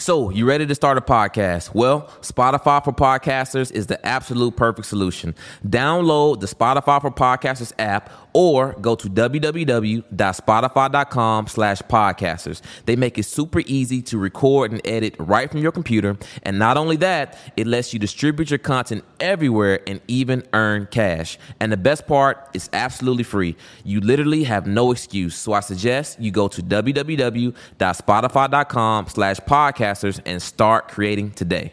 So, you ready to start a podcast? Well, Spotify for Podcasters is the absolute perfect solution. Download the Spotify for Podcasters app or go to www.spotify.com slash podcasters. They make it super easy to record and edit right from your computer. And not only that, it lets you distribute your content everywhere and even earn cash. And the best part is absolutely free. You literally have no excuse. So I suggest you go to www.spotify.com slash podcasters and start creating today.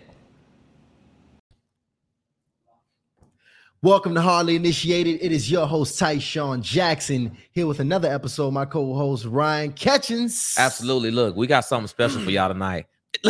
Welcome to Hardly Initiated. It is your host, Tyshawn Jackson, here with another episode. My co-host Ryan Catchings. Absolutely. Look, we got something special for y'all tonight.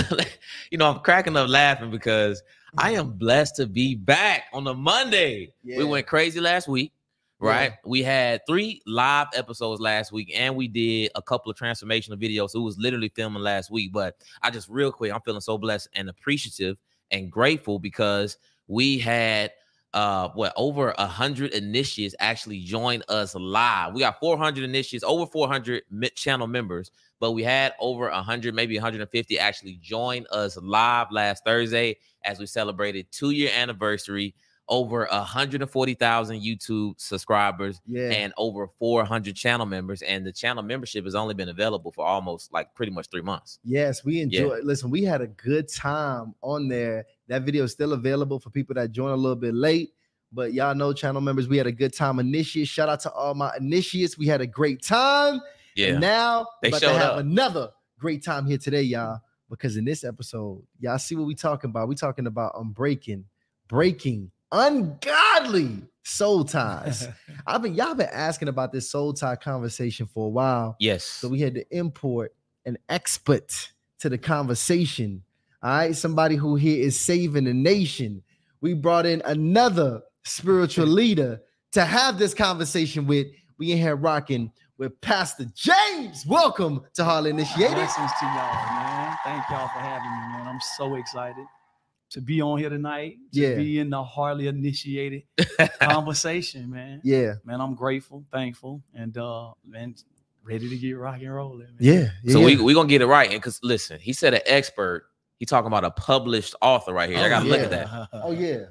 you know, I'm cracking up laughing because I am blessed to be back on a Monday. Yeah. We went crazy last week, right? Yeah. We had three live episodes last week, and we did a couple of transformational videos. So it was literally filming last week. But I just real quick, I'm feeling so blessed and appreciative and grateful because we had uh what over a hundred initiates actually joined us live. We got 400 initiates, over 400 mi- channel members, but we had over 100, maybe 150 actually join us live last Thursday as we celebrated two year anniversary. Over 140,000 YouTube subscribers Yeah. and over 400 channel members, and the channel membership has only been available for almost like pretty much three months. Yes, we enjoy. Listen, we had a good time on there. That video is still available for people that join a little bit late. But y'all know, channel members, we had a good time. Initiates, shout out to all my initiates. We had a great time. Yeah, And now They we're about to have up. another great time here today, y'all. Because in this episode, y'all see what we talking about. We talking about unbreaking, breaking, ungodly soul ties. I've been y'all been asking about this soul tie conversation for a while. yes, So we had to import an expert to the conversation. All right, somebody who here is saving the nation. We brought in another spiritual leader to have this conversation with. We in here rocking with Pastor James. Welcome to Hardly Initiated. Blessings to y'all, man. Thank y'all for having me, man. I'm so excited to be on here tonight, to Yeah. be in the hardly initiated conversation, man. Yeah, Man, I'm grateful, thankful, and uh man, ready to get rock and rolling. Man. yeah. So yeah. we we gonna get it right. And cause listen, he said an expert. He talking about a published author right here. I gotta look at that. Oh yeah.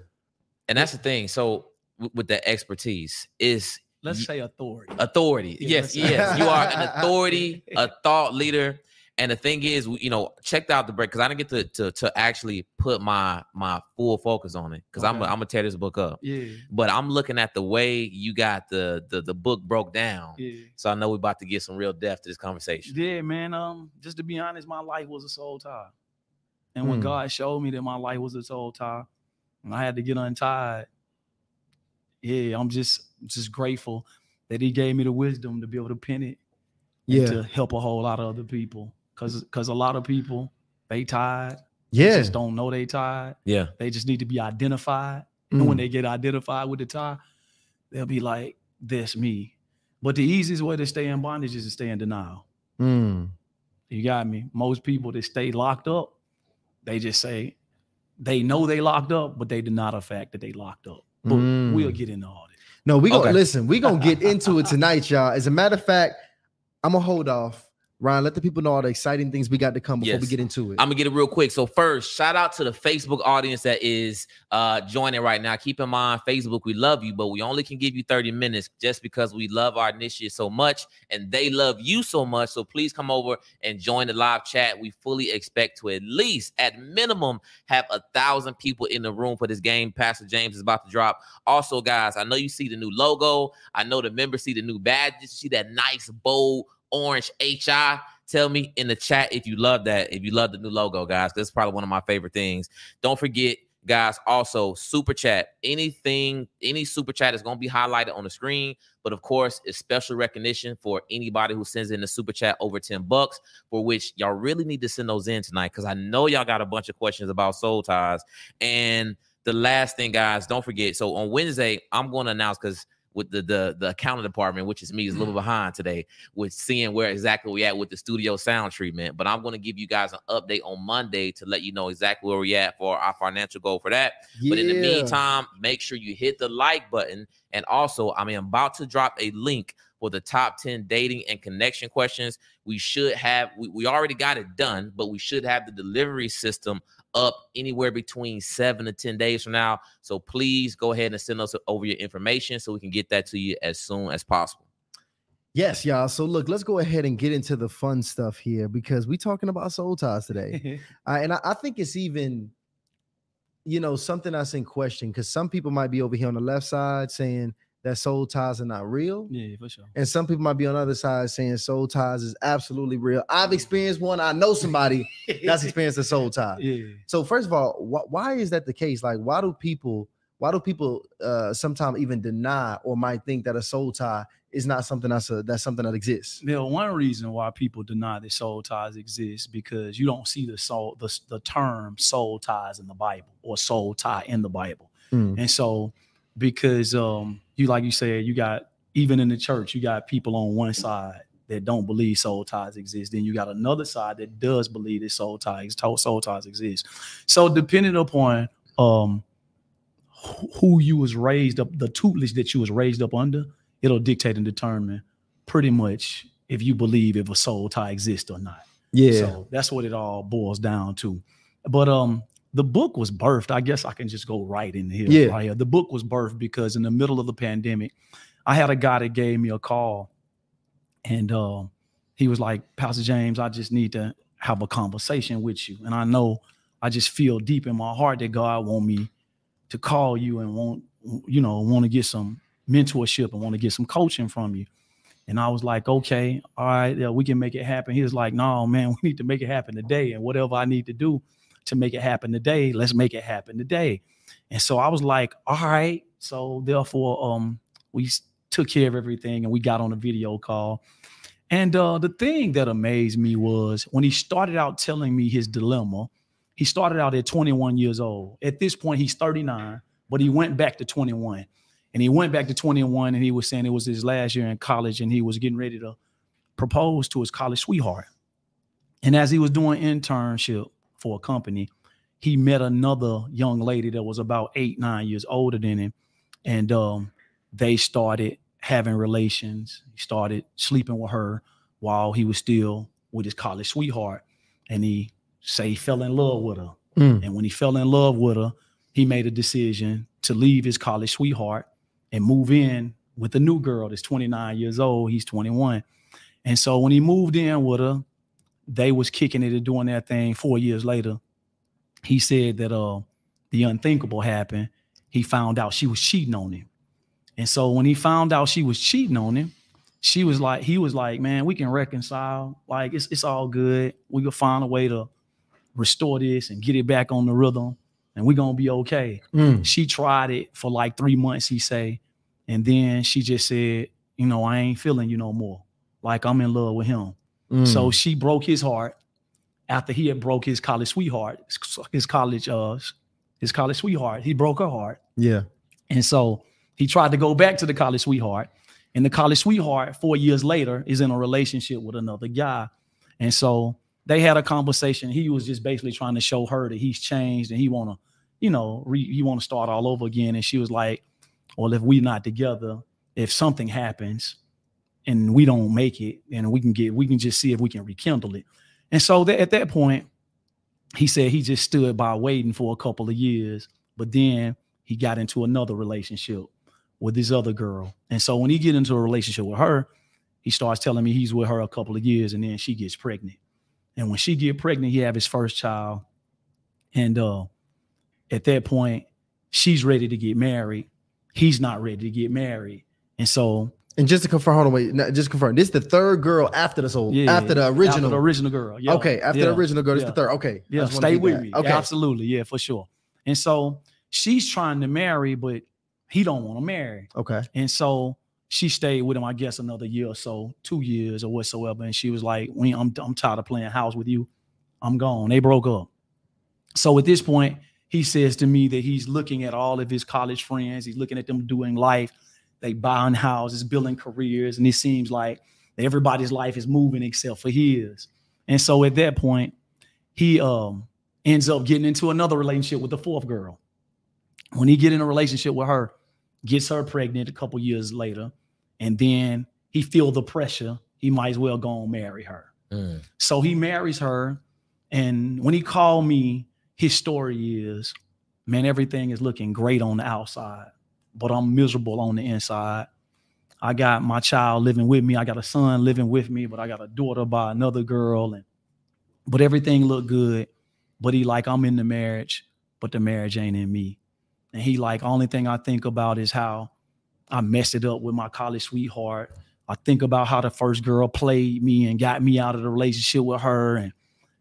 And that's the thing. So w- with that expertise is Let's say authority. authority. Yeah, yes, yes. You are an authority, a thought leader. And the thing is, you know, checked out the break because I didn't get to, to to actually put my my full focus on it because I'm Okay. I'm gonna tear this book up. yeah, But I'm looking at the way you got the the the book broke down. yeah. So I know we're about to get some real depth to this conversation. Yeah, man. Um, just to be honest, my life was a soul tie. And when Hmm. God showed me that my life was a soul tie, and I had to get untied, yeah, I'm just just grateful that He gave me the wisdom to be able to pin it and Yeah. to help a whole lot of other people. Cause cause a lot of people they tied, Yeah. just don't know they tied. Yeah. They just need to be identified. And when Mm. they get identified with the tie, they'll be like, "That's me." But the easiest way to stay in bondage is to stay in denial. Mm. You got me. Most people that stay locked up, they just say they know they locked up, but they deny the fact that they locked up. But Mm. we'll get into all this. No, we gonna Okay. listen. We gonna get into it tonight, y'all. As a matter of fact, I'm gonna hold off. Ryan, let the people know all the exciting things we got to come before we get into it. I'm gonna get it real quick. So first, shout out to the Facebook audience that is uh joining right now. Keep in mind, Facebook, we love you, but we only can give you 30 minutes just because we love our initiative so much and they love you so much. So please come over and join the live chat. We fully expect to at least, at minimum, have a thousand people in the room for this game. Pastor James is about to drop. Also, guys, I know you see the new logo. I know the members see the new badges. You see that nice bold orange HI. Tell me in the chat if you love that, if you love the new logo, guys. That's probably one of my favorite things. Don't forget, guys, also super chat. Anything, any super chat is going to be highlighted on the screen. But of course, it's special recognition for anybody who sends in the super chat over 10 bucks, for which y'all really need to send those in tonight because I know y'all got a bunch of questions about soul ties. And the last thing, guys, don't forget. So on Wednesday, I'm going to announce because with the, the the accounting department, which is me, is a little mm. behind today with seeing where exactly we at with the studio sound treatment. But I'm going to give you guys an update on Monday to let you know exactly where we at for our financial goal for that. But in the meantime, make sure you hit the like button. And also, I'm about to drop a link for the top 10 dating and connection questions. We should have, we, we already got it done, but we should have the delivery system up anywhere between seven to 10 days from now. So please go ahead and send us over your information so we can get that to you as soon as possible. Yes, y'all. So look, let's go ahead and get into the fun stuff here because we're talking about soul ties today. Uh, and I, I think it's even, you know, something that's in question because some people might be over here on the left side saying that soul ties are not real. yeah, for sure. And some people might be on the other side saying soul ties is absolutely real. I've experienced one. I know somebody that's experienced a soul tie. yeah. So first of all, wh- why is that the case? Like, why do people, why do people uh sometimes even deny or might think that a soul tie is not something that's a that's something that exists? Now, one reason why people deny that soul ties exist because you don't see the soul, the, the term soul ties in the Bible or soul tie in the Bible. Mm. And so, because um, you like you said, you got even in the church, you got people on one side that don't believe soul ties exist. Then you got another side that does believe that soul ties, soul ties exist. So, depending upon um, who- who you was raised up, the tutelage that you was raised up under, it'll dictate and determine pretty much if you believe if a soul tie exists or not. Yeah. So that's what it all boils down to. But um the book was birthed. I guess I can just go right in here. Yeah. Right. The book was birthed because in the middle of the pandemic, I had a guy that gave me a call and um he was like, Pastor James, I just need to have a conversation with you. And I know I just feel deep in my heart that God want me to call you and want, you know, want to get some mentorship and want to get some coaching from you. And I was like, okay, all right, yeah, we can make it happen. He was like, no, man, we need to make it happen today. And whatever I need to do to make it happen today, let's make it happen today. And so I was like, all right. So therefore, um, we took care of everything and we got on a video call. And uh, the thing that amazed me was when he started out telling me his dilemma, he started out at 21 years old. At this point, he's 39, but he went back to 21. And he went back to 21 and he was saying it was his last year in college and he was getting ready to propose to his college sweetheart. And as he was doing internship for a company, he met another young lady that was about eight, nine years older than him. And um, they started having relations. He started sleeping with her while he was still with his college sweetheart. And he say he fell in love with her. Mm. And when he fell in love with her, he made a decision to leave his college sweetheart and move in with a new girl that's 29 years old. He's 21. And so when he moved in with her, they was kicking it and doing that thing. Four years later, he said that uh the unthinkable happened. He found out she was cheating on him. And so when he found out she was cheating on him, she was like, he was like, man, we can reconcile. Like it's it's all good. We can find a way to restore this and get it back on the rhythm, and we're gonna be okay. Mm. She tried it for like three months, he say, and then she just said, you know, I ain't feeling you no more. Like I'm in love with him. Mm. So she broke his heart after he had broke his college sweetheart, his college uh his college sweetheart. He broke her heart. yeah. And so he tried to go back to the college sweetheart. And the college sweetheart, four years later, is in a relationship with another guy. And so they had a conversation. He was just basically trying to show her that he's changed and he want to, you know, re, he want to start all over again. And she was like, "Well, if we're not together, if something happens and we don't make it, and we can get, we can just see if we can rekindle it." And so that, at that point, he said he just stood by waiting for a couple of years, but then he got into another relationship with this other girl. And so when he get into a relationship with her, he starts telling me he's with her a couple of years, and then she gets pregnant. And when she get pregnant, he have his first child. And uh, at that point, she's ready to get married. He's not ready to get married. And so And just to confirm, hold on, wait, no, just confirm. This is the third girl after the soul, yeah, after the original. after the original girl. Yeah. Okay, after yeah, the original girl, this is yeah. the third. Okay, Yeah, stay with that. me. Okay, Absolutely. Yeah, for sure. And so she's trying to marry, but he don't want to marry. okay, And so she stayed with him, I guess, another year or so, two years or whatsoever. And she was like, "We, I'm, I'm tired of playing house with you. I'm gone." They broke up. So at this point, he says to me that he's looking at all of his college friends. He's looking at them doing life. They buying houses, building careers, and it seems like everybody's life is moving except for his. And so at that point, he um ends up getting into another relationship with the fourth girl. When he get in a relationship with her, gets her pregnant a couple years later, and then he feel the pressure. He might as well go and marry her. Mm. So he marries her, and when he called me, his story is, man, everything is looking great on the outside, but I'm miserable on the inside. I got my child living with me. I got a son living with me, but I got a daughter by another girl, and but everything looked good. But he like, I'm in the marriage, but the marriage ain't in me. And he like, only thing I think about is how I messed it up with my college sweetheart. I think about how the first girl played me and got me out of the relationship with her. And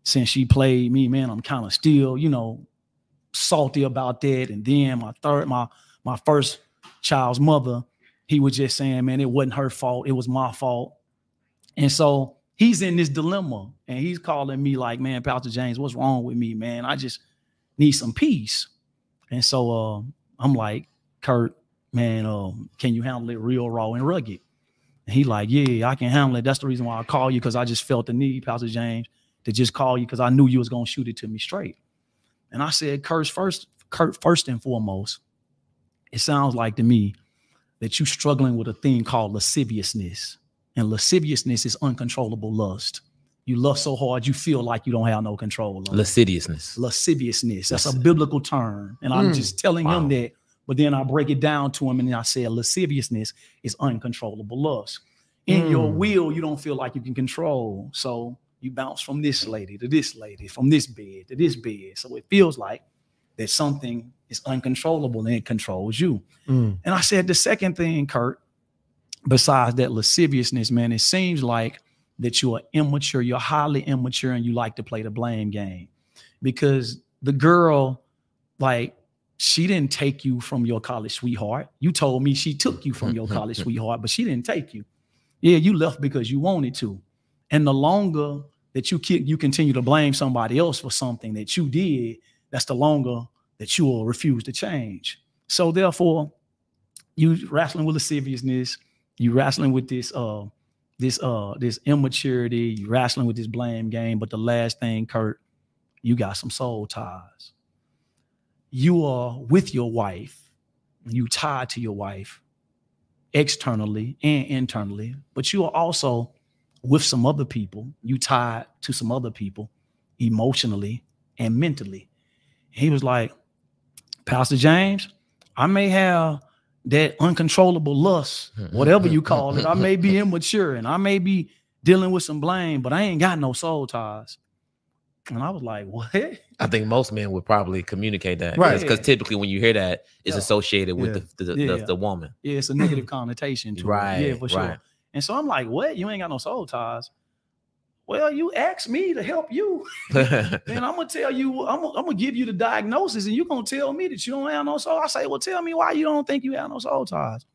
since she played me, man, I'm kind of still, you know, salty about that. And then my third, my my first child's mother, he was just saying, man, it wasn't her fault, it was my fault. And so he's in this dilemma and he's calling me like, man, Pastor James, what's wrong with me, man? I just need some peace. And so uh, I'm like, Kurt, man, um, can you handle it real raw and rugged? And he like, yeah, I can handle it. That's the reason why I call you because I just felt the need, Pastor James, to just call you because I knew you was gonna shoot it to me straight. And I said, Kurt, first, Kurt, first and foremost, it sounds like to me that you're struggling with a thing called lasciviousness. And lasciviousness is uncontrollable lust. You lust so hard you feel like you don't have no control. over it Lasciviousness. lasciviousness. That's a biblical term. And I'm Mm. just telling him that, but then I break it down to him and I say lasciviousness is uncontrollable lust. In your Mm. will, you don't feel like you can control. So you bounce from this lady to this lady, from this bed to this bed. So it feels like that something is uncontrollable and it controls you. Mm. And I said, the second thing, Kurt, besides that lasciviousness, man, it seems like that you are immature, you're highly immature, and you like to play the blame game. Because the girl, like, she didn't take you from your college sweetheart. You told me she took you from your college sweetheart, but she didn't take you. Yeah, you left because you wanted to. And the longer that you keep, you continue to blame somebody else for something that you did, that's the longer that you will refuse to change. So therefore, you wrestling with lasciviousness, you wrestling with this uh this uh this immaturity, you wrestling with this blame game. But the last thing, Kurt, you got some soul ties. You are with your wife, you tied to your wife externally and internally, but you are also with some other people, you tied to some other people emotionally and mentally. He was like, Pastor James, I may have that uncontrollable lust, whatever you call it. I may be immature and I may be dealing with some blame, but I ain't got no soul ties. And I was like, what? I think most men would probably communicate that. Right. Because typically when you hear that, it's Yeah. associated with Yeah. the, the, Yeah. the, the woman. Yeah, it's a negative connotation to Right. it. Yeah, for sure. right. And so I'm like, what? You ain't got no soul ties. Well, you asked me to help you. and I'm gonna tell you, I'm gonna, I'm gonna give you the diagnosis, and you're gonna tell me that you don't have no soul. I say, well, tell me why you don't think you have no soul ties.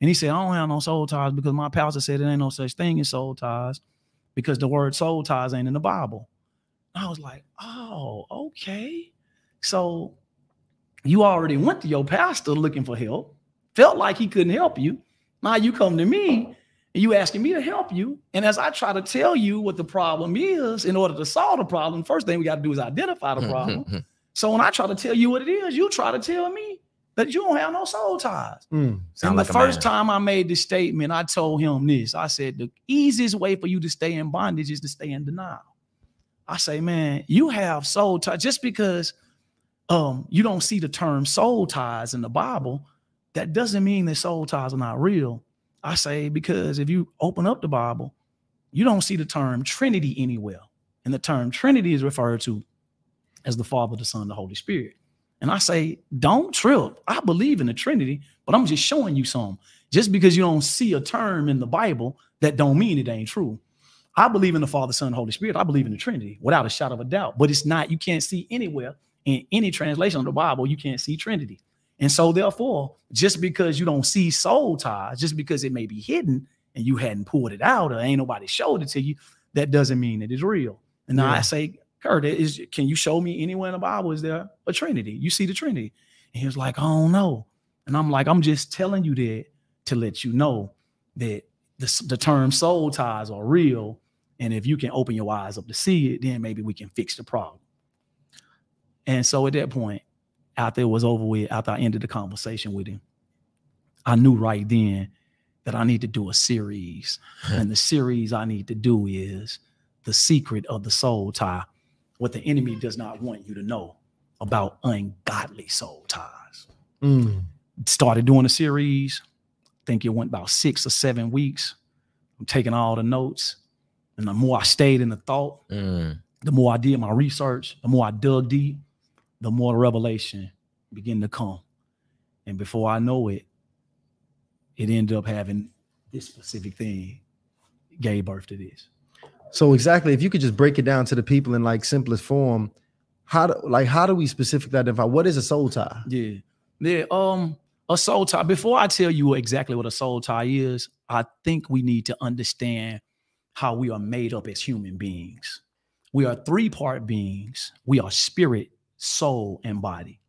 And he said, I don't have no soul ties because my pastor said there ain't no such thing as soul ties because the word soul ties ain't in the Bible. I was like, oh, okay. So you already went to your pastor looking for help, felt like he couldn't help you. Now you come to me and you asking me to help you. And as I try to tell you what the problem is, in order to solve the problem, first thing we got to do is identify the problem. so when I try to tell you what it is, you try to tell me that you don't have no soul ties. Mm. And like the a first man. time I made this statement, I told him this. I said, the easiest way for you to stay in bondage is to stay in denial. I say, man, you have soul ties just because um, you don't see the term soul ties in the Bible. That doesn't mean that soul ties are not real. I say because if you open up the Bible, you don't see the term Trinity anywhere, and the term Trinity is referred to as the Father, the Son, the Holy Spirit. And I say, don't trip. I believe in the Trinity, but I'm just showing you some. Just because you don't see a term in the Bible, that don't mean it ain't true. I believe in the Father, Son, Holy Spirit. I believe in the Trinity without a shadow of a doubt. But it's not, you can't see anywhere in any translation of the Bible, you can't see Trinity. And so, therefore, just because you don't see soul ties, just because it may be hidden and you hadn't pulled it out or ain't nobody showed it to you, that doesn't mean it is real. And now Yeah. I say, Kurt, is can you show me anywhere in the Bible is there a Trinity? You see the Trinity? And he was like, I don't know. And I'm like, I'm just telling you that to let you know that the, the term soul ties are real. And if you can open your eyes up to see it, then maybe we can fix the problem. And so at that point, after it was over with, after I ended the conversation with him, I knew right then that I need to do a series. and the series I need to do is the secret of the soul tie, what the enemy does not want you to know about ungodly soul ties. Mm. Started doing a series. I think it went about six or seven weeks. I'm taking all the notes. And the more I stayed in the thought, Mm. the more I did my research, the more I dug deep, the more revelation began to come. And before I know it, it ended up having this specific thing gave birth to this. So exactly, if you could just break it down to the people in like simplest form, how do like how do we specifically identify what is a soul tie? Yeah. Yeah. Um, a soul tie. Before I tell you exactly what a soul tie is, I think we need to understand how we are made up as human beings. We are three part beings. We are spirit, soul, and body.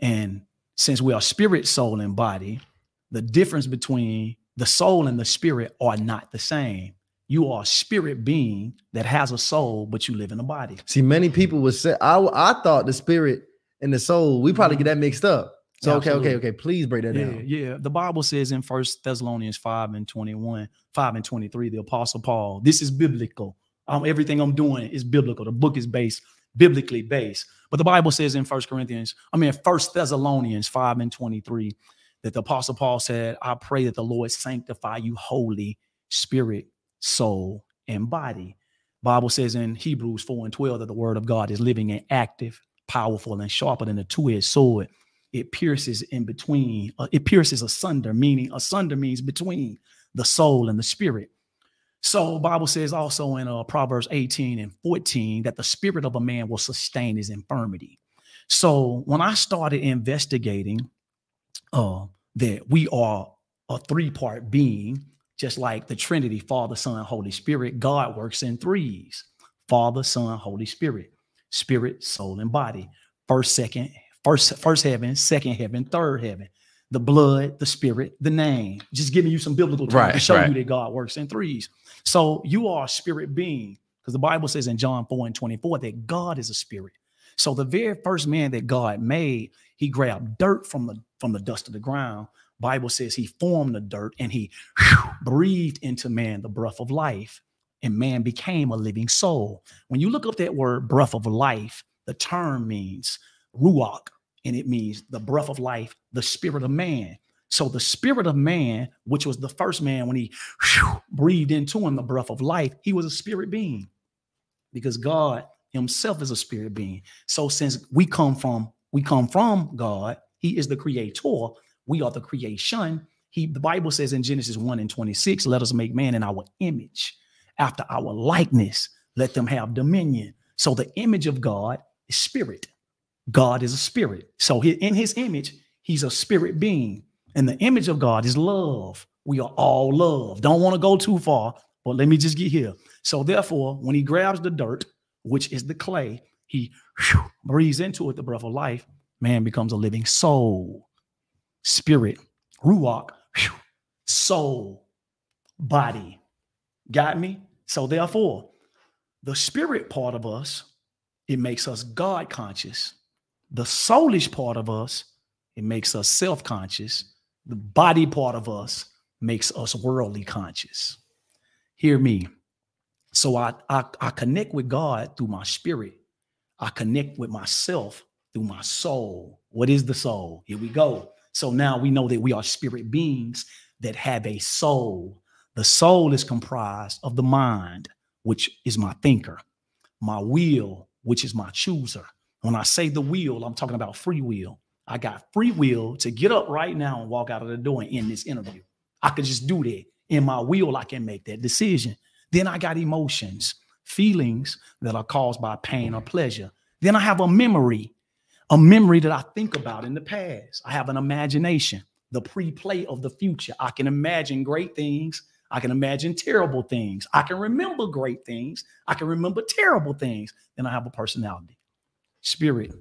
And since we are spirit, soul, and body, the difference between the soul and the spirit are not the same. You are a spirit being that has a soul, but you live in a body. See, many people would say I I thought the spirit and the soul, we probably get that mixed up. So Yeah, okay, okay, okay. Please break that Yeah, down. yeah. The Bible says in First Thessalonians 5 and 21, 5 and 23, the apostle Paul, this is biblical. Um, everything I'm doing is biblical. The book is based biblically based. But the Bible says in First Corinthians, I mean First Thessalonians 5 and 23, that the apostle Paul said, I pray that the Lord sanctify you wholly, spirit, soul, and body. Bible says in Hebrews 4 and 12 that the word of God is living and active, powerful, and sharper than a two-edged sword it pierces in between uh, it pierces asunder meaning asunder means between the soul and the spirit so bible says also in uh, proverbs 18 and 14 that the spirit of a man will sustain his infirmity. So when i started investigating uh, that we are a three-part being just like the trinity father son holy spirit god works in threes. Father son holy spirit spirit soul and body. First second first first heaven second heaven third heaven the blood the spirit the name. Just giving you some biblical terms to show right. you that god works in threes. So you are a spirit being because the bible says in john 4 and 24 that god is a spirit. So the very first man that god made he grabbed dirt from the from the dust of the ground. Bible says he formed the dirt and he breathed into man the breath of life and man became a living soul. When you look up that word breath of life the term means ruach and it means the breath of life the spirit of man. So the spirit of man which was the first man when he breathed into him the breath of life he was a spirit being because god himself is a spirit being. So since we come from we come from god he is the creator we are the creation. He the bible says in genesis 1 and 26 let us make man in our image after our likeness let them have dominion. So the image of god is spirit god is a spirit so in his image he's a spirit being and the image of god is love we are all love don't want to go too far but let me just get here so therefore when he grabs the dirt which is the clay he whew, breathes into it the breath of life man becomes a living soul spirit ruach whew, soul body. Got me? So therefore, the spirit part of us, it makes us God conscious. The soulish part of us, it makes us self-conscious. The body part of us makes us worldly conscious. Hear me. So I, I, I connect with God through my spirit. I connect with myself through my soul. What is the soul? Here we go. So now we know that we are spirit beings that have a soul. The soul is comprised of the mind, which is my thinker, my will, which is my chooser. When I say the will, I'm talking about free will. I got free will to get up right now and walk out of the door and end this interview. I could just do that. In my will, I can make that decision. Then I got emotions, feelings that are caused by pain or pleasure. Then I have a memory, a memory that I think about in the past. I have an imagination, the pre play of the future. I can imagine great things. I can imagine terrible things. I can remember great things. I can remember terrible things. Then I have a personality, spirit,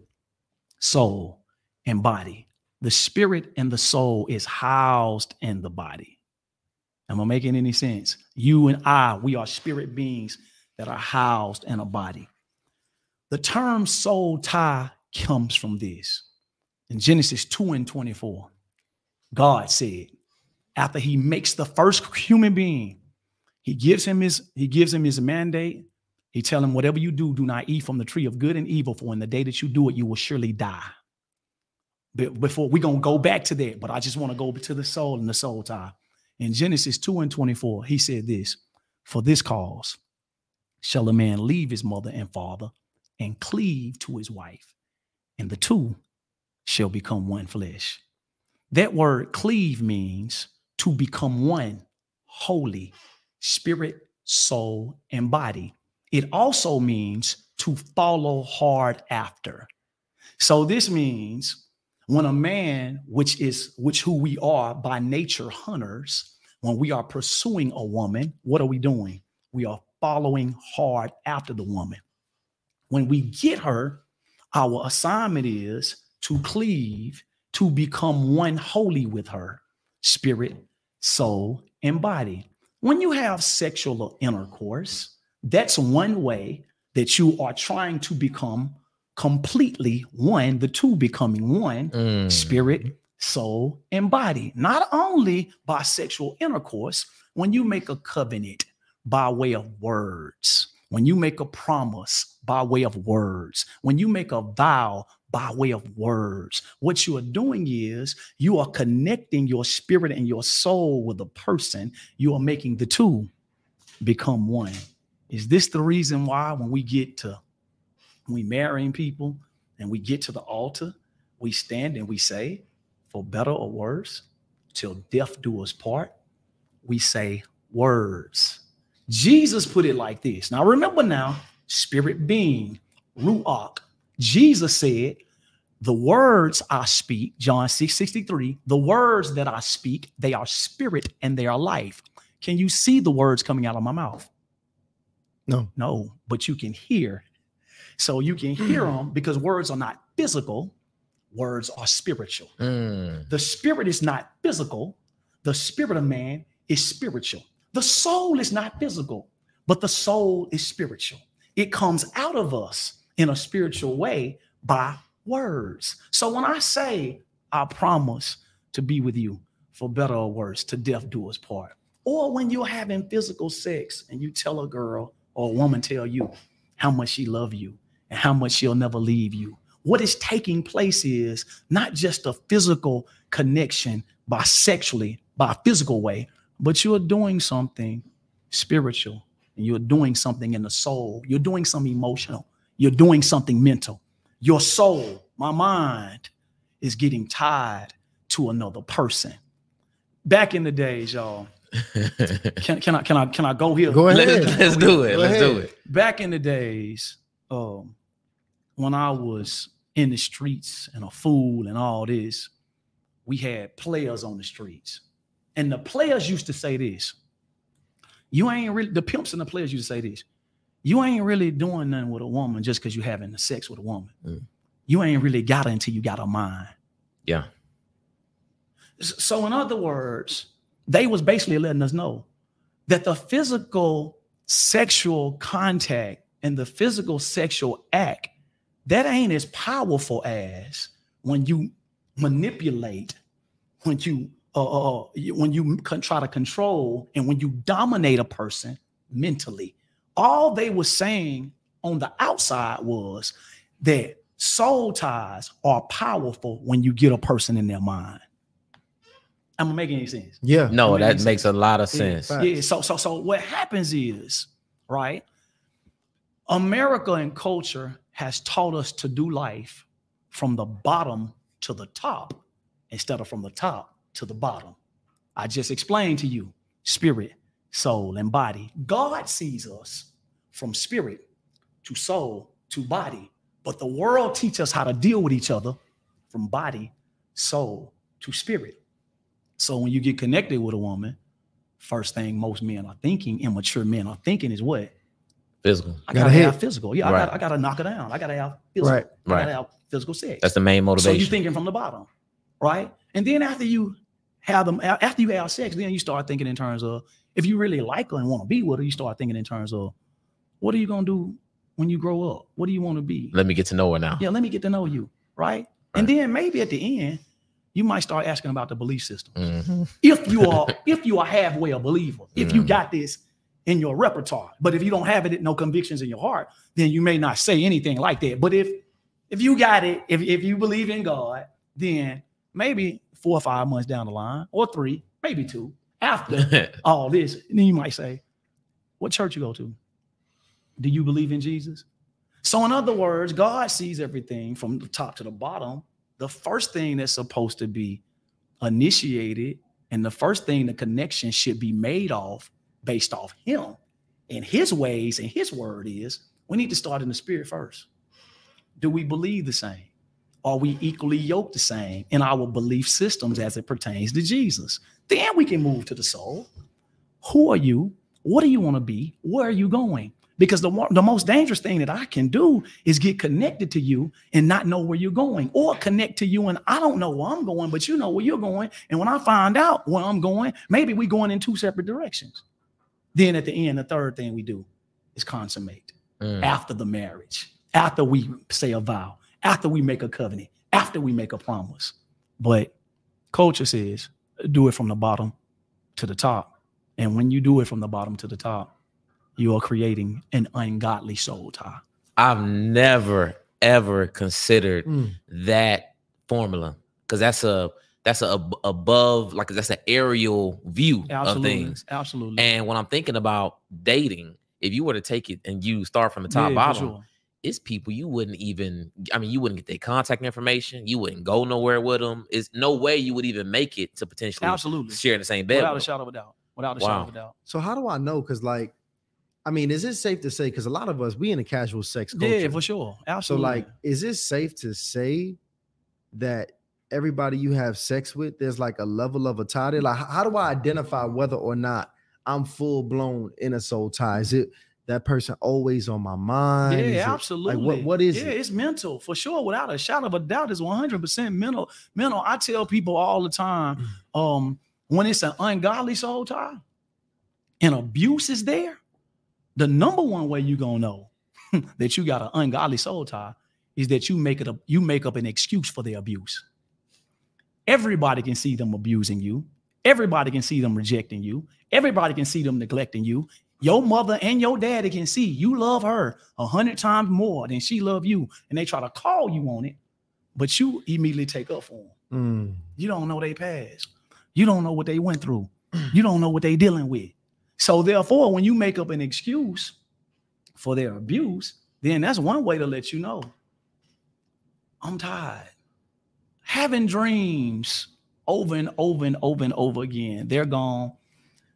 soul, and body. The spirit and the soul is housed in the body. Am I making any sense? You and I, we are spirit beings that are housed in a body. The term soul tie comes from this. In Genesis 2 and 24, God said, after he makes the first human being, he gives him his he gives him his mandate. He tell him, whatever you do, do not eat from the tree of good and evil, for in the day that you do it, you will surely die. Before we're gonna go back to that, but I just want to go to the soul and the soul tie. In Genesis 2 and 24, he said this For this cause shall a man leave his mother and father and cleave to his wife, and the two shall become one flesh. That word cleave means to become one, holy, spirit, soul, and body. It also means to follow hard after. So this means when a man, which is which who we are by nature hunters, when we are pursuing a woman, what are we doing? We are following hard after the woman. When we get her, our assignment is to cleave, to become one holy with her, spirit, soul, and body. When you have sexual intercourse, that's one way that you are trying to become completely one, the two becoming one, Mm. spirit, soul, and body. Not only by sexual intercourse, when you make a covenant by way of words, when you make a promise by way of words, when you make a vow by way of words, what you are doing is you are connecting your spirit and your soul with a person. You are making the two become one. Is this the reason why when we get to we marrying people and we get to the altar, we stand and we say, for better or worse, till death do us part, we say words. Jesus put it like this. Now remember now, spirit being, ruach. Jesus said, the words I speak, John 6 63, the words that I speak, they are spirit and they are life. Can you see the words coming out of my mouth? No. No, but you can hear. So you can hear them because words are not physical, words are spiritual. Mm. The spirit is not physical, the spirit of man is spiritual. The soul is not physical, but the soul is spiritual. It comes out of us in a spiritual way by words. So when I say, I promise to be with you for better or worse, to death do us part, or when you're having physical sex and you tell a girl or a woman tell you how much she love you and how much she'll never leave you. What is taking place is not just a physical connection by sexually, by physical way, but you're doing something spiritual and you're doing something in the soul. You're doing something emotional. You're doing something mental. Your soul, my mind, is getting tied to another person. Back in the days, y'all. Can, can I can I can I go here? Go ahead. let's, let's do it. Go Let's do it. back in the days, um, when I was in the streets and a fool and all this, we had players on the streets. And the players used to say this. You ain't really the pimps and the players used to say this. You ain't really doing nothing with a woman just because you're having sex with a woman. Mm. You ain't really got it until you got her mind. Yeah. So in other words, they was basically letting us know that the physical sexual contact and the physical sexual act that ain't as powerful as when you manipulate, when you uh, uh, uh when you con- try to control and when you dominate a person mentally. All they were saying on the outside was that soul ties are powerful when you get a person in their mind. Am I making any sense? Yeah. No, That that makes makes a lot of sense. Facts. Yeah. So so so what happens is, right? America and culture has taught us to do life from the bottom to the top instead of from the top to the bottom. I just explained to you spirit, soul, and body. God sees us from spirit to soul to body, but the world teaches us how to deal with each other from body, soul to spirit. So when you get connected with a woman, first thing most men are thinking, immature men are thinking is what? Physical. I Gotta gotta, have physical. Yeah, I gotta, I gotta knock her down. I gotta have physical. Right. I Right. gotta have physical sex. That's the main motivation. so you're thinking from the bottom, right? And then after you have them, after you have sex, then you start thinking in terms of if you really like her and want to be with her, you start thinking in terms of what are you gonna do when you grow up? What do you want to be? Let me get to know her now. Yeah, let me get to know you, right? And then maybe at the end, you might start asking about the belief system. Mhm. If you are, if you are halfway a believer, if you Mhm. got this in your repertoire, but if you don't have it, no convictions in your heart, then you may not say anything like that. But if if you got it, if if you believe in God, then maybe four or five months down the line, or three, maybe two, after all this, then you might say, "What church you go to? Do you believe in Jesus?" So, in other words, God sees everything from the top to the bottom. The first thing that's supposed to be initiated, and the first thing the connection should be made off based off Him and His ways and His word is we need to start in the spirit first. Do we believe the same? Are we equally yoked the same in our belief systems as it pertains to Jesus? Then we can move to the soul. Who are you? What do you want to be? Where are you going? Because the, one- the most dangerous thing that I can do is get connected to you and not know where you're going, or connect to you and I don't know where I'm going, but you know where you're going. And when I find out where I'm going, maybe we're going in two separate directions. Then at the end, the third thing we do is consummate Mm. after the marriage, after we say a vow, after we make a covenant, after we make a promise. But culture says do it from the bottom to the top. And when you do it from the bottom to the top, you are creating an ungodly soul tie. I've never ever considered Mm. that formula because that's a that's a ab- above like that's an aerial view Absolutely. of things. Absolutely. And when I'm thinking about dating, if you were to take it and you start from the top Yeah, bottom, sure. it's people you wouldn't even. I mean, you wouldn't get their contact information. You wouldn't go nowhere with them. It's no way you would even make it to potentially Absolutely. share in the same bed. Without a shadow of a doubt. Without a shadow of a doubt. So how do I know? Because like, I mean, is it safe to say? Because a lot of us we in a casual sex culture. Yeah, for sure. Absolutely. So like, is it safe to say that everybody you have sex with, there's like a level of a tie there? Like, how do I identify whether or not I'm full blown in a soul tie? Is it that person always on my mind? It- Yeah, absolutely. what- what is yeah, it? it's mental for sure. Without a shadow of a doubt, it's 100% mental. Mental. I tell people all the time, Mm. um, when it's an ungodly soul tie and abuse is there, the number one way you're gonna know that you got an ungodly soul tie is that you make it a you make up an excuse for their abuse. Everybody can see them abusing you. Everybody can see them rejecting you. Everybody can see them neglecting you. Your mother and your daddy can see you love her a hundred times more than she love you, and they try to call you on it, but you immediately take up for them. Mm. You don't know they past. You don't know what they went through. You don't know what they dealing with. So therefore, when you make up an excuse for their abuse, then that's one way to let you know. I'm tired. Having dreams over and over and over and over again. They're gone.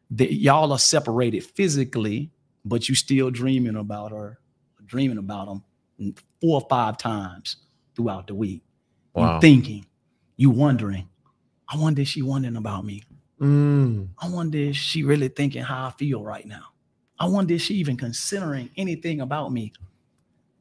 They, y'all are separated physically, but you still dreaming about her, dreaming about them four or five times throughout the week. Wow. You thinking, you wondering, I wonder if she wondering about me. Mm. I wonder if she really thinking how I feel right now. I wonder if she even considering anything about me.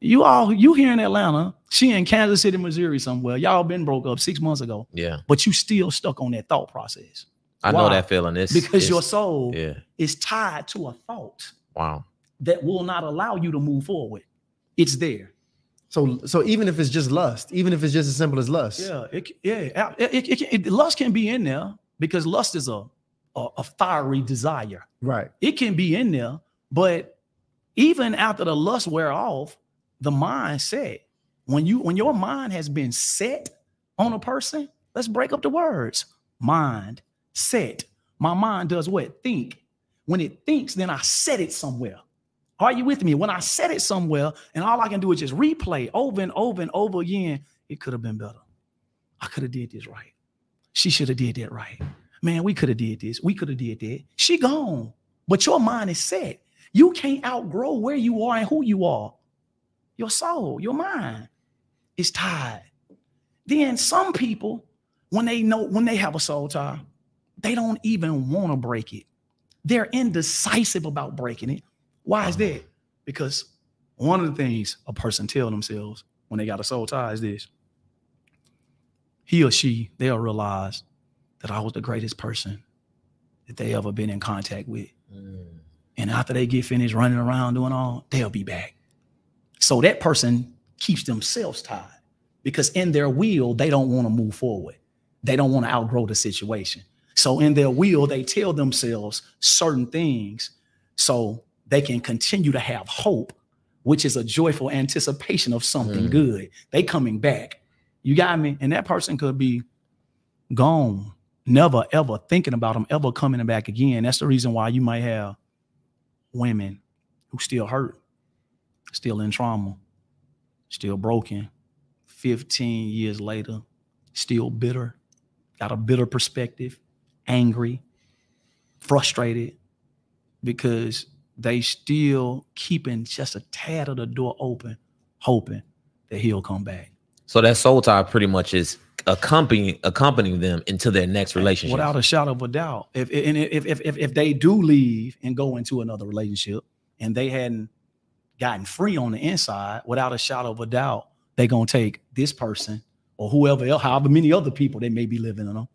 You all, you here in Atlanta, she in Kansas City, Missouri somewhere. Y'all been broke up six months ago, Yeah. but you still stuck on that thought process. I know that feeling. It's because it's- your soul yeah. is tied to a thought Wow. that will not allow you to move forward. It's there. So so even if it's just lust, even if it's just as simple as lust. Yeah, it, yeah. It, it, it, it- lust can be in there because lust is a, a a fiery desire. Right. It can be in there, but even after the lust wear off, the mind set. When you when your mind has been set on a person, let's break up the words. Mind set. My mind does what? Think. When it thinks, then I set it somewhere. Are you with me? When I set it somewhere, and all I can do is just replay over and over and over again, it could have been better. I could have did this right. She should have did that right. Man, we could have did this. We could have did that. She gone, but your mind is set. You can't outgrow where you are and who you are. Your soul, your mind is tied. Then some people, when they know when they have a soul tie, they don't even want to break it. They're indecisive about breaking it. Why is that? Because one of the things a person tell themselves when they got a soul tie is this. He or she, they'll realize that I was the greatest person that they ever been in contact with. And after they get finished running around doing all, they'll be back. So that person keeps themselves tied because in their will, they don't want to move forward. They don't want to outgrow the situation. So in their will, they tell themselves certain things so they can continue to have hope, which is a joyful anticipation of something Mm. good. They coming back. You got me? And that person could be gone, never ever thinking about them ever coming back again. That's the reason why you might have women who still hurt, still in trauma, still broken, 15 years later, still bitter, got a bitter perspective, angry, frustrated, because they still keeping just a tad of the door open, hoping that he'll come back. So that soul tie pretty much is accompanying accompanying them into their next relationship. Without a shadow of a doubt. If and if if if, if they do leave and go into another relationship and they hadn't gotten free on the inside, without a shadow of a doubt, they're gonna take this person or whoever else, however many other people they may be living on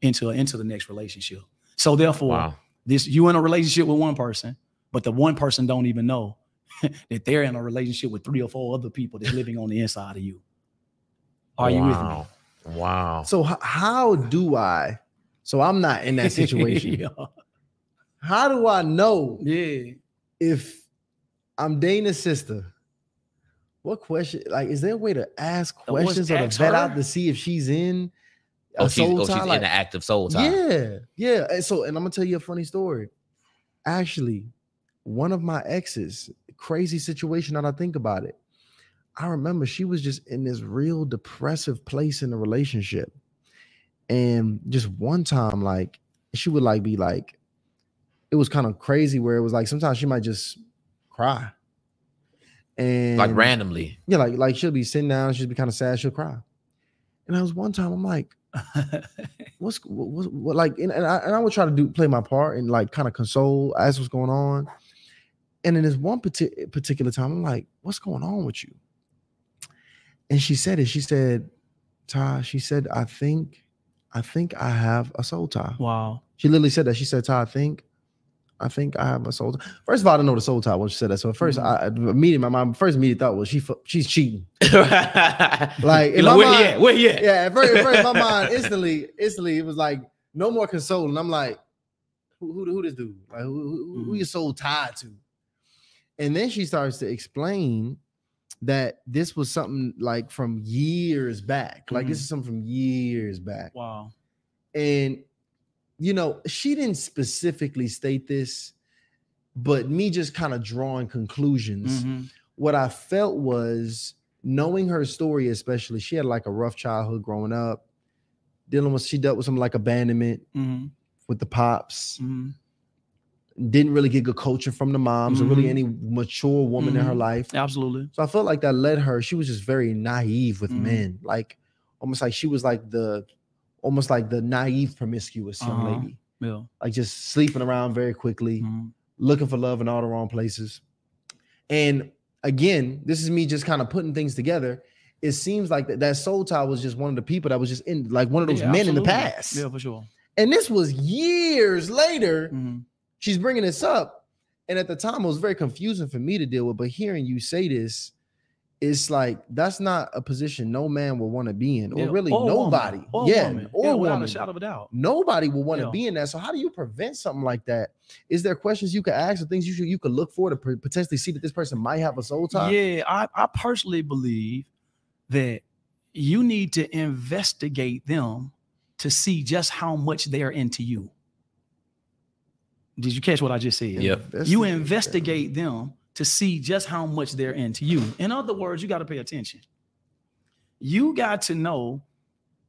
into into the next relationship. So therefore, wow. this you in a relationship with one person, but the one person don't even know that they're in a relationship with three or four other people that's living on the inside of you. Are you with me? Wow. Wow. So h- how do I? So I'm not in that situation. yeah. How do I know yeah. if I'm Dana's sister? What question? Like, is there a way to ask questions or to vet her? out to see if she's in a Oh, she's, soul oh, she's tie? in Like, the active soul tie. Yeah, yeah. And so, and I'm gonna tell you a funny story. Actually, one of my exes, crazy situation that I think about it. I remember she was just in this real depressive place in the relationship. And just one time, like she would like be like, it was kind of crazy where it was like sometimes she might just cry. And Like randomly. yeah, like like she'll be sitting down, she'll be kind of sad, she'll cry. And I was one time, I'm like, what's what, what, what like and, and I and I would try to do play my part and like kind of console ask what's going on. And in this one parti- particular time, I'm like, what's going on with you? And she said it. She said, Ty, she said, I think, I think I have a soul tie. wow. She literally said that. She said, Ty, I think, I think I have a soul tie. First of all, I didn't know the soul tie when she said that. So at 1st I immediately my, my first immediate thought was she she's cheating. like, in my where he at? Where he at? yeah, at first, at first my mind instantly, instantly, it was like no more consoling. I'm like, who, who, who this dude? Like, who, who, who Mhm. you so tied to? And then she starts to explain that this was something like from years back. Like this Mhm. is something from years back. Wow. And you know, she didn't specifically state this, but me just kind of drawing conclusions Mhm. what I felt was knowing her story, especially she had like a rough childhood growing up, dealing with she dealt with some like abandonment Mhm. with the pops, Mhm. Didn't really get good coaching from the moms or really Mhm. any mature woman in her Mhm. life. Absolutely. So I felt like that led her. She was just very naive with Mhm. men, like almost like she was like the almost like the naive promiscuous young Uh-huh. lady, Yeah. like just sleeping around very quickly. Mhm. looking for love in all the wrong places. And again, this is me just kind of putting things together. It seems like that, that soul tie was just one of the people that was just in like one of those Yeah, men in the past. Yeah, for sure. And this was years later. She's bringing this up. And at the time, it was very confusing for me to deal with. But hearing you say this, it's like that's not a position no man will want to be in, or Yeah, really or woman, nobody. or yeah, woman. or Yeah, without woman. a shadow of a doubt. Nobody will want to Yeah. be in that. So how do you prevent something like that? Is there questions you could ask or things you should you could look for to potentially see that this person might have a soul tie? Yeah, I, I personally believe that you need to investigate them to see just how much they're into you. Did you catch what I just said? Yep. You investigate them to see just how much they're into you. In other words, you got to pay attention. You got to know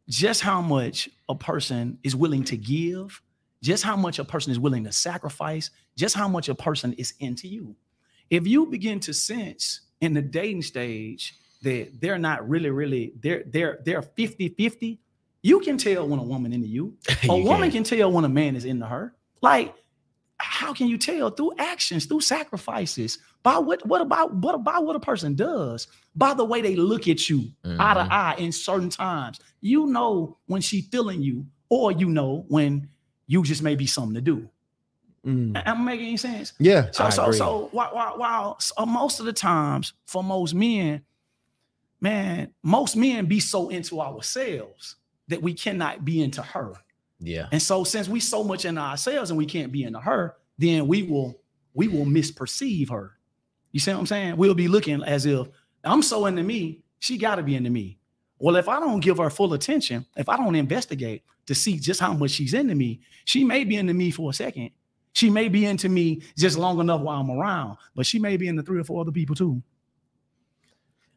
just how much a person is willing to give, just how much a person is willing to sacrifice, just how much a person is into you. If you begin to sense in the dating stage that they're not really, really, they're they're they're 50-50, you can tell when a woman into you. A You woman can. can tell when a man is into her. Like, how can you tell through actions, through sacrifices, by what what about what about what a person does, by the way they look at you eye to Mhm. eye in certain times. You know when she feeling you, or you know when you just may be something to do. Mm. Am I making any sense? Yeah. So I so agree. so while, while, while so most of the times for most men, man, most men be so into ourselves that we cannot be into her. Yeah. And so since we so much into ourselves and we can't be into her, then we will we will misperceive her. You see what I'm saying? We'll be looking as if I'm so into me, she got to be into me. Well, if I don't give her full attention, if I don't investigate to see just how much she's into me, she may be into me for a second. She may be into me just long enough while I'm around, but she may be into three or four other people too.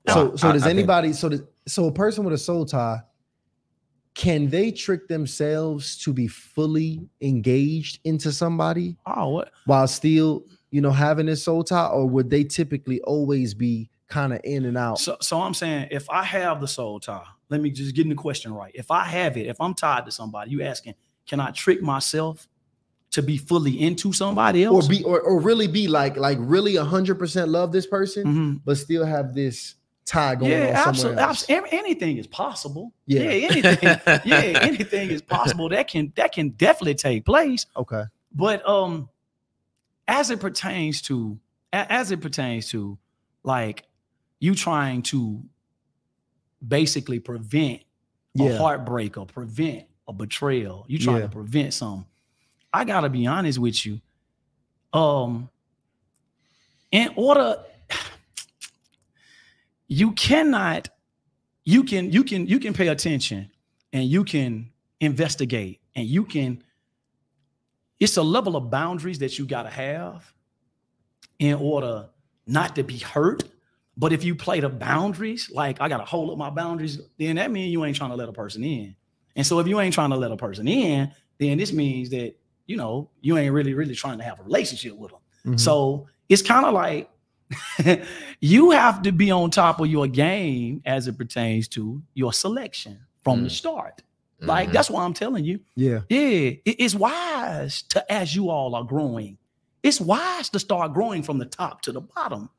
So, so I- does I think- anybody? So, does, so a person with a soul tie, can they trick themselves to be fully engaged into somebody Oh, what? while still, you know, having this soul tie, or would they typically always be kind of in and out? So, so I'm saying if I have the soul tie, let me just get in the question right. If I have it, if I'm tied to somebody, you asking, can I trick myself to be fully into somebody else, or be, or, or really be like, like really hundred percent love this person, Mhm. but still have this tie going Yeah, on absolutely. Anything is possible. Yeah. Yeah, anything. yeah, anything is possible. That can that can definitely take place. Okay. But um, as it pertains to as it pertains to like you trying to basically prevent a heartbreak or prevent a betrayal. You trying Yeah. to prevent some. I gotta be honest with you. Um, in order, you cannot, you can, you can, you can pay attention and you can investigate and you can. It's a level of boundaries that you gotta have in order not to be hurt. But if you play the boundaries, like I gotta hold up my boundaries, then that means you ain't trying to let a person in. And so if you ain't trying to let a person in, then this means that you know you ain't really, really trying to have a relationship with them. Mhm. So it's kind of like you have to be on top of your game as it pertains to your selection from the Mm. start. Like Mhm. that's why I'm telling you, yeah. yeah, it- it's wise to as you all are growing. It's wise to start growing from the top to the bottom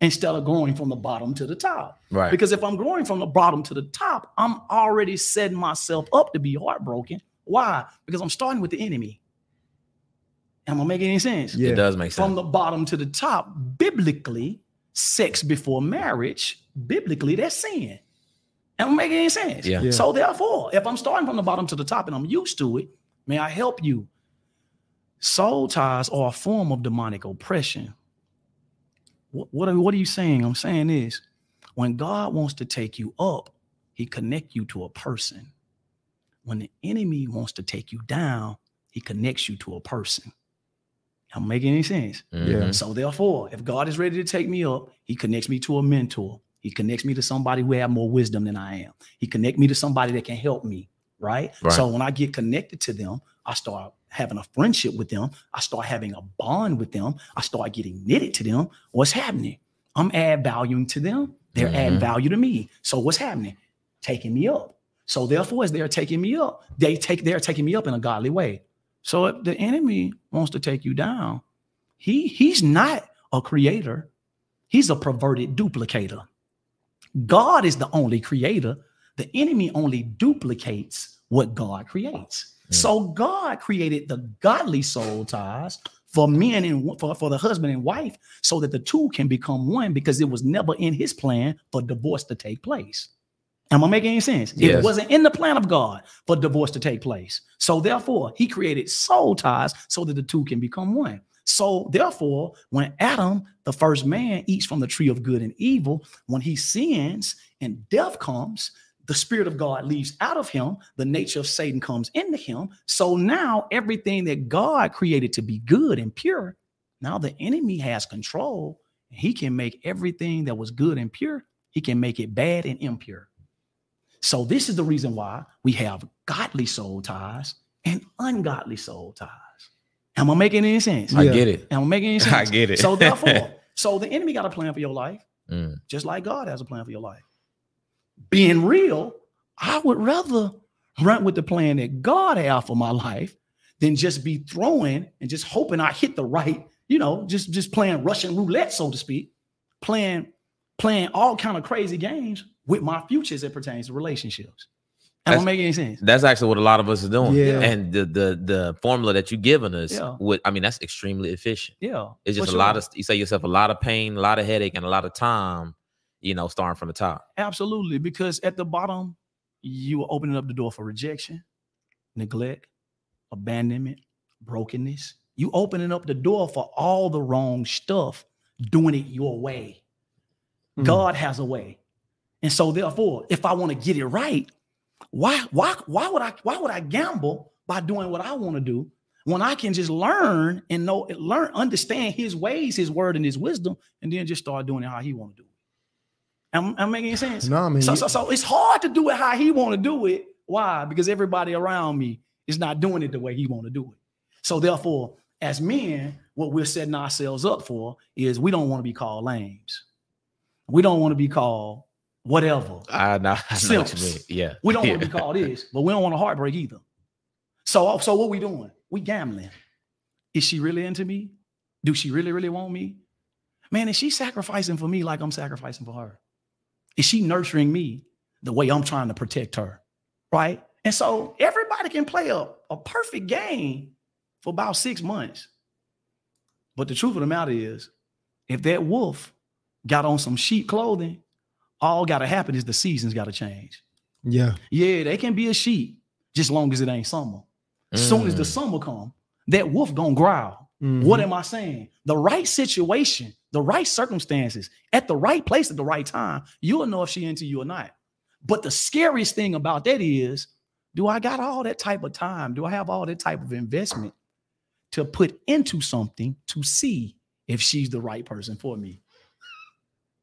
instead of growing from the bottom to the top. right. Because if I'm growing from the bottom to the top, I'm already setting myself up to be heartbroken. Why? Because I'm starting with the enemy. Am I making any sense? Yeah. It does make sense. From the bottom to the top, biblically, sex before marriage, biblically, that's sin. Am I making any sense? Yeah. Yeah. So therefore, if I'm starting from the bottom to the top and I'm used to it, may I help you? Soul ties are a form of demonic oppression. What, what, are, what are you saying? I'm saying is when God wants to take you up, he connect you to a person. When the enemy wants to take you down, he connects you to a person. I'm making any sense. Mhm. So therefore, if God is ready to take me up, he connects me to a mentor. He connects me to somebody who have more wisdom than I am. He connect me to somebody that can help me, right? Right. So when I get connected to them, I start having a friendship with them. I start having a bond with them. I start getting knitted to them. What's happening? I'm add value to them. They're adding Mhm. value to me. So what's happening? Taking me up. So therefore, as they're taking me up, they take they're taking me up in a godly way. So if the enemy wants to take you down, he he's not a creator. He's a perverted duplicator. God is the only creator. The enemy only duplicates what God creates. Mm. So God created the godly soul ties for men and for, for the husband and wife so that the two can become one because it was never in his plan for divorce to take place. Am I making any sense? Yes. It wasn't in the plan of God for divorce to take place. So therefore, he created soul ties so that the two can become one. So therefore, when Adam, the first man, eats from the tree of good and evil, when he sins and death comes, the spirit of God leaves out of him, the nature of Satan comes into him. So now everything that God created to be good and pure, now the enemy has control. He can make everything that was good and pure, he can make it bad and impure. So this is the reason why we have godly soul ties and ungodly soul ties. Am I making any sense? I get it. Am I making any sense? I get it. So therefore, so the enemy got a plan for your life, mm. just like God has a plan for your life being real, I would rather run with the plan that God have for my life than just be throwing and just hoping I hit the right, you know, just just playing Russian roulette, so to speak, playing playing all kind of crazy games with my future as it pertains to relationships. That don't make any sense. That's actually what a lot of us are doing. Yeah. And the the the formula that you've given us, yeah. with I mean, that's extremely efficient. Yeah. It's just a sure. lot of you say yourself a lot of pain, a lot of headache, and a lot of time you know, starting from the top. Absolutely, because at the bottom, you are opening up the door for rejection, neglect, abandonment, brokenness. You opening up the door for all the wrong stuff, doing it your way. Mm. God has a way. And so therefore, if I want to get it right, why why why would I why would I gamble by doing what I want to do when I can just learn and know learn understand his ways, his word and his wisdom and then just start doing it how he want to do it. I'm, I'm making sense. No, I mean, so, so, so it's hard to do it how he want to do it. Why? Because everybody around me is not doing it the way he want to do it. So therefore, as men, what we're setting ourselves up for is we don't want to be called lames. We don't want to be called whatever. I know, I know what. Yeah. We don't yeah. want to be called this, but we don't want a heartbreak either. So, oh, so what we doing? We gambling. Is she really into me? Do she really, really want me? Man, is she sacrificing for me like I'm sacrificing for her? Is she nurturing me the way I'm trying to protect her? Right. And so everybody can play a, a perfect game for about six months. But the truth of the matter is, if that wolf got on some sheep clothing, all got to happen is the seasons got to change. Yeah. Yeah, they can be a sheep just long as it ain't summer. As mm. soon as the mm. summer come, that wolf gonna growl. Mm-hmm. What am I saying? The right situation the right circumstances, at the right place at the right time, you'll know if she into you or not. But the scariest thing about that is, do I got all that type of time? Do I have all that type of investment to put into something to see if she's the right person for me?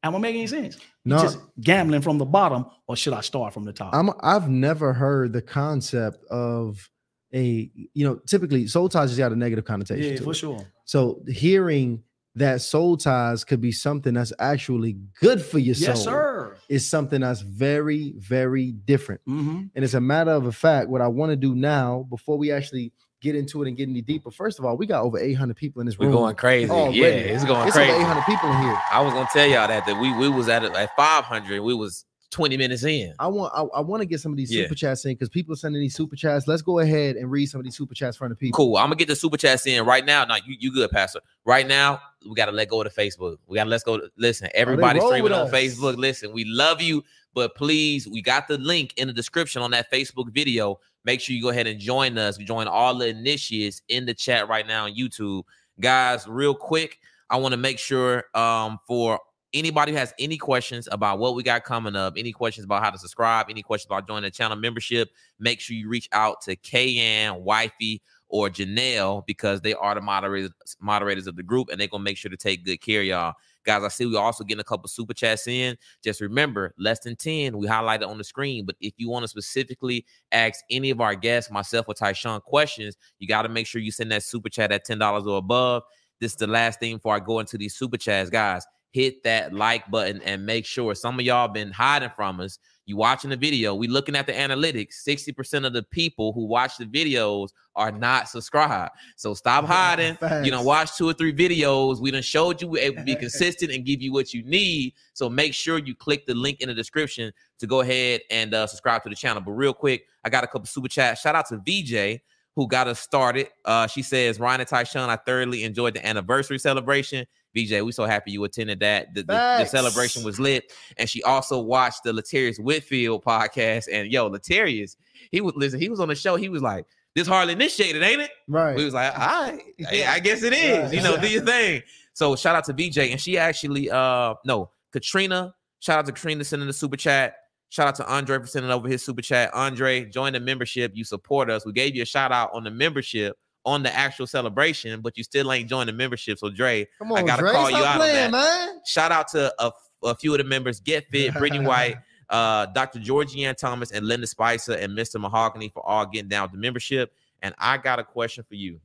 Am I making any sense? No. Just gambling from the bottom, or should I start from the top? I'm I've never heard the concept of a you know typically soul ties has got a negative connotation. Yeah, for it. sure. So hearing that soul ties could be something that's actually good for your soul. Yes, sir. Is something that's very, very different. Mm-hmm. And it's a matter of a fact. What I want to do now, before we actually get into it and get any deeper, first of all, we got over 800 people in this room. We're going crazy. Already. Yeah, it's going it's crazy. Over 800 people in here. I was gonna tell y'all that that we we was at at 500. We was 20 minutes in. I want I, I want to get some of these yeah. super chats in because people are sending these super chats. Let's go ahead and read some of these super chats from the people. Cool. I'm gonna get the super chats in right now. Now you, you good, Pastor. Right now, we gotta let go of the Facebook. We gotta let's go. Listen, oh, everybody streaming on. Facebook. Listen, we love you, but please, we got the link in the description on that Facebook video. Make sure you go ahead and join us. Join all the initiates in the chat right now on YouTube. Guys, real quick, I want to make sure um for anybody who has any questions about what we got coming up, any questions about how to subscribe, any questions about joining the channel membership, make sure you reach out to Kayan, Wifey, or Janelle because they are the moderators moderators of the group and they're gonna make sure to take good care y'all. Guys, I see we're also getting a couple super chats in. Just remember, less than 10, we highlight it on the screen. But if you want to specifically ask any of our guests, myself or Tyshawn, questions, you got to make sure you send that super chat at $10 or above. This is the last thing before I go into these super chats. Guys, hit that like button and make sure some of y'all been hiding from us. You watching the video, we looking at the analytics. 60% of the people who watch the videos are not subscribed. So stop hiding. You know, watch two or three videos. We done showed you we're able to be consistent and give you what you need. So make sure you click the link in the description to go ahead and uh, subscribe to the channel. But real quick, I got a couple super chats. Shout out to VJ who got us started. Uh, she says, Ryan and Tyshawn, I thoroughly enjoyed the anniversary celebration. VJ, we so happy you attended that. The, the, the celebration was lit. And she also watched the Latarius Whitfield podcast. And yo, Latarius, he was listen, he was on the show. He was like, this hardly initiated, ain't it? Right. We was like, all right, I, I guess it is. Right. You know, do your thing. So shout out to VJ. And she actually uh no, Katrina, shout out to Katrina sending the super chat. Shout out to Andre for sending over his super chat. Andre, join the membership. You support us. We gave you a shout out on the membership on the actual celebration, but you still ain't joined the membership. So Dre, Come on, I gotta Dre, call you stop out on that. man. shout out to a, a few of the members get fit brittany white uh dr georgianne thomas and linda spicer and mr mahogany for all getting down with the membership and i got a question for you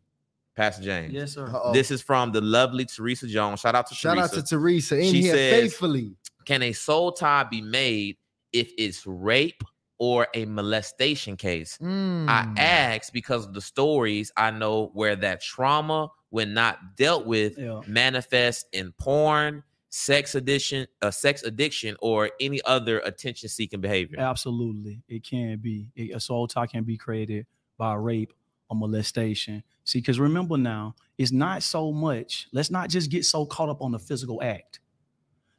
pastor james Yes, sir. Uh-oh. this is from the lovely teresa jones shout out to Shout teresa out to Teresa in She here says- faithfully. can a soul tie be made if it's rape or a molestation case i Mm. ask because of the stories i know where that trauma when not dealt with Yeah. manifest in porn, sex addiction, uh, sex addiction, or any other attention-seeking behavior. Absolutely, it can be. It- A soul tie can be created by rape or molestation. See, because remember now, it's not so much. Let's not just get so caught up on the physical act.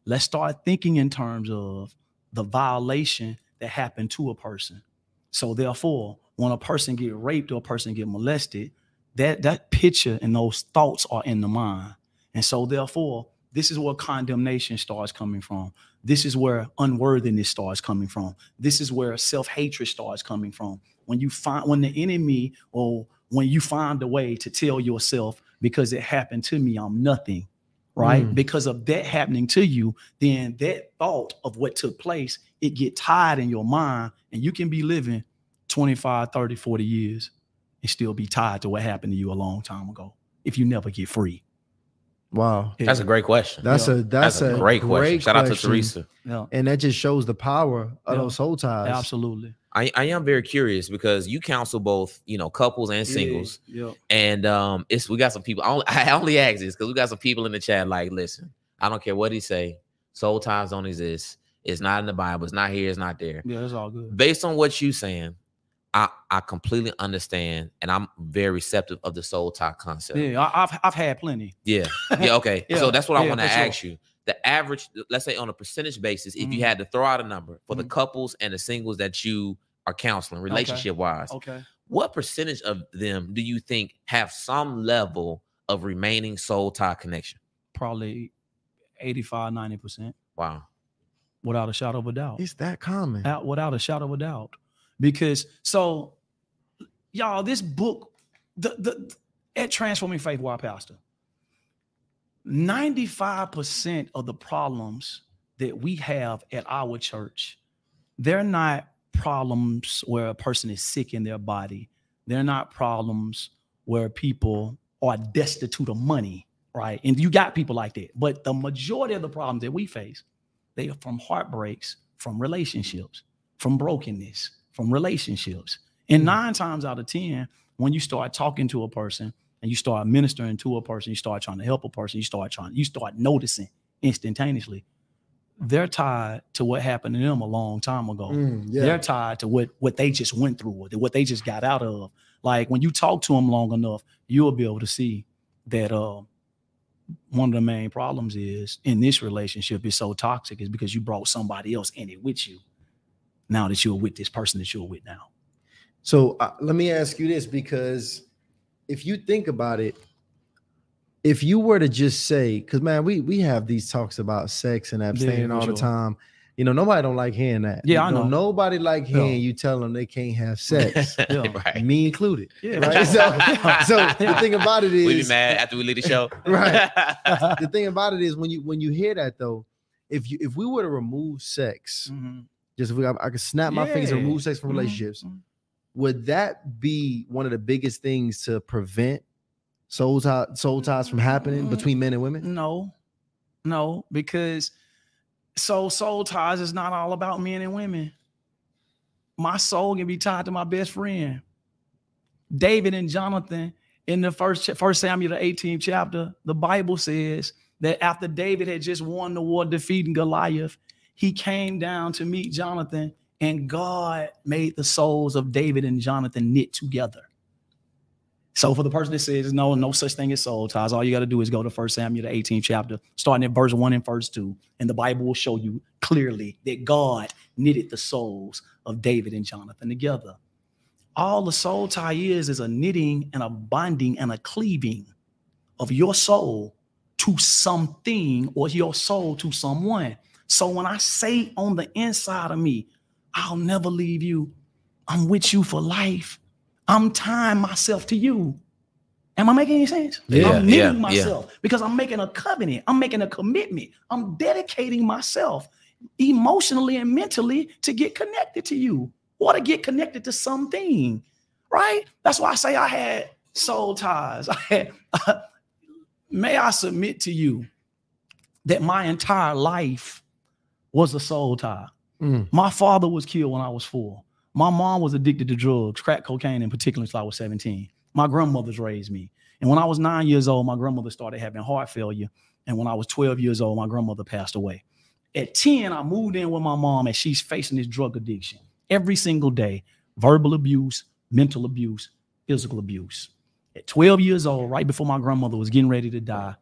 Let's start thinking in terms of the violation that happened to a person. So therefore, when a person get raped or a person get molested, that that picture and those thoughts are in the mind. And so therefore, this is where condemnation starts coming from. This is where unworthiness starts coming from. This is where self-hatred starts coming from. When you find when the enemy or when you find a way to tell yourself because it happened to me, I'm nothing, right? Mm. Because of that happening to you, then that thought of what took place, it get tied in your mind and you can be living 25, 30, 40 years and still be tied to what happened to you a long time ago if you never get free. Wow. That's a great question. That's Yeah. a that's, That's a great question. Shout out to. Teresa. Yeah, And that just shows the power of Yeah. those soul ties. absolutely. I, I am very curious because you counsel both, you know, couples and singles, Yeah. and um, it's we got some people. I only, I only ask this because we got some people in the chat. Like, listen, I don't care what he say. Soul ties don't exist. It's not in the Bible. It's not here. It's not there. Yeah, that's all good. based on what you're saying, I I completely understand, and I'm very receptive of the soul tie concept. Yeah, I, I've I've had plenty. Yeah, yeah, okay. Yeah, so that's what I want to for sure. ask you. The average, let's say on a percentage basis, if you Mhm. had to throw out a number for the Mhm. couples and the singles that you are counseling, relationship wise, Okay. what percentage of them do you think have some level of remaining soul tie connection? Probably 85, 90%, Wow. Without a shadow of a doubt. It's that common. Out without a shadow of a doubt. Because so y'all, this book, the the at Transforming Faith Why Pastor, 95% of the problems that we have at our church, they're not problems where a person is sick in their body. They're not problems where people are destitute of money, right? And you got people like that. But the majority of the problems that we face, they are from heartbreaks, from relationships, from brokenness, from relationships. And nine times out of 10, when you start talking to a person and you start ministering to a person, you start trying to help a person, you start trying, you start noticing instantaneously, they're tied to what happened to them a long time ago. Mm, yeah. They're tied to what what they just went through, or what they just got out of. Like when you talk to them long enough, you'll be able to see that uh, one of the main problems is in this relationship is so toxic is because you brought somebody else in it with you. Now that you're with this person that you're with now. So uh, let me ask you this because if you think about it, if you were to just say, because man, we we have these talks about sex and abstaining for all sure. the time. You know, nobody don't like hearing that. Yeah, You I know. Nobody like Yeah. hearing you tell them they can't have sex, Yeah. right. me included. Yeah, Right? So, so the thing about it We be mad after we leave the show. Right. the thing about it is when you when you hear that though, if you if we were to remove sex, Mhm. just if we, I, I could snap my fingers and remove sex from Mhm. relationships, Mhm. would that be one of the biggest things to prevent soul tie, soul ties from happening Mm. between men and women? No, No, because so soul ties is not all about men and women. My soul can be tied to my best friend. David and Jonathan in the first first Samuel the 18th chapter, the Bible says that after David had just won the war defeating Goliath, he came down to meet Jonathan and God made the souls of David and Jonathan knit together. So for the person that says no, no such thing as soul ties, all you got to do is go to First Samuel, the 18th chapter, starting at verse 1 and verse 2. And the Bible will show you clearly that God knitted the souls of David and Jonathan together. All the soul tie is is a knitting and a binding and a cleaving of your soul to something or your soul to someone. So when I say on the inside of me, I'll never leave you, I'm with you for life I'm tying myself to you. Am I making any sense? Yeah, I'm knitting yeah, myself yeah. because I'm making a covenant. I'm making a commitment. I'm dedicating myself emotionally and mentally to get connected to you or to get connected to something. Right? That's why I say I had soul ties. I had, may I submit to you that my entire life was a soul tie. Mm. My father was killed when I was four. My mom was addicted to drugs, crack cocaine in particular, until I was 17. My grandmother's raised me. And when I was nine years old, my grandmother started having heart failure. And when I was 12 years old, my grandmother passed away. At 10, I moved in with my mom and she's facing this drug addiction every single day verbal abuse, mental abuse, physical abuse. At 12 years old, right before my grandmother was getting ready to die,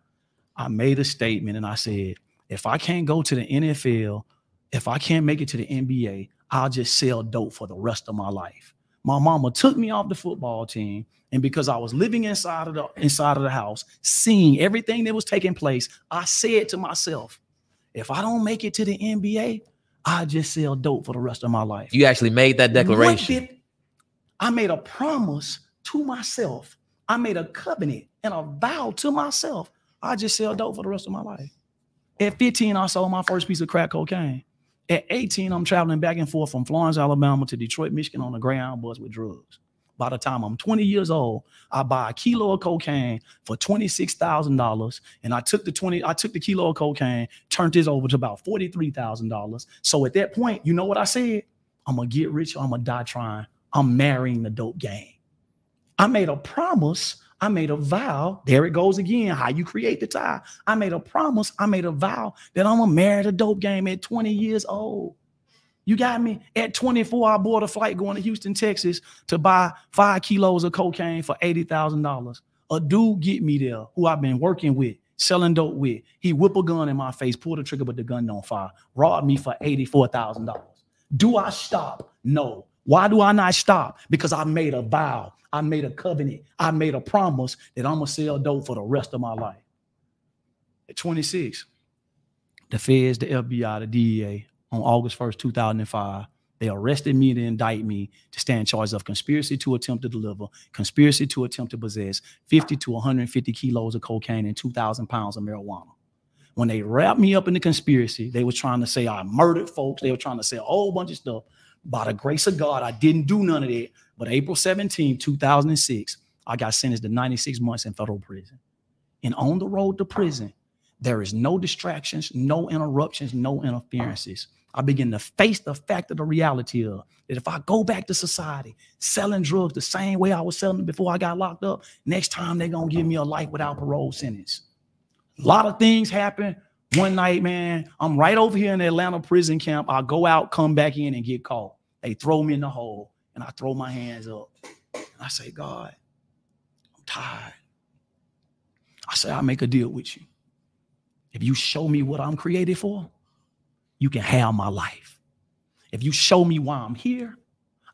I made a statement and I said, if I can't go to the NFL, if I can't make it to the NBA, I'll just sell dope for the rest of my life. My mama took me off the football team, and because I was living inside of the inside of the house, seeing everything that was taking place, I said to myself, if I don't make it to the NBA, I just sell dope for the rest of my life. You actually made that declaration. did- I made a promise to myself. I made a covenant and a vow to myself. I just sell dope for the rest of my life. At 15, I sold my first piece of crack cocaine. At 18, I'm traveling back and forth from Florence, Alabama to Detroit, Michigan on a Greyhound bus with drugs. By the time I'm 20 years old, I buy a kilo of cocaine for $26,000. And I took the 20, I took the kilo of cocaine, turned this over to about $43,000. So at that point, you know what I said? I'm gonna get rich or I'm gonna die trying. I'm marrying the dope game. I made a promise. I made a vow. There it goes again. How you create the tie. I made a promise. I made a vow that I'm gonna marry the dope game at 20 years old. You got me? At 24, I bought a flight going to Houston, Texas to buy five kilos of cocaine for $80,000. A dude get me there who I've been working with, selling dope with. He whip a gun in my face, pull the trigger, but the gun don't fire. Robbed me for $84,000. Do I stop? No. Why do I not stop? Because I made a vow. I made a covenant. I made a promise that I'm gonna sell dope for the rest of my life. At 26, the feds, the FBI, the DEA, on August 1st, 2005, they arrested me to indict me to stand charges of conspiracy to attempt to deliver, conspiracy to attempt to possess 50 to 150 kilos of cocaine and 2,000 pounds of marijuana. When they wrapped me up in the conspiracy, they were trying to say I murdered folks. They were trying to say a whole bunch of stuff. By the grace of God, I didn't do none of that. But April 17, 2006, I got sentenced to 96 months in federal prison. And on the road to prison, there is no distractions, no interruptions, no interferences. I begin to face the fact of the reality of that if I go back to society selling drugs the same way I was selling them before I got locked up, next time they're gonna give me a life without parole sentence. A lot of things happen. One night, man, I'm right over here in the Atlanta prison camp. I go out, come back in, and get caught. They throw me in the hole, and I throw my hands up. And I say, God, I'm tired. I say, I make a deal with you. If you show me what I'm created for, you can have my life. If you show me why I'm here,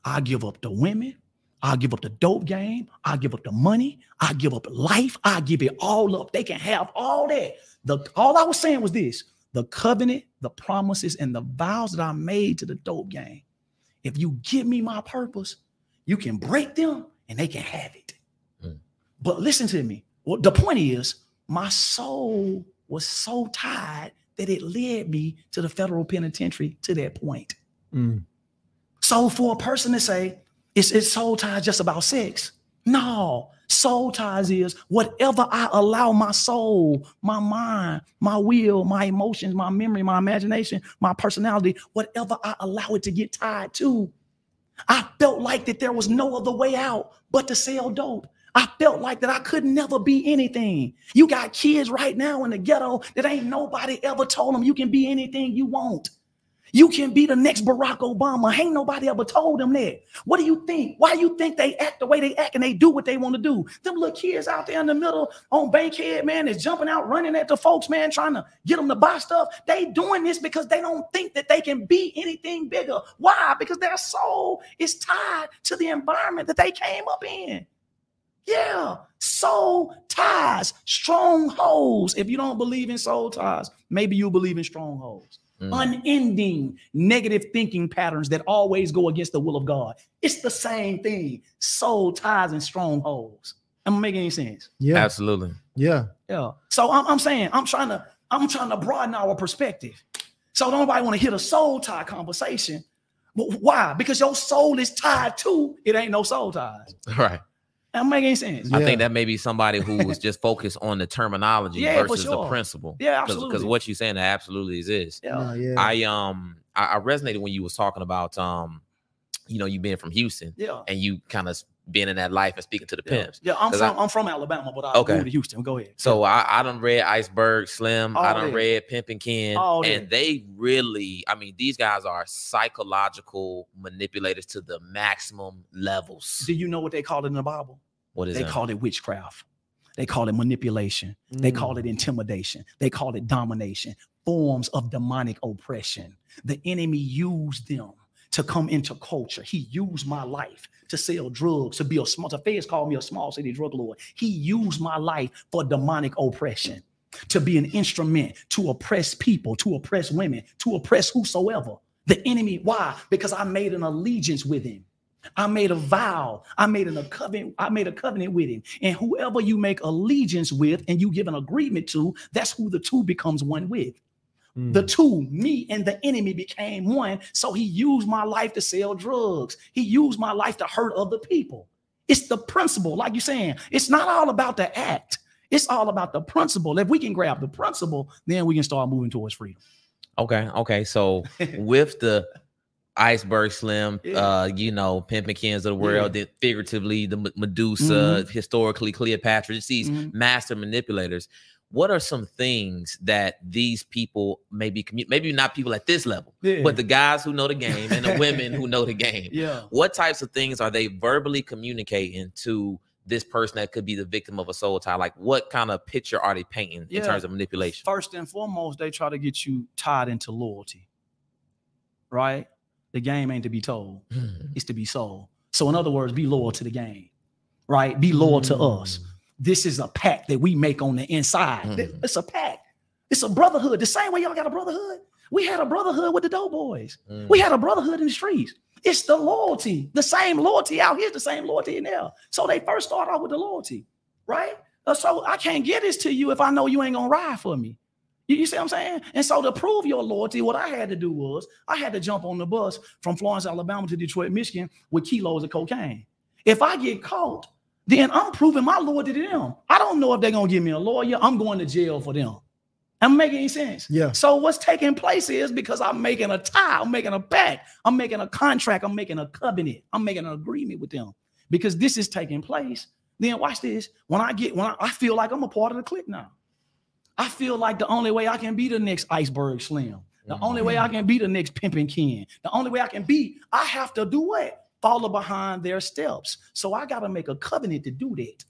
I'll give up the women. I'll give up the dope game. I'll give up the money. I'll give up life. I'll give it all up. They can have all that. The all I was saying was this: the covenant, the promises, and the vows that I made to the dope game. If you give me my purpose, you can break them and they can have it. Mm. But listen to me. Well, the point is, my soul was so tied that it led me to the federal penitentiary to that point. Mm. So for a person to say it's it's soul tied just about sex, no, Soul ties is whatever I allow my soul, my mind, my will, my emotions, my memory, my imagination, my personality, whatever I allow it to get tied to. I felt like that there was no other way out but to sell dope. I felt like that I could never be anything. You got kids right now in the ghetto that ain't nobody ever told them you can be anything you want. You can be the next Barack Obama. Ain't nobody ever told them that. What do you think? Why you think they act the way they act and they do what they want to do? Them little kids out there in the middle on Bankhead, man, is jumping out, running at the folks, man, trying to get them to buy stuff. They doing this because they don't think that they can be anything bigger. Why? Because their soul is tied to the environment that they came up in. Yeah, soul ties, strongholds. If you don't believe in soul ties, maybe you believe in strongholds. Mm. Unending negative thinking patterns that always go against the will of God. It's the same thing. Soul ties and strongholds. Am I making any sense? Yeah, absolutely. Yeah, yeah. So I'm, I'm saying I'm trying to I'm trying to broaden our perspective. So don't nobody want to hear a soul tie conversation. Why? Because your soul is tied to it. Ain't no soul ties. Right. I'm making sense. I think that may be somebody who was just focused on the terminology Yeah, versus sure. the principle. Yeah, absolutely. Because absolutely. what you're saying that absolutely exists. Yeah. Nah, yeah. I um I, I resonated when you was talking about um you know you being from Houston Yeah. and you kind of being in that life and speaking to the Yeah, pimps. yeah I'm 'Cause from I- I, am from Alabama, but I Okay. moved to Houston. Go ahead. So I, I done read Iceberg Slim, I All done that. read Pimpin' Ken, All and that. they really, I mean, these guys are psychological manipulators to the maximum levels. do you know what they call it in the Bible? What is it? They that? call it witchcraft. They call it manipulation. They Mm. call it intimidation. They call it domination. Forms of demonic oppression. The enemy used them to come into culture. He used my life to sell drugs, to be a small, feds call me a small city drug lord. He used my life for demonic oppression, to be an instrument to oppress people, to oppress women, to oppress whosoever. The enemy, why? Because I made an allegiance with him. I made a vow. I made an, a covenant. I made a covenant with him. And whoever you make allegiance with and you give an agreement to, that's who the two becomes one with. Mm. The two, me and the enemy, became one. So he used my life to sell drugs. He used my life to hurt other people. It's the principle, like you're saying. It's not all about the act. It's all about the principle. If we can grab the principle, then we can start moving towards freedom. Okay, okay. So with the Iceberg Slim, Yeah. uh, you know, Pimpin' Kens of the world, then figuratively the Medusa, historically Cleopatra, just these Mhm. master manipulators. What are some things that these people maybe commu- maybe not people at this level, Yeah. but the guys who know the game and the women who know the game. Yeah. What types of things are they verbally communicating to this person that could be the victim of a soul tie? Like what kind of picture are they painting in terms of manipulation? First and foremost, they try to get you tied into loyalty. Right? The game ain't to be told, hmm. it's to be sold. So, in other words, be loyal to the game. Right? Be loyal to hmm. us. This is a pact that we make on the inside. Mhm. It's a pact. It's a brotherhood. The same way y'all got a brotherhood. We had a brotherhood with the Doughboys. Mm. We had a brotherhood in the streets. It's the loyalty, the same loyalty out here, the same loyalty in there. So they first start off with the loyalty, right? Uh, So I can't get this to you if I know you ain't gonna ride for me. You, you see what I'm saying? And so to prove your loyalty, what I had to do was I had to jump on the bus from Florence, Alabama to Detroit, Michigan with kilos of cocaine. If I get caught, then I'm proving my loyalty to them. I don't know if they're gonna give me a lawyer. I'm going to jail for them. I'm making any sense. Yeah. So what's taking place is because I'm making a tie, I'm making a pact, I'm making a contract, I'm making a covenant, I'm making an agreement with them. Because this is taking place. Then watch this. When I get when I, I feel like I'm a part of the clique now. I feel like the only way I can be the next iceberg slim. The only way I mm. can be the next pimping king. The only way I can be, I have to do what? Follow behind their steps. So I got to make a covenant to do that.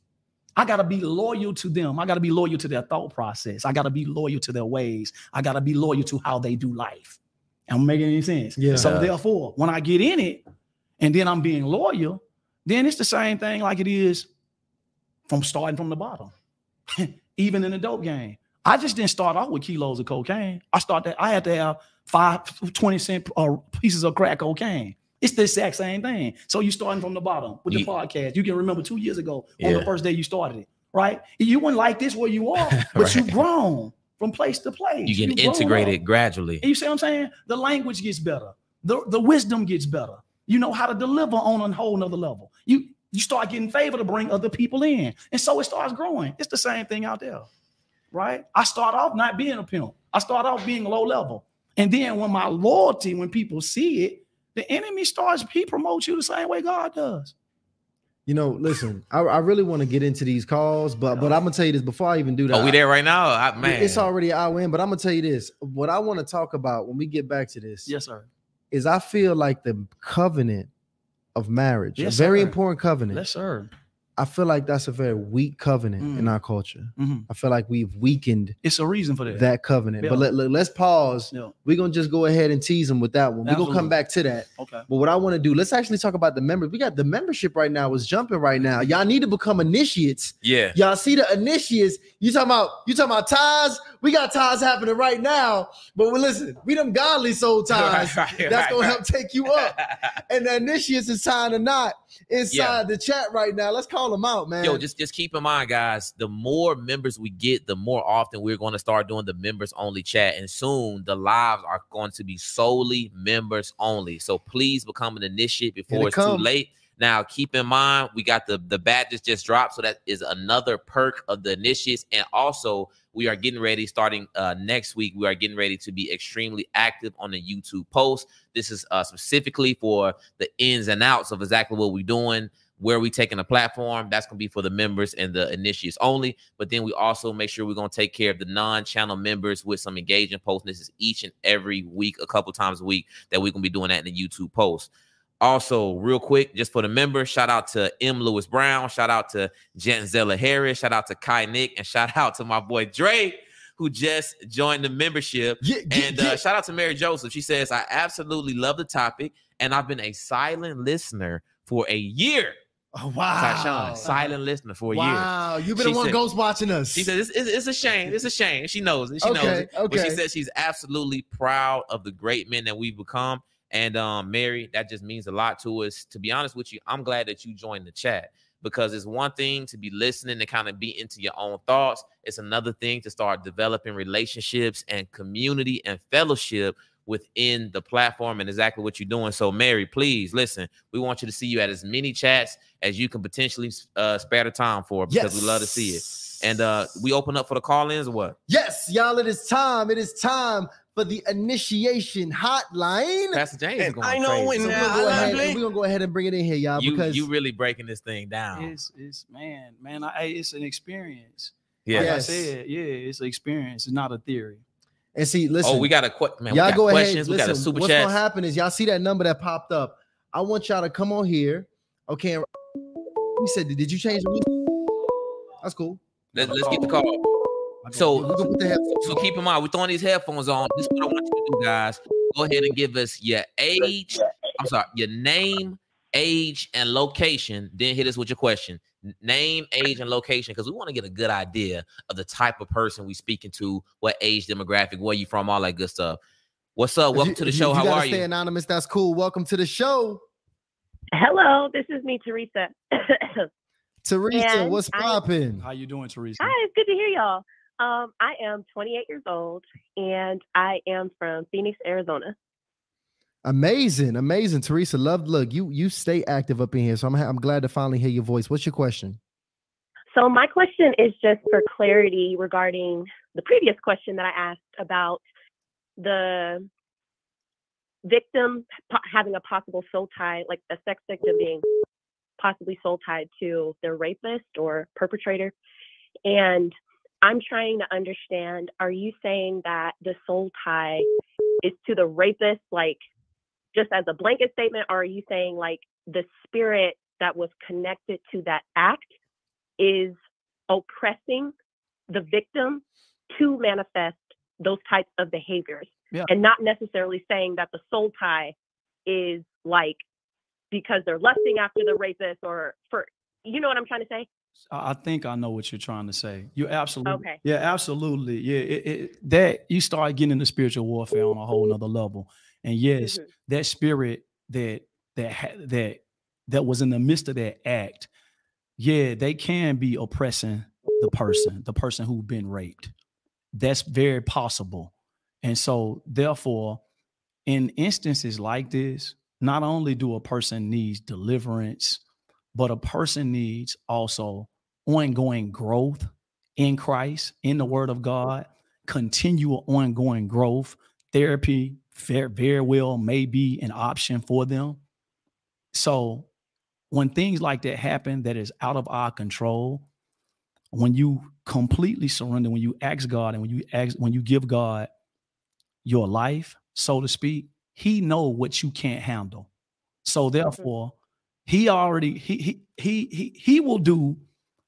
I got to be loyal to them. I got to be loyal to their thought process. I got to be loyal to their ways. I got to be loyal to how they do life. I'm making any sense? Yeah. So therefore, when I get in it and then I'm being loyal, then it's the same thing like it is from starting from the bottom. Even in the dope game. I just didn't start off with kilos of cocaine. I started, I had to have five 20 cent uh, pieces of crack cocaine. It's the exact same thing. So you starting from the bottom with the You- podcast. You can remember two years ago on the first day you started it, right? You weren't like this where you are, but Right. you've grown from place to place. You get integrated gradually. And you see what I'm saying? The language gets better. The, the wisdom gets better. You know how to deliver on a whole nother level. You you start getting favor to bring other people in. And so it starts growing. It's the same thing out there, right? I start off not being a pimp. I start off being low level. And then when my loyalty, when people see it, the enemy starts, he promotes you the same way God does. You know, listen, I, I really want to get into these calls, but but I'm gonna tell you this before I even do that. Are we there right now? I, man, It's already an hour in, but I'm gonna tell you this. What I want to talk about when we get back to this Yes, sir. is I feel like the covenant of marriage, Yes, a very sir. important covenant. Yes, sir. I feel like that's a very weak covenant in Mm. our culture. Mhm. I feel like we've weakened It's a reason for that. that covenant. Yeah. But let, let, us pause. Yeah. We're gonna just go ahead and tease them with that one. We're gonna come back to that. Okay. But what I want to do, let's actually talk about the members. We got the membership right now is jumping right now. Y'all need to become initiates. yeah. Y'all see the initiates. You talking about you talking about ties? We got ties happening right now. But we listen, we them godly soul ties. Right, right, That's gonna right. help take you up. And the initiates is tying a knot inside the chat right now. Let's call them out, man. Yo, just just keep in mind, guys. The more members we get, the more often we're going to start doing the members only chat, and soon the lives are going to be solely members only. So please become an initiate before it it's too late. Now, keep in mind, we got the the badges just dropped, so that is another perk of the initiates, and also we are getting ready starting uh, next week. We are getting ready to be extremely active on the YouTube post. This is uh, specifically for the ins and outs of exactly what we're doing where we taking the platform that's going to be for the members and the initiates only but then we also make sure we're going to take care of the non-channel members with some engaging posts this is each and every week a couple times a week that we're going to be doing that in the youtube post also real quick just for the members shout out to m lewis brown shout out to Zella harris shout out to kai nick and shout out to my boy dre who just joined the membership Yeah, yeah, and yeah. uh, shout out to Mary Joseph. She says, I absolutely love the topic, and I've been a silent listener for a year. oh, wow. Tyshawn, silent listener for a year. Wow, you've been the one said- ghost watching us. She said, it's, it's, it's a shame. It's a shame. She knows it. She knows Okay. But she okay. said she's absolutely proud of the great men that we've become. And um, Mary, that just means a lot to us. To be honest with you, I'm glad that you joined the chat because it's one thing to be listening and kind of be into your own thoughts. It's another thing to start developing relationships and community and fellowship within the platform and exactly what you're doing. So, Mary, please listen. We want you to see you at as many chats as you can potentially uh, spare the time for because we love to see it. And uh, we open up for the call-ins or what? yes, y'all, it is time. It is time for the initiation hotline. Pastor James is going I know crazy. So when we're gonna, I go love ahead, we're gonna go ahead and bring it in here, y'all, you, because you really breaking this thing down. It's it's man, man. I, it's an experience. yeah. Like Yes. I said, yeah, it's an experience. It's not a theory. and see, listen. oh, we got a que- man. y'all got go ahead. questions. we got a Listen, super what's chat. gonna happen is y'all see that number that popped up. I want y'all to come on here. Okay. We said, did you change the music? That's cool. Let, us get the call. I go- So, We're gonna put the headphones so keep in mind, we're throwing these headphones on. This is what I want you to do, guys. Go ahead and give us your age. I'm sorry, your name, age, and location. Then hit us with your question. Name, age, and location, because we want to get a good idea of the type of person we speaking to, what age demographic, where you from, all that good stuff. What's up? Welcome you- to the if show. if How gotta are stay you? anonymous. That's cool. Welcome to the show, Hello, this is me, Teresa. Teresa. And what's I- popping? How you doing, Teresa? Hi, it's good to hear y'all. Um, I am 28 years old and I am from Phoenix, Arizona. Amazing, amazing, Teresa. Love. Look, you you stay active up in here, so I'm ha- I'm glad to finally hear your voice. What's your question? So, my question is just for clarity regarding the previous question that I asked about the victim po- having a possible soul tie, like a sex victim being possibly soul tied to their rapist or perpetrator. And I'm trying to understand are you saying that the soul tie is to the rapist, like just as a blanket statement, or are you saying like the spirit that was connected to that act is oppressing the victim to manifest those types of behaviors Yeah. and not necessarily saying that the soul tie is like because they're lusting after the rapist or for you know what i'm trying to say I think I know what you're trying to say. You absolutely, Okay. yeah, absolutely, yeah. It, it, that you start getting into spiritual warfare on a whole nother level, and yes, Mhm. that spirit that that that that was in the midst of that act, yeah, they can be oppressing the person, the person who's been raped. That's very possible, and so therefore, in instances like this, not only do a person needs deliverance, but a person needs also ongoing growth in Christ, in the Word of God, continual ongoing growth. Therapy very, very well may be an option for them. So when things like that happen that is out of our control, when you completely surrender, when you ask God and when you ask, when you give God your life, so to speak, He know what you can't handle. So mm-hmm. therefore, He already he he he he he will do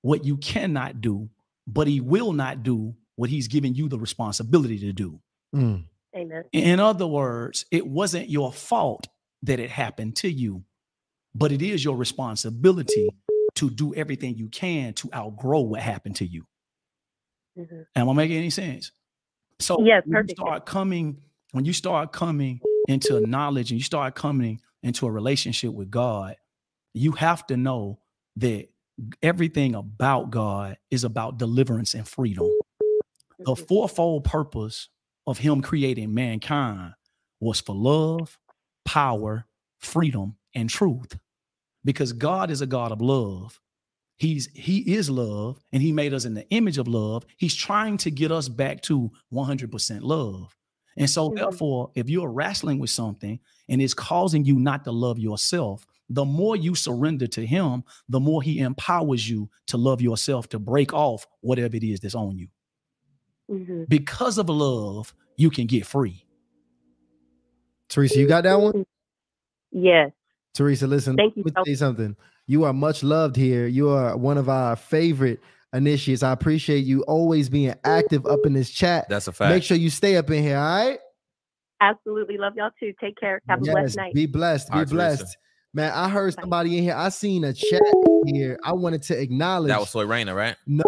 what you cannot do, but He will not do what He's given you the responsibility to do. Mm. Amen. In other words, it wasn't your fault that it happened to you, but it is your responsibility to do everything you can to outgrow what happened to you. Mhm. Am I making any sense? So Yes, when you perfect. start coming, when you start coming into knowledge and you start coming into a relationship with God, you have to know that everything about God is about deliverance and freedom. The Mhm. fourfold purpose of Him creating mankind was for love, power, freedom, and truth. Because God is a God of love. He's he is love and he made us in the image of love. He's trying to get us back to 100% love. And so Mhm. therefore, if you're wrestling with something and it's causing you not to love yourself, the more you surrender to him, the more he empowers you to love yourself to break off whatever it is that's on you. Mhm. Because of love, you can get free. Teresa, you got that one? Yes. Teresa, listen, Thank you let me so- tell you something. You are much loved here. You are one of our favorite initiates. I appreciate you always being active up in this chat. That's a fact. Make sure you stay up in here, all right? Absolutely. Love y'all too. Take care. Have a blessed night. Be blessed. Be blessed. Teresa. Blessed. Man, I heard somebody in here. I seen a chat here. I wanted to acknowledge. that was Soy Raina, right? No,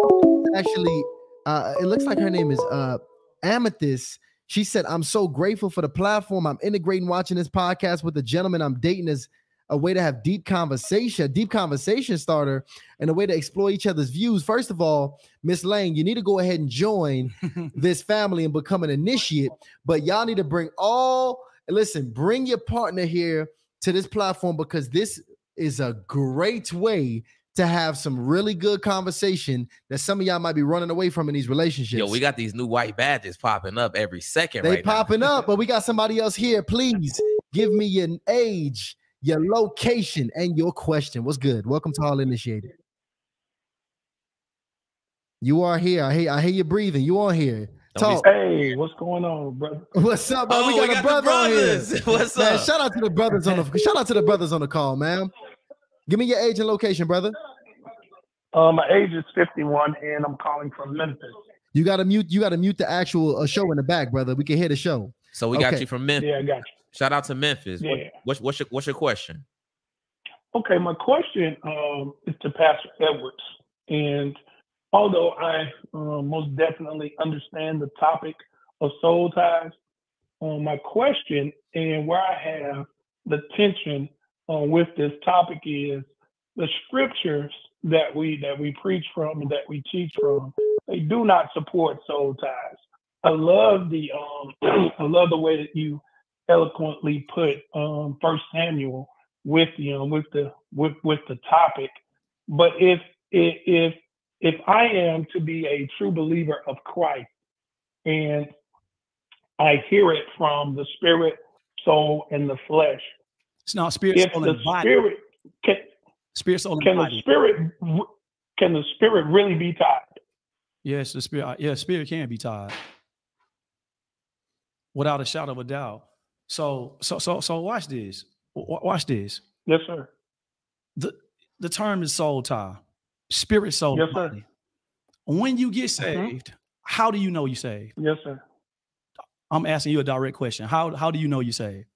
actually, uh, it looks like her name is uh Amethyst. She said, I'm so grateful for the platform. I'm integrating watching this podcast with the gentleman I'm dating as a way to have deep conversation, deep conversation starter, and a way to explore each other's views. First of all, Miss Lang, you need to go ahead and join this family and become an initiate. But y'all need to bring all listen, bring your partner here to this platform because this is a great way to have some really good conversation that some of y'all might be running away from in these relationships. Yo, we got these new white badges popping up every second. they right now. popping up, but we got somebody else here. Please give me your age, your location, and your question. What's good? Welcome to Hardly Initiated. You are here. I hear I hear you breathing. You are here. Don't Talk. Hey, what's going on, brother? What's up, man? Oh, we got a brother on here. brothers. What's Man, up? shout out to the brothers on the shout out to the brothers on the call, man. Give me your age and location, brother. Uh, my age is 51, and I'm calling from Memphis. You gotta mute. You gotta mute the actual uh, show in the back, brother. We can hear the show. So we got you from Memphis. Yeah, I got you. Shout out to Memphis. What- Yeah. what's what's your what's your question? Okay, my question um, is to Pastor Edwards. And although I uh, most definitely understand the topic of soul ties, uh, my question and where I have the tension uh, with this topic is the scriptures that we that we preach from and that we teach from. They do not support soul ties. I love the um, I love the way that you eloquently put um, First Samuel with you know with the with with the topic. But if if if I am to be a true believer of Christ and I hear it from the spirit, soul, and the flesh, It's not spirit, if soul, the and body. spirit can Spirit, soul, and can the spirit can the spirit really be tied? Yes, the spirit. Yeah, spirit can be tied without a shadow of a doubt. So, so, so, so, watch this. Watch this. Yes, sir. the The term is soul tie, spirit, soul, Yes, sir. When you get Mhm. saved, how do you know you saved? Yes, sir. I'm asking you a direct question. How how do you know you saved?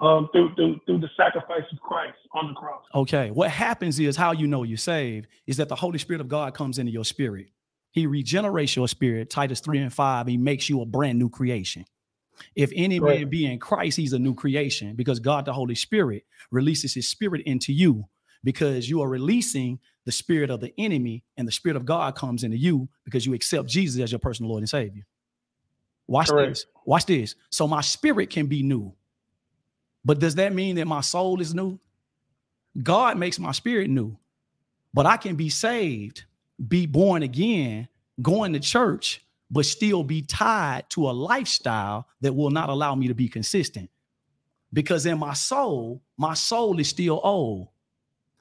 Um, through through through the sacrifice of Christ on the cross. Okay. What happens is how you know you're saved is that the Holy Spirit of God comes into your spirit. He regenerates your spirit. Titus 3 and 5. He makes you a brand new creation. If any Right. man be in Christ, he's a new creation because God, the Holy Spirit, releases his spirit into you because you are releasing the spirit of the enemy and the spirit of God comes into you because you accept Jesus as your personal Lord and Savior. Watch Correct. this. Watch this. So my spirit can be new. But does that mean that my soul is new? God makes my spirit new, but I can be saved, be born again, going to church, but still be tied to a lifestyle that will not allow me to be consistent. Because in my soul, my soul is still old.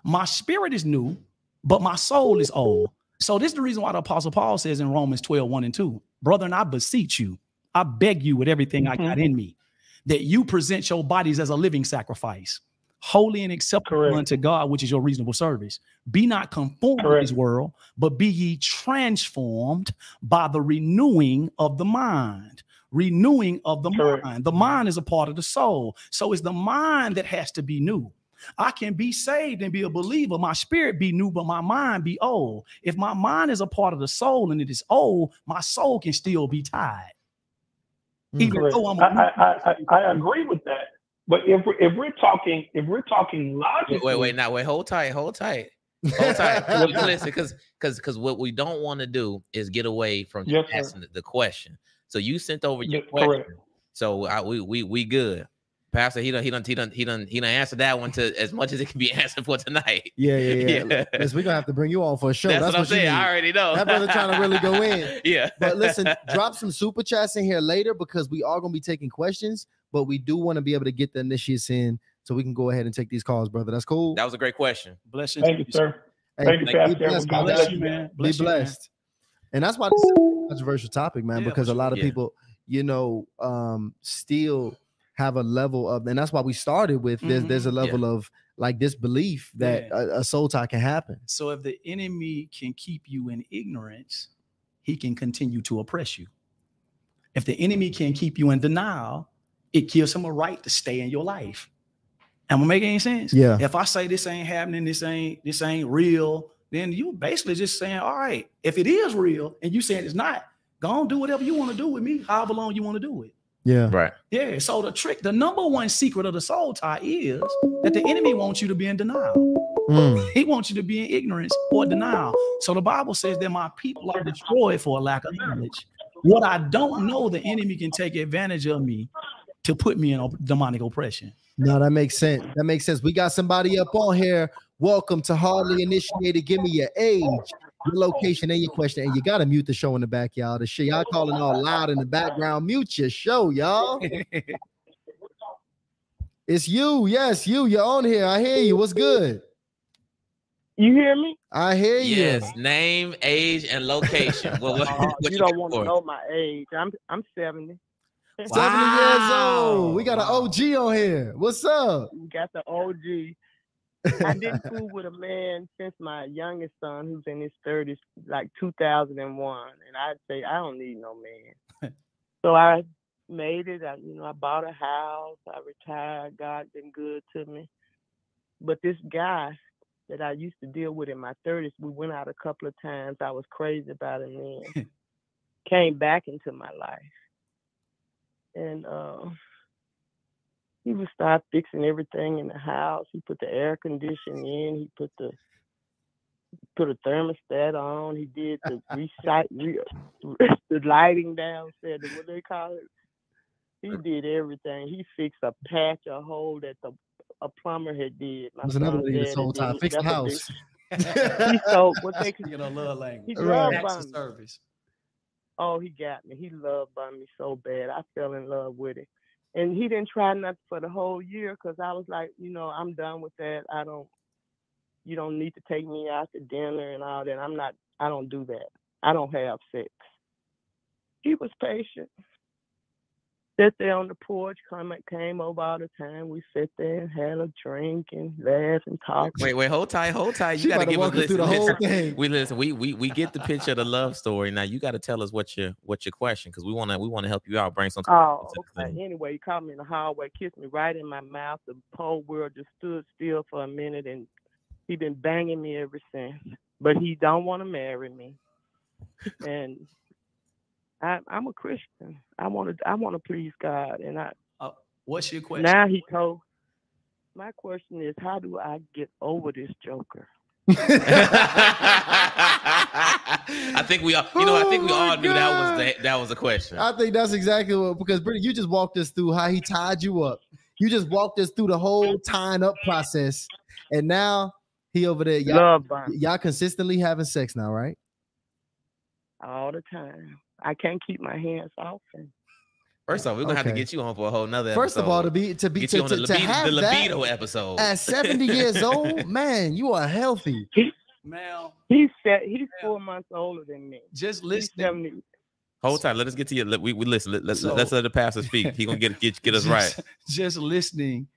My spirit is new, but my soul is old. So this is the reason why the apostle Paul says in Romans 12, 1 and 2, brethren, I beseech you, I beg you with everything mm-hmm. I got in me, that you present your bodies as a living sacrifice, holy and acceptable Correct. unto God, which is your reasonable service. Be not conformed Correct. to this world, but be ye transformed by the renewing of the mind. Renewing of the Correct. mind. The mind is a part of the soul. So it's the mind that has to be new. I can be saved and be a believer. My spirit be new, but my mind be old. If my mind is a part of the soul and it is old, my soul can still be tied. Mm. Even Correct. though I'm I, I, I, I agree with that. But if we're, if we're talking if we're talking logically, wait, wait, now wait, hold tight, hold tight, hold tight. Listen, because because because what we don't want to do is get away from yes, asking the, the, question. So you sent over your yes, question. Correct. So I, we we we good. Pastor, he done, he done, he done, he done, he done answered that one to as much as it can be answered for tonight. Yeah, yeah, yeah. yeah. Listen, we're gonna have to bring you on for a show. That's, That's what I'm saying. I already know. That brother trying to really go in. yeah. But listen, drop some super chats in here later because we are gonna be taking questions, but we do want to be able to get the initiates in so we can go ahead and take these calls, brother. That's cool. That was a great question. Bless you. Thank you, sir. Hey, Thank you, Pastor. Blessed, bless you, man. Bless be blessed. You, man. And that's why this is a controversial topic, man, yeah, because a lot of yeah. people, you know, um, still have a level of, and that's why we started with there's mm-hmm. there's a level yeah. of like disbelief that yeah. a, a, soul tie can happen. So if the enemy can keep you in ignorance, he can continue to oppress you. If the enemy can keep you in denial, it gives him a right to stay in your life. Am I making any sense? Yeah. If I say this ain't happening, this ain't this ain't real, then you basically just saying, all right, if it is real and you saying it's not, go on do whatever you want to do with me, however long you want to do it. Yeah. Right. Yeah. So the trick, the number one secret of the soul tie is that the enemy wants you to be in denial. Mm. He wants you to be in ignorance or denial. So the Bible says that my people are destroyed for a lack of knowledge. What I don't know, the enemy can take advantage of me to put me in demonic oppression. No, that makes sense. That makes sense. We got somebody up on here. Welcome to Hardly Initiated. Give me your age, your location, and your question. And you gotta mute the show in the back, y'all. The shit y'all calling all loud in the background. Mute your show, y'all. it's you. Yes, you. You're on here. I hear you. What's good? You hear me? I hear you. Yes, name, age, and location. well, what, uh, what you, you don't want to know my age. I'm I'm 70. 70 wow. years old. We got an OG on here. What's up? We got the OG. I've been cool with a man since my youngest son, who's in his 30s, like 2001. And I'd say, I don't need no man. so I made it. I, you know, I bought a house. I retired. God been good to me. But this guy that I used to deal with in my 30s, we went out a couple of times. I was crazy about him then. Came back into my life and uh, he would start fixing everything in the house. He put the air conditioning in. He put the put a thermostat on. He did the recite re, the lighting downstairs. What they call it? He did everything. He fixed a patch, a hole that the a plumber had did. My was another thing this whole time. Fix the house. he sold what they you know love language. He right. service. Oh, he got me. He loved by me so bad. I fell in love with it. And he didn't try nothing for the whole year because I was like, you know, I'm done with that. I don't, you don't need to take me out to dinner and all that. I'm not, I don't do that. I don't have sex. He was patient sat there on the porch, come came over all the time. We sit there and had a drink and laugh and talk. Wait, wait, hold tight, hold tight. You got to give us listen, the whole thing. We listen. We we we get the picture of the love story. Now you got to tell us what your what your question because we want to we want to help you out. Bring some. Oh, okay. Anyway, he caught me in the hallway, kissed me right in my mouth. The whole world just stood still for a minute, and he been banging me ever since. But he don't want to marry me, and I, am a Christian. I want to I want to please God, and I. Uh, what's your question? Now he told. My question is, how do I get over this Joker? I think we all, you know, I think we all oh knew that was the, that was a question. I think that's exactly what because Brittany, you just walked us through how he tied you up. You just walked us through the whole tying up process, and now he over there. Y'all, Love bomb y'all consistently having sex now, right? all the time. I can't keep my hands off him. First off, we're gonna have to get you on for a whole nother. First of all, to be to be get to, you on to, the to libido, have the libido that episode at 70 years old, man, you are healthy. Mal, He's set, he's four months older than me. just He's listening. 70. Hold tight. Let us get to you. Let, we, we listen. Let, let's So- let's let the pastor speak. He gonna get get get us right. just, Just listening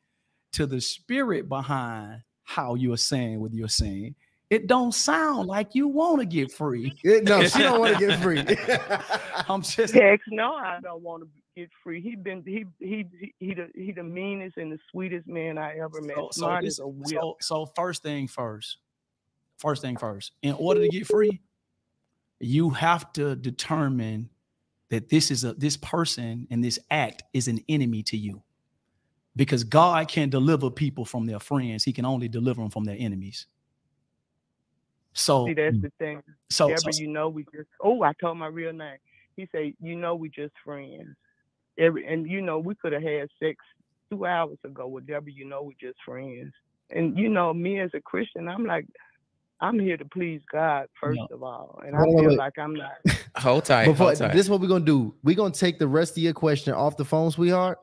to the spirit behind how you're saying what you're saying. It don't sound like you want to get free. Eh, no, she don't want to get free. I'm just Heck no, I don't want to get free. He been he he he he the, he the meanest and the sweetest man I ever met. so, so, this- as a whip. so, so first thing first. First thing first. In order to get free, you have to determine that this is a this person and this act is an enemy to you. Because God can't deliver people from their friends. He can only deliver them from their enemies. So, See, that's mm. the thing. so, Deborah, so you know we just oh, I told my real name. He said, you know we just friends. Every and you know we could have had sex two hours ago with Deborah. You know we just friends. And you know me as a Christian, I'm like, I'm here to please God first Yeah. of all, and I Wait, wait, feel wait. like I'm not. Hold tight. Before hold tight. this, is what we're gonna do. We're gonna take the rest of your question off the phone, sweetheart,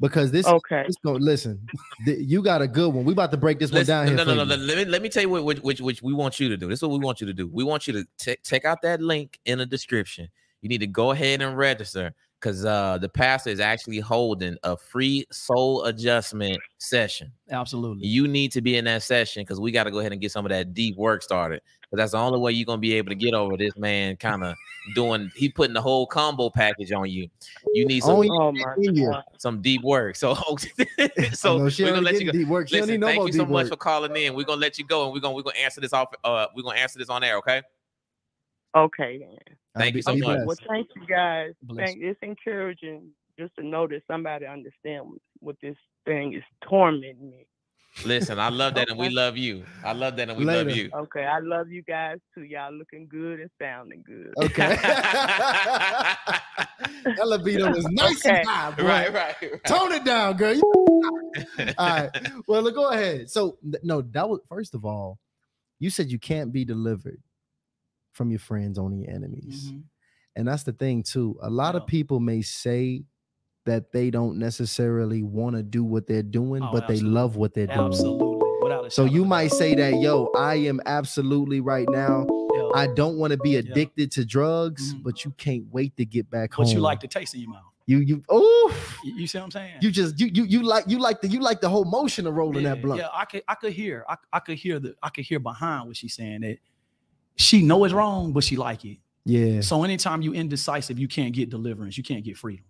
because this. Okay. This go listen. th- You got a good one. We about to break this one down here. no, for no, no, no. Let me let me tell you what which, which which we want you to do. This is what we want you to do. We want you to ta- check out that link in the description. You need to go ahead and register because uh the pastor is actually holding a free soul adjustment session. absolutely. You need to be in that session because we got to go ahead and get some of that deep work started. Because that's the only way you're gonna be able to get over this man kind of doing. He putting the whole combo package on you. You need some Only Oh my in some deep work. So so no, we're gonna let you go. deep work. She Listen, need no thank you so deep much work. for calling in. We're gonna let you go and we're gonna we're gonna answer this off. Uh, we're gonna answer this on air. Okay. Okay then. Thank you so much. blessed. Well, thank you guys. Thank, it's encouraging just to know that somebody understands what this thing is tormenting me. Listen, I love that and we love you. I love that and we Later. love you. Okay, I love you guys too. Y'all looking good and sounding good. Okay. that libido is nice Okay. and high, boy. right, right, right. Tone it down, girl. All right. Well, look, go ahead. So, no, that was first of all, you said you can't be delivered from your friends, only your enemies. Mhm. And that's the thing, too. A lot of people may say that they don't necessarily want to do what they're doing, Oh, but they love what they're doing. Absolutely. So you might say that, yo, I am absolutely right now. Yeah. I don't want to be addicted to drugs, Mhm. but you can't wait to get back home. But you like the taste in your mouth. you you oh You, you see what I'm saying? you just you you you like you like the you like the whole motion of rolling yeah, that blunt. Yeah, I could I could hear I, I could hear the I could hear behind what she's saying that she know it's wrong, but she like it. Yeah. So anytime you indecisive, you can't get deliverance, you can't get freedom.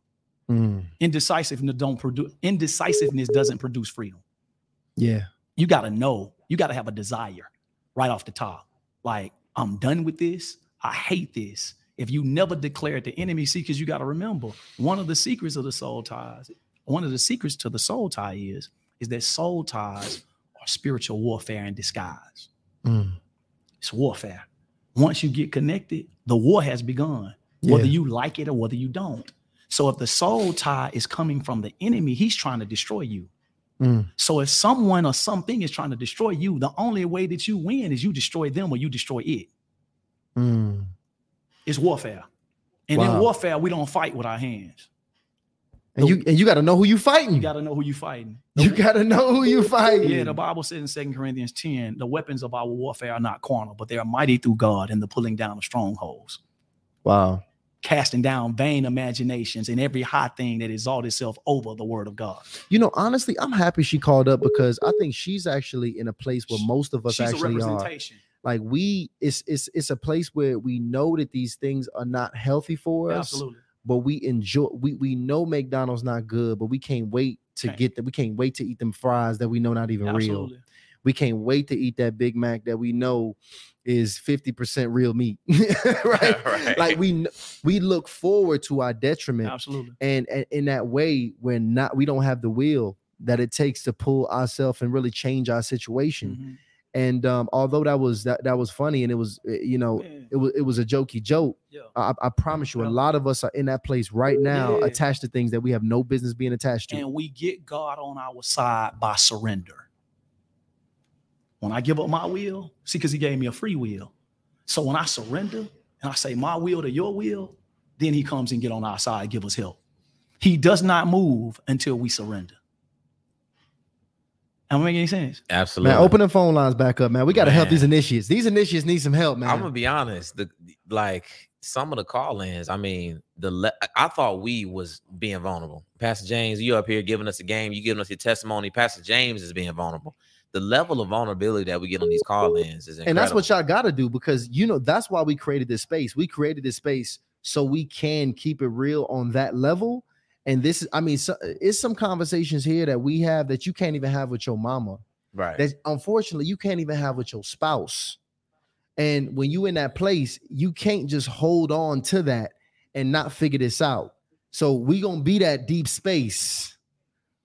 Mm, Indecisiveness don't produce indecisiveness doesn't produce freedom. yeah. You gotta know, you gotta have a desire right off the top. Like, I'm done with this. I hate this. If you never declare it to enemy, see, because you got to remember one of the secrets of the soul ties, one of the secrets to the soul tie is, is that soul ties are spiritual warfare in disguise. Mm, It's warfare. Once you get connected, the war has begun, whether Yeah. you like it or whether you don't. So if the soul tie is coming from the enemy, he's trying to destroy you. mm. So if someone or something is trying to destroy you, the only way that you win is you destroy them or you destroy it. Mm. It's warfare. And Wow. in warfare, we don't fight with our hands. And you and you got to know who you fighting. You got to know who you're fighting. You got to know who you fighting. Yeah, the Bible says in Second Corinthians 10, the weapons of our warfare are not carnal, but they are mighty through God in the pulling down of strongholds, wow. casting down vain imaginations and every high thing that exalts itself over the word of God. You know, honestly, I'm happy she called up because I think she's actually in a place where most of us She's a actually are. Like we, it's it's it's a place where we know that these things are not healthy for us. Absolutely. But we enjoy we we know McDonald's not good, but we can't wait to get them. We can't wait to eat them fries that we know not even real. We can't wait to eat that Big Mac that we know is 50% real meat. right? Right. Like we we look forward to our detriment. Absolutely. And, and in that way, we're not we don't have the will that it takes to pull ourselves and really change our situation. Mhm. And um, although that was that that was funny and it was uh, you know it was it was a jokey joke. Yeah. I, I promise you, a lot of us are in that place right now, Yeah. attached to things that we have no business being attached to. And we get God on our side by surrender. When I give up my will, see, because he gave me a free will. So when I surrender and I say my will to your will, then he comes and get on our side, give us help. He does not move until we surrender. Am I making any sense? Absolutely. Man, open the phone lines back up, man. We got to help these initiates. These initiates need some help, man. I'm gonna be honest. The like some of the call-ins. I mean, the le- I thought we was being vulnerable. Pastor James, you up here giving us a game. You giving us your testimony. Pastor James is being vulnerable. The level of vulnerability that we get on these call-ins is incredible. and that's what y'all got to do because you know that's why we created this space. We created this space so we can keep it real on that level. And this is, I mean, so, it's some conversations here that we have that you can't even have with your mama. right. That unfortunately you can't even have with your spouse. And when you in that place, you can't just hold on to that and not figure this out. So we gonna be that deep space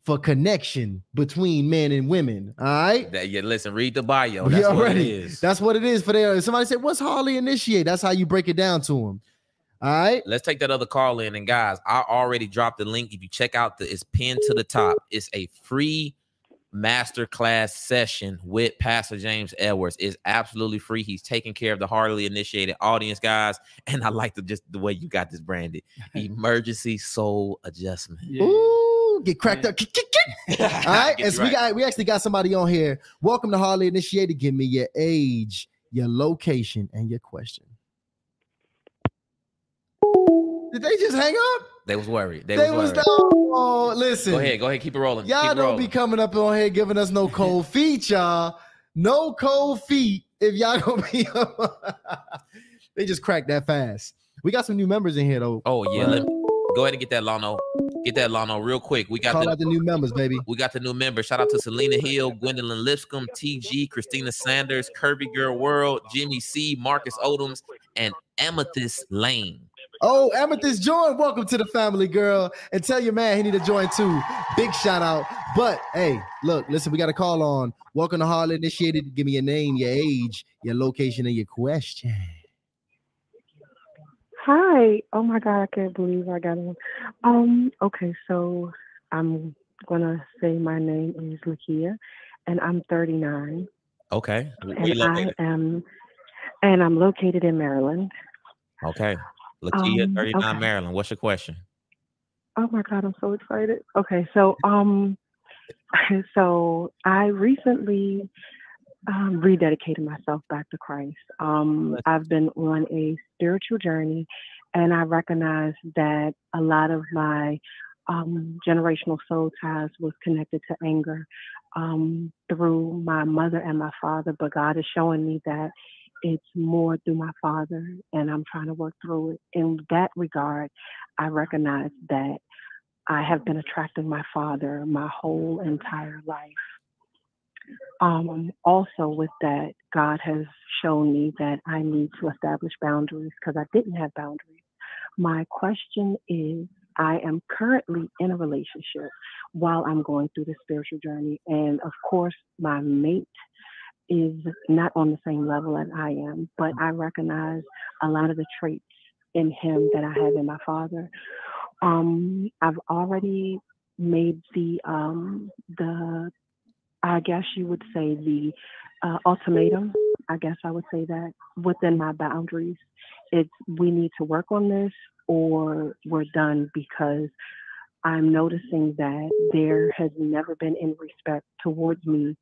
for connection between men and women. All right. That, yeah, listen, read the bio. We That's what it is. That's what it is for there. Somebody said, "What's Hardly initiate?" That's how you break it down to them. All right. Let's take that other call in. And guys, I already dropped the link. If you check out the, it's pinned to the top. It's a free masterclass session with Pastor James Edwards. It's absolutely free. He's taking care of the hardly initiated audience, guys. And I like the just the way you got this branded. Emergency soul adjustment. Ooh, get cracked up. Kick, kick, kick. All right. Get And we right. got we actually got somebody on here. Welcome to Hardly Initiated. Give me your age, your location, and your question. Did they just hang up? They was worried. They, They, was, was worried. oh, listen. Go ahead, go ahead, keep it rolling. Y'all keep don't rolling. be coming up on here giving us no cold feet, y'all. No cold feet if y'all don't be. they just cracked that fast. We got some new members in here though. Oh yeah, let me, go ahead and get that Lano. Get that Lano real quick. We got Call the out the new members, baby. We got the new member. Shout out to Selena Hill, Gwendolyn Lipscomb, TG, Christina Sanders, Kirby Girl World, Jimmy C, Marcus Odoms, and Amethyst Lane. Oh, Amethyst join. Welcome to the family, girl. And tell your man he need to join too. Big shout out. But hey, look, listen, we got a call on. Welcome to Hardly Initiated. Give me your name, your age, your location, and your question. Hi. Oh my God, I can't believe I got on. Um, okay, so I'm gonna say my name is Lakia and I'm 39 Okay. And I am and I'm located in Maryland. Okay. Lakia, Um, 39 okay. Maryland. What's your question? Oh my God, I'm so excited. Okay, so um so I recently um, rededicated myself back to Christ. Um, I've been on a spiritual journey, and I recognize that a lot of my um, generational soul ties was connected to anger um, through my mother and my father. But God is showing me that it's more through my father, and I'm trying to work through it. In that regard, I recognize that I have been attracting my father my whole entire life. Um, also, with that, God has shown me that I need to establish boundaries because I didn't have boundaries. My question is I am currently in a relationship while I'm going through the spiritual journey. And of course, my mate is not on the same level as I am, but I recognize a lot of the traits in him that I have in my father. Um, I've already made the um, the I guess you would say the uh, ultimatum. I guess I would say that within my boundaries, it's we need to work on this or we're done because I'm noticing that there has never been any respect towards me.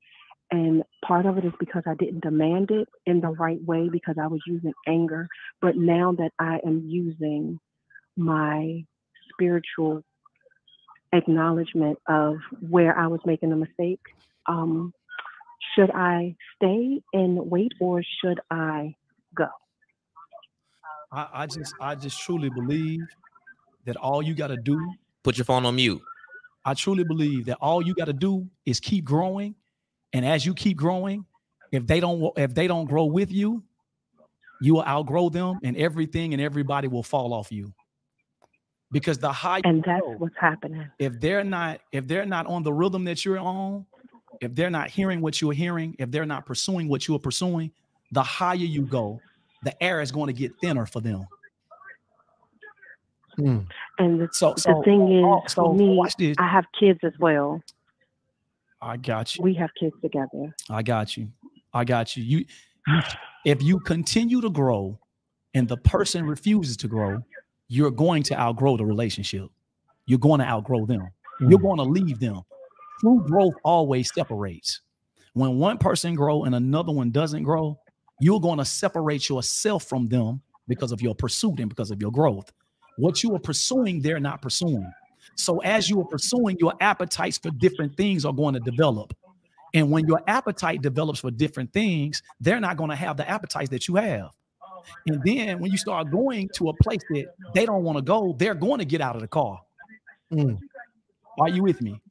And part of it is because I didn't demand it in the right way because I was using anger. But now that I am using my spiritual acknowledgement of where I was making a mistake, um, should I stay and wait or should I go? I, I just I just truly believe that all you got to do, Put your phone on mute. I truly believe that all you got to do is keep growing, and as you keep growing, if they don't if they don't grow with you, you will outgrow them, and everything and everybody will fall off you. Because the higher And that's go, what's happening. if they're not if they're not on the rhythm that you're on if they're not hearing what you're hearing if they're not pursuing what you are pursuing the higher you go the air is going to get thinner for them hmm. And the, so the so thing is, so for me, watch this I have kids as well. I got you We have kids together. i got you I got you. You, you if you continue to grow and the person refuses to grow, you're going to outgrow the relationship. You're going to outgrow them. You're Mm. going to leave them. True growth always separates. When one person grow and another one doesn't grow, you're going to separate yourself from them because of your pursuit and because of your growth. What you are pursuing, they're not pursuing. So as you are pursuing, your appetites for different things are going to develop. And when your appetite develops for different things, they're not going to have the appetites that you have. And then when you start going to a place that they don't want to go, they're going to get out of the car. Mm. Are you with me?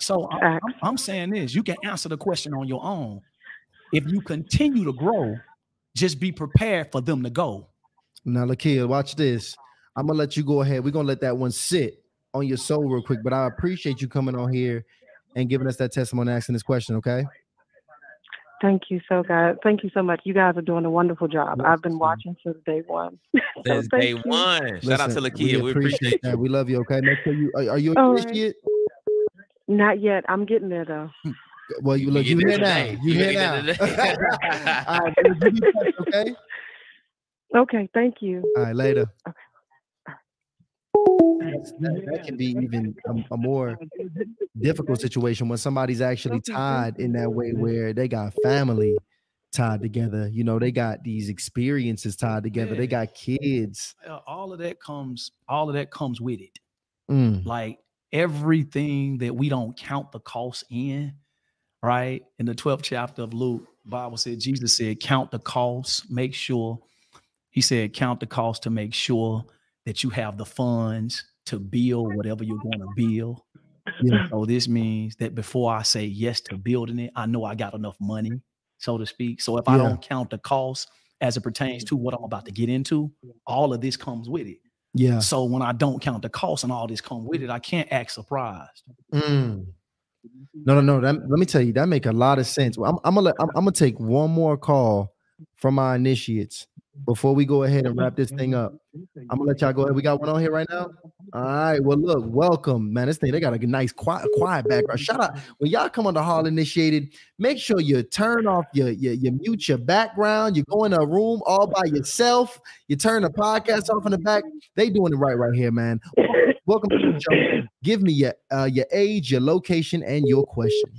So I- Facts. I'm, I'm saying this you can answer the question on your own. If you continue to grow, just be prepared for them to go. Now, Lakia, watch this. I'm gonna let you go ahead. We're gonna let that one sit on your soul real quick. But I appreciate you coming on here and giving us that testimony, asking this question. Okay. Thank you so guys. Thank you so much. You guys are doing a wonderful job. I've been watching since day one. So Since thank day you. one. Shout out to Listen, Lakia. We appreciate that. We love you. Okay. Make sure you are, are you All right. initiate? Not yet. I'm getting there though. Well, you look. You You, get here there now. You You here get now. there today. All right. baby, you be blessed, okay. Okay, thank you. All right. Later. Okay. That, that can be even a, a more difficult situation when somebody's actually tied in that way where they got family tied together. You know, they got these experiences tied together. They got kids. Uh, All of that comes, all of that comes with it. Mm, like everything that we don't count the cost in, right? In the 12th chapter of Luke, Bible said, Jesus said, count the cost, make sure. He said, count the cost to make sure that you have the funds to build whatever you're going to build. Yeah. So this means that before I say yes to building it, I know I got enough money, so to speak. So if I don't count the cost as it pertains to what I'm about to get into, all of this comes with it. Yeah. So when I don't count the cost and all this come with it, I can't act surprised. Mm. No, no, no. That, let me tell you, that make a lot of sense. Well, I'm, I'm gonna let, I'm, I'm gonna take one more call from my initiates before we go ahead and wrap this thing up. I'm gonna let y'all go ahead. We got one on here right now. All right. Well, look, welcome, man. This thing they got a nice quiet, quiet background. Shout out when y'all come on the Hardly Initiated. Make sure you turn off your, your you mute your background. You go in a room all by yourself. You turn the podcast off in the back. They doing it right right here, man. Welcome to the show. Give me your uh, your age, your location, and your question.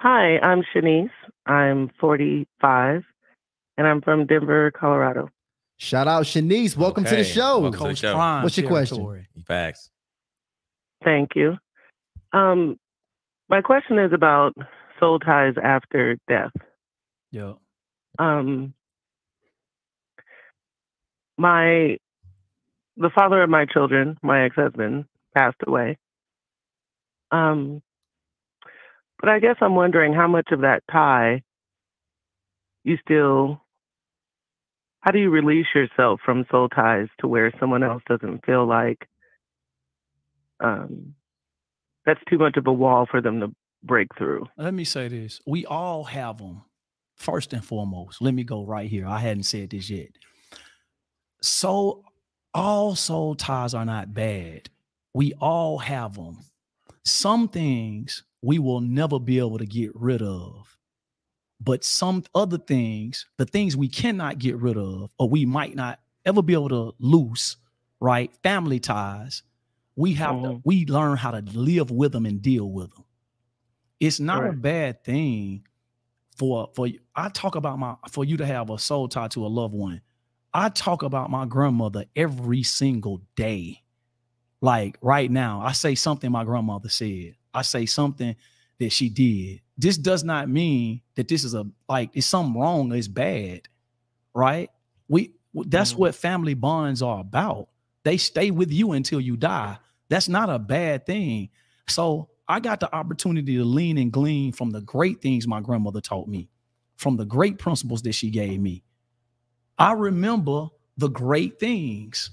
Hi, I'm Shanice. I'm 45 and I'm from Denver, Colorado. Shout out Shanice. Welcome to the show. Welcome to the Coach show. Prime What's your question? Facts. Thank you. Um, my question is about soul ties after death. Yeah. Um, my the father of my children, my ex-husband, passed away. Um, but I guess I'm wondering how much of that tie you still. How do you release yourself from soul ties to where someone else doesn't feel like um, that's too much of a wall for them to break through? Let me say this. We all have them. First and foremost, let me go right here. I hadn't said this yet. So, all soul ties are not bad. We all have them. Some things we will never be able to get rid of. But some other things, the things we cannot get rid of, or we might not ever be able to loose, right? Family ties, we have to, Mhm. we learn how to live with them and deal with them. It's not a bad thing for for I talk about my for you to have a soul tie to a loved one. I talk about my grandmother every single day. Like right now, I say something my grandmother said. I say something that she did. This does not mean that this is a like it's something wrong it's bad, right? We that's Mhm. what family bonds are about. They stay with you until you die. That's not a bad thing. So I got the opportunity to lean and glean from the great things my grandmother taught me, from the great principles that she gave me. I remember the great things.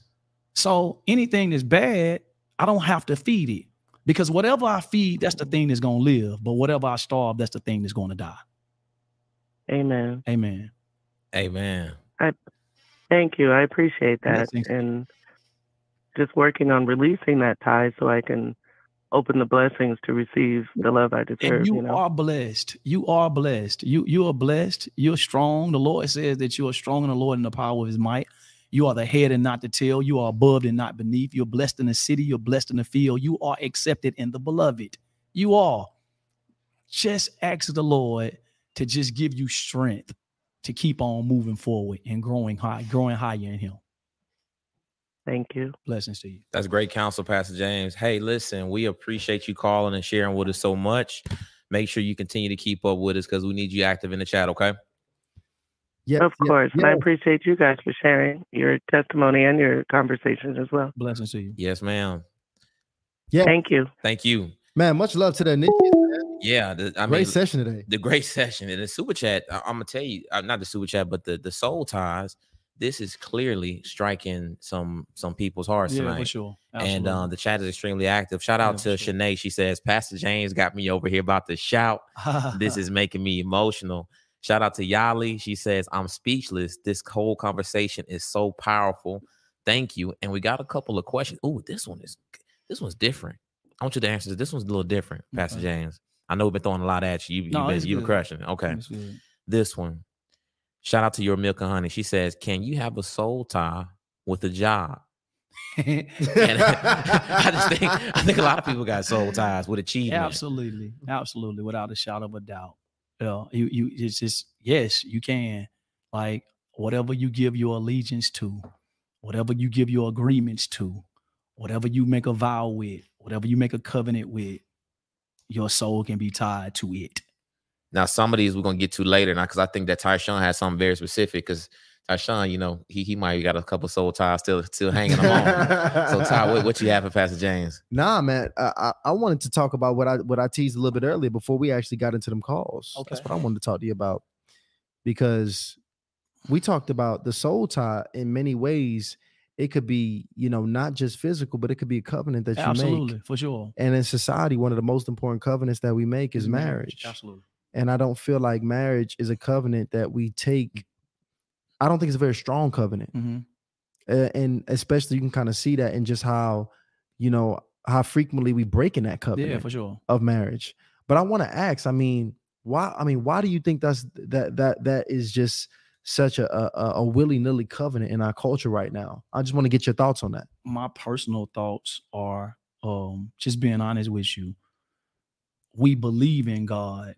So anything that's bad, I don't have to feed it because whatever I feed, that's the thing that's going to live. But whatever I starve, that's the thing that's going to die. Amen. Amen. Amen. I Thank you. I appreciate that. Blessings. And just working on releasing that tie so I can open the blessings to receive the love I deserve. And you, you know? are blessed. You are blessed. You you are blessed. You're strong. The Lord says that you are strong in the Lord and the power of his might. You are the head and not the tail. You are above and not beneath. You're blessed in the city. You're blessed in the field. You are accepted in the beloved. You are. Just ask the Lord to just give you strength to keep on moving forward and growing high, growing higher in him. Thank you. Blessings to you. That's great counsel, Pastor James. Hey, listen, we appreciate you calling and sharing with us so much. Make sure you continue to keep up with us because we need you active in the chat, okay? Yeah, of course. And I appreciate you guys for sharing your testimony and your conversations as well. Blessings to you. Yes, ma'am. Yeah. Thank you. Thank you. Man, much love to the Nikki. Yeah, the, I Great mean, session today. The great session and the super chat. I, am gonna tell you, uh, not the super chat, but the the soul ties. This is clearly striking some some people's hearts Yeah, tonight. for sure. Absolutely. And uh, the chat is extremely active. Shout out Yeah, to Shanae. She says, Pastor James got me over here about to shout. this is making me emotional. Shout out to Yali. She says, I'm speechless. This whole conversation is so powerful. Thank you. And we got a couple of questions. Oh, this one is this one's different. I want you to answer this. This one's a little different, Pastor Okay. James. I know we've been throwing a lot at you. You, No, you you been crushing. it. Okay. This one. Shout out to your milk and honey. She says, Can you have a soul tie with a job? And I just think I think a lot of people got soul ties with achievement. Absolutely, absolutely, without a shadow of a doubt. Yeah, you you it's just yes, you can. Like whatever you give your allegiance to, whatever you give your agreements to, whatever you make a vow with, whatever you make a covenant with, your soul can be tied to it. Now, some of these we're gonna get to later now because I think that Tyshawn has something very specific. Because Tyshawn, you know, he he might got a couple soul ties still still hanging them on. so Ty, what, what you have for Pastor James? Nah, man. I, I I wanted to talk about what I what I teased a little bit earlier before we actually got into them calls. Okay. That's Okay. what I wanted to talk to you about because we talked about the soul tie in many ways. It could be, you know, not just physical, but it could be a covenant that you Absolutely, make. for sure. And in society, one of the most important covenants that we make is Is marriage. Absolutely. And I don't feel like marriage is a covenant that we take. I don't think it's a very strong covenant. Hmm uh, and especially you can kind of see that in just how you know how frequently we break in that covenant Yeah, for sure. of marriage. But i want to ask i mean why i mean why do you think that's that that that is just such a a, a willy-nilly covenant in our culture right now? I just want to get your thoughts on that. My personal thoughts are um just being honest with you. We believe in god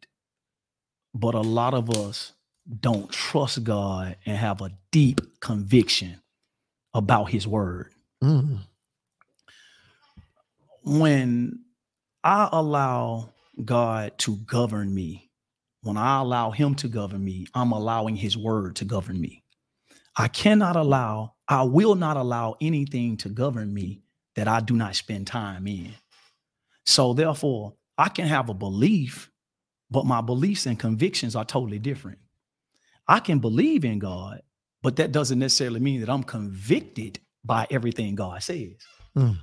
but a lot of us don't trust god and have a deep conviction about his word. Mm. when i allow god to govern me when i allow him to govern me i'm allowing his word to govern me. I cannot allow i will not allow anything to govern me that i do not spend time in. So therefore i can have a belief but my beliefs and convictions are totally different i can believe in god but that doesn't necessarily mean that i'm convicted by everything god says Mm.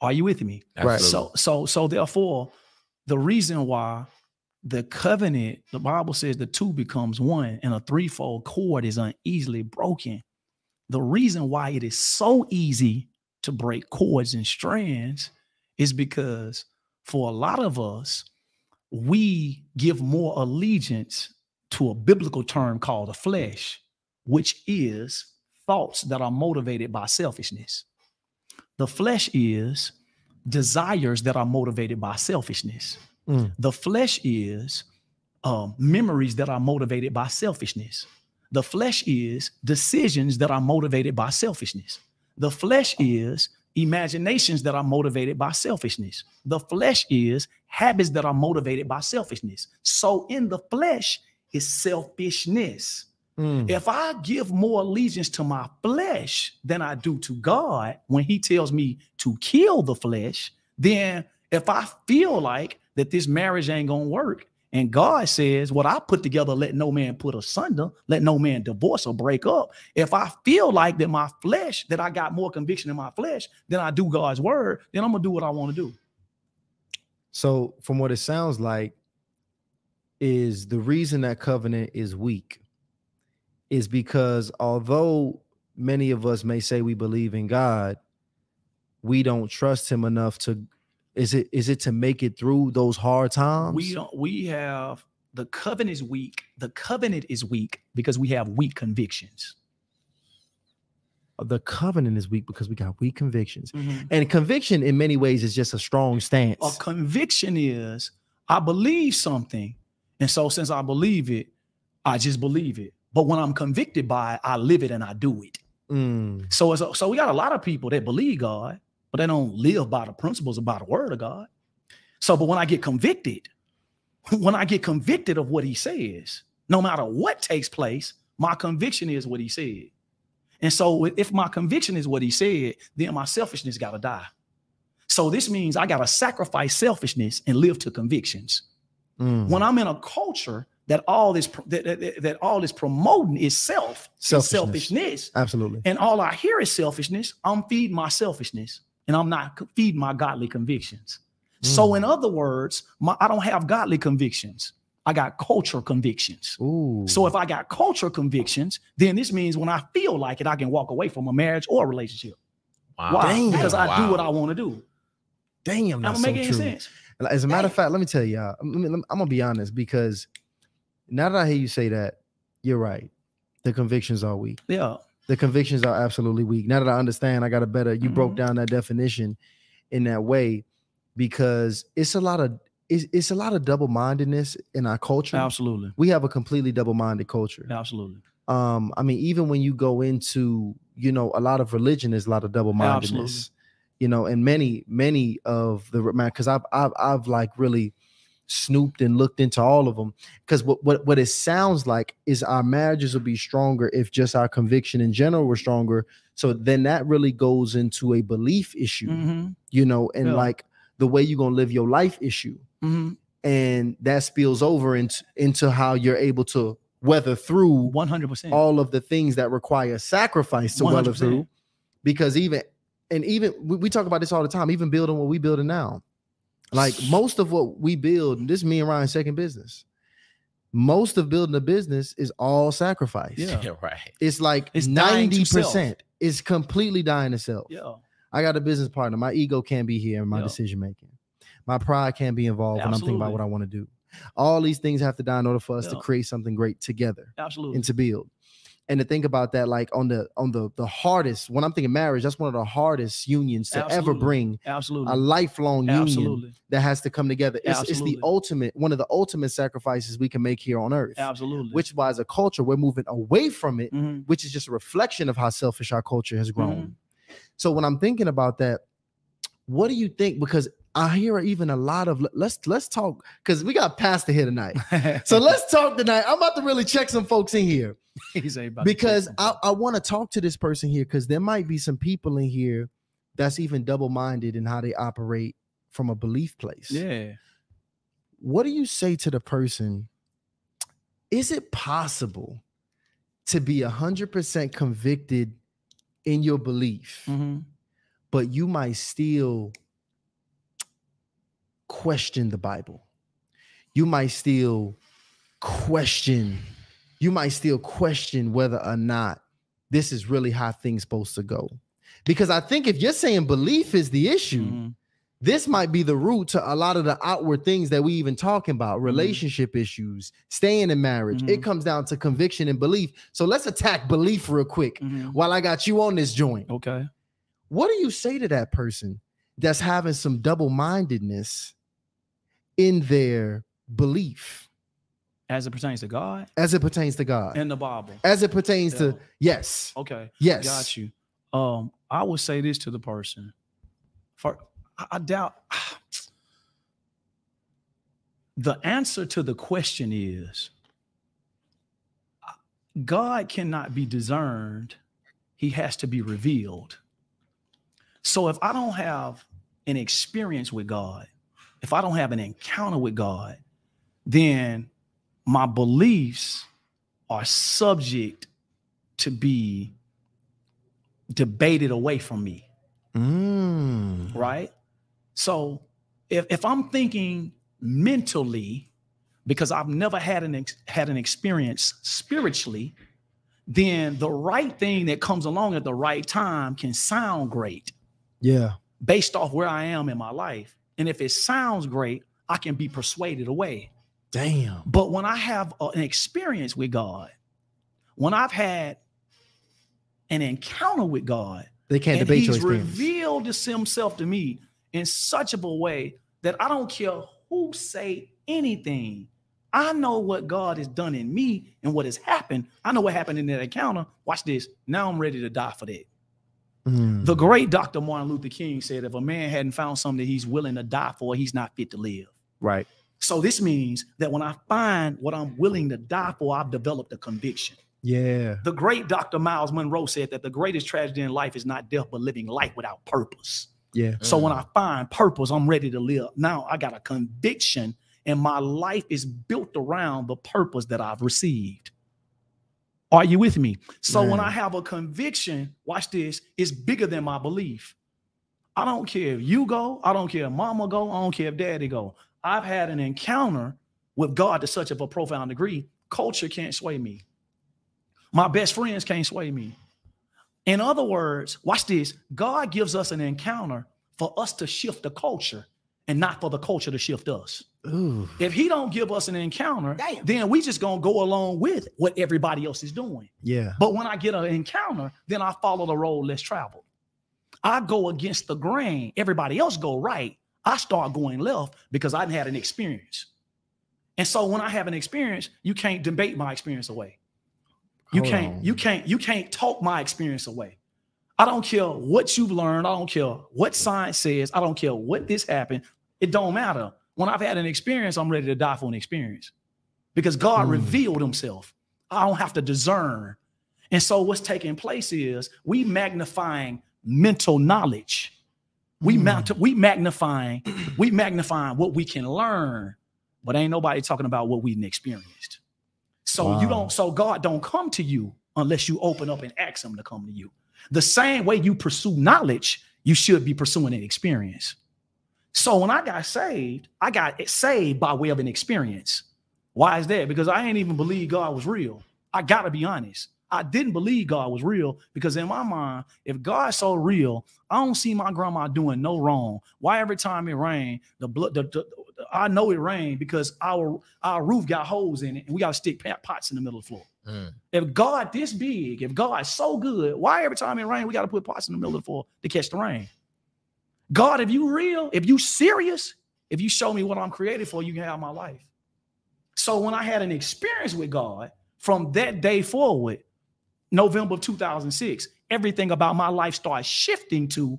are you with me Right. so so so therefore, the reason why the covenant, the Bible says the two becomes one, and a threefold cord is uneasily broken. The reason why it is so easy to break cords and strands is because for a lot of us, we give more allegiance to a biblical term called the flesh, which is thoughts that are motivated by selfishness. The flesh is desires that are motivated by selfishness. Mm. The flesh is um, memories that are motivated by selfishness. The flesh is decisions that are motivated by selfishness. The flesh is imaginations that are motivated by selfishness. The flesh is habits that are motivated by selfishness. So in the flesh is selfishness. Mm. If I give more allegiance to my flesh than I do to God when He tells me to kill the flesh, then if I feel like that this marriage ain't gonna work, and God says, What I put together, let no man put asunder, let no man divorce or break up. If I feel like that my flesh, that I got more conviction in my flesh than I do God's word, then I'm gonna do what I want to do. So, from what it sounds like, is the reason that covenant is weak is because although many of us may say we believe in God, we don't trust Him enough to Is it is it to make it through those hard times? We don't we have the covenant is weak. The covenant is weak because we have weak convictions. the covenant is weak because we got weak convictions. Mhm. And conviction in many ways is just a strong stance. A conviction is I believe something. And so since I believe it, I just believe it. But when I'm convicted by it, I live it and I do it. Mm, So a, so we got a lot of people that believe God, but they don't live by the principles of by the word of God. So, but when I get convicted, when I get convicted of what he says, no matter what takes place, my conviction is what he said. And so if my conviction is what he said, then my selfishness got to die. So this means I got to sacrifice selfishness and live to convictions. Mm. When I'm in a culture that all this that, that, that all this promoting is self, Selfishness. selfishness, Absolutely. and all I hear is selfishness, I'm feeding my selfishness and I'm not co- feeding my godly convictions. So, in other words, my, I don't have godly convictions. I got culture convictions. Ooh. So, if I got culture convictions, then this means when I feel like it, I can walk away from a marriage or a relationship. Wow. Why? Damn. Because I do what I want to do. damn, That that's don't so make any true. sense. As a matter of fact, let me tell y'all. I'm, I'm I'm gonna be honest because now that I hear you say that, you're right. The convictions are weak. Yeah. The convictions are absolutely weak. Now that I understand, I got a better. You broke Mhm. down that definition in that way because it's a lot of it's, it's a lot of double mindedness in our culture. Absolutely. We have a completely double minded culture. Absolutely. um i mean even when you go into you know a lot of religion there's a lot of double-mindedness you know and many many of the man because I've, I've i've like really snooped and looked into all of them because what, what what it sounds like is our marriages will be stronger if just our conviction in general were stronger so then that really goes into a belief issue Mhm. you know and Yeah. like the way you're gonna live your life issue Mhm. and that spills over into into how you're able to weather through 100%. all of the things that require sacrifice to weather 100%. through. Because even and even we, we talk about this all the time, even building what we building now. Like most of what we build, and this is me and Ryan's second business. Most of building a business is all sacrifice. Yeah. Yeah, right. It's like It's 90% is completely dying to self. Yeah. I got a business partner. My ego can't be here in my Yeah. decision making. My pride can't be involved when I'm thinking about what I want to do. All these things have to die in order for us to create something great together Absolutely. and to build. And to think about that, like on the on the the hardest, when I'm thinking marriage, that's one of the hardest unions to ever bring Absolutely. a lifelong union Absolutely. that has to come together. It's, it's the ultimate, one of the ultimate sacrifices we can make here on earth. Absolutely. Which why as a culture, we're moving away from it, Mhm. which is just a reflection of how selfish our culture has grown. Mm-hmm. So when I'm thinking about that, what do you think? Because I hear even a lot of let's let's talk because we got Pastor here tonight. So let's talk tonight. I'm about to really check some folks in here He's about because I. I want to talk to this person here because there might be some people in here that's even double-minded in how they operate from a belief place. yeah. What do you say to the person? Is it possible to be hundred percent convicted in your belief, Mhm. but you might still question the Bible? You might still question, you might still question whether or not this is really how things supposed to go. Because I think if you're saying belief is the issue, Mhm. this might be the root to a lot of the outward things that we even talking about relationship issues staying in marriage it Mhm. comes down to conviction and belief so let's attack belief real quick Mhm. while i got you on this joint Okay. what do you say to that person that's having some double-mindedness in their belief As it pertains to God as it pertains to god and the Bible. as it pertains Yeah. to yes Okay. yes Got you. Um, I would say this to the person. For I, I doubt the answer to the question is God cannot be discerned, he has to be revealed. So if I don't have an experience with God, if I don't have an encounter with God, then my beliefs are subject to be debated away from me, Mm. right? So if, if I'm thinking mentally, because I've never had an ex- had an experience spiritually, then the right thing that comes along at the right time can sound great yeah based off where I am in my life. And if it sounds great, I can be persuaded away. Damn. But when I have a- an experience with God, when I've had an encounter with God, They can't and debate he's revealed this himself to me in such a way that I don't care who say anything. I know what God has done in me and what has happened. I know what happened in that encounter. Watch this. Now I'm ready to die for that. Mm. The great Dr. Martin Luther King said, if a man hadn't found something that he's willing to die for, he's not fit to live. Right. So this means that when I find what I'm willing to die for, I've developed a conviction. Yeah. The great Dr. Myles Munroe said that the greatest tragedy in life is not death, but living life without purpose. Yeah. So when mm. I find purpose, I'm ready to live. Now I got a conviction, and my life is built around the purpose that I've received. Are you with me? So when I have a conviction, watch this, it's bigger than my belief. I don't care if you go, I don't care if mama go, I don't care if daddy go. I've had an encounter with God to such of a profound degree, culture can't sway me. My best friends can't sway me. In other words, watch this. God gives us an encounter for us to shift the culture and not for the culture to shift us. Ooh. If he don't give us an encounter, then we just gonna go along with what everybody else is doing. Yeah. But when I get an encounter, then I follow the road less traveled. I go against the grain. Everybody else go right. I start going left because I didn't had an experience. And so when I have an experience, you can't debate my experience away. You Hold can't, on. you can't, you can't talk my experience away. I don't care what you've learned. I don't care what science says. I don't care what this happened. It don't matter. When I've had an experience, I'm ready to die for an experience because God Mm. revealed himself. I don't have to discern. And so what's taking place is we magnifying mental knowledge. We Mm. mount, we magnifying, we magnifying what we can learn, but ain't nobody talking about what we've experienced. So you don't, so God don't come to you unless you open up and ask him to come to you. The same way you pursue knowledge, you should be pursuing an experience. So when I got saved, I got saved by way of an experience. Why is that? Because I ain't even believe God was real. I gotta be honest. I didn't believe God was real because in my mind, if God's so real, I don't see my grandma doing no wrong. Why every time it rain, the blood, the, the- I know it rained because our our roof got holes in it, and we got to stick pots in the middle of the floor. Mm. If God this big, if God so good, why every time it rain we got to put pots in the middle of the floor to catch the rain? God, if you real, if you serious, if you show me what I'm created for, you can have my life. So when I had an experience with God from that day forward, November of 2006, everything about my life started shifting to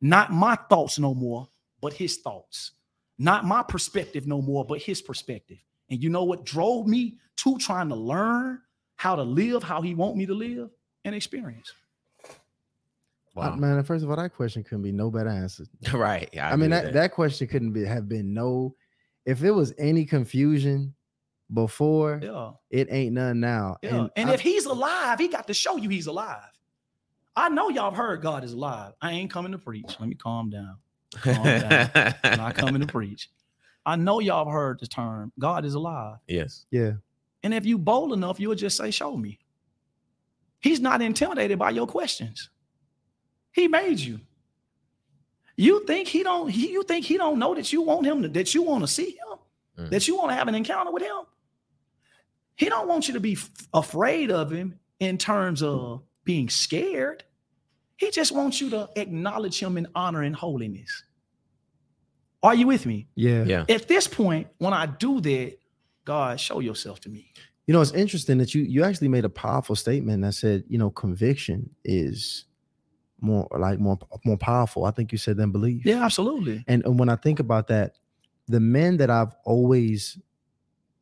not my thoughts no more, but his thoughts. Not my perspective no more, but his perspective. And you know what drove me to trying to learn how to live, how he want me to live and experience. Uh, man, first of all, that question couldn't be no better answered. right. I, mean, that, that question couldn't be have been no. If it was any confusion before, Yeah. it ain't none now. Yeah. And, I- if he's alive, he got to show you he's alive. I know y'all have heard God is alive. I ain't coming to preach. Let me calm down. Calm down. I'm not coming to preach. I know y'all have heard the term God is alive. yes. yeah, And if you bold enough, you'll just say, Show me. He's not intimidated by your questions. He made you. You think he don't he, you think he don't know that you want him to, that you want to see him, Mm. that you want to have an encounter with him? He don't want you to be f- afraid of him in terms of being scared. He just wants you to acknowledge him in honor and holiness. Are you with me? yeah, Yeah. At this point, when I do that, God, show yourself to me. You know, it's interesting that you you actually made a powerful statement that said, you know, conviction is more like more more powerful. I think you said than belief. Yeah, absolutely. And, and when I think about that, the men that I've always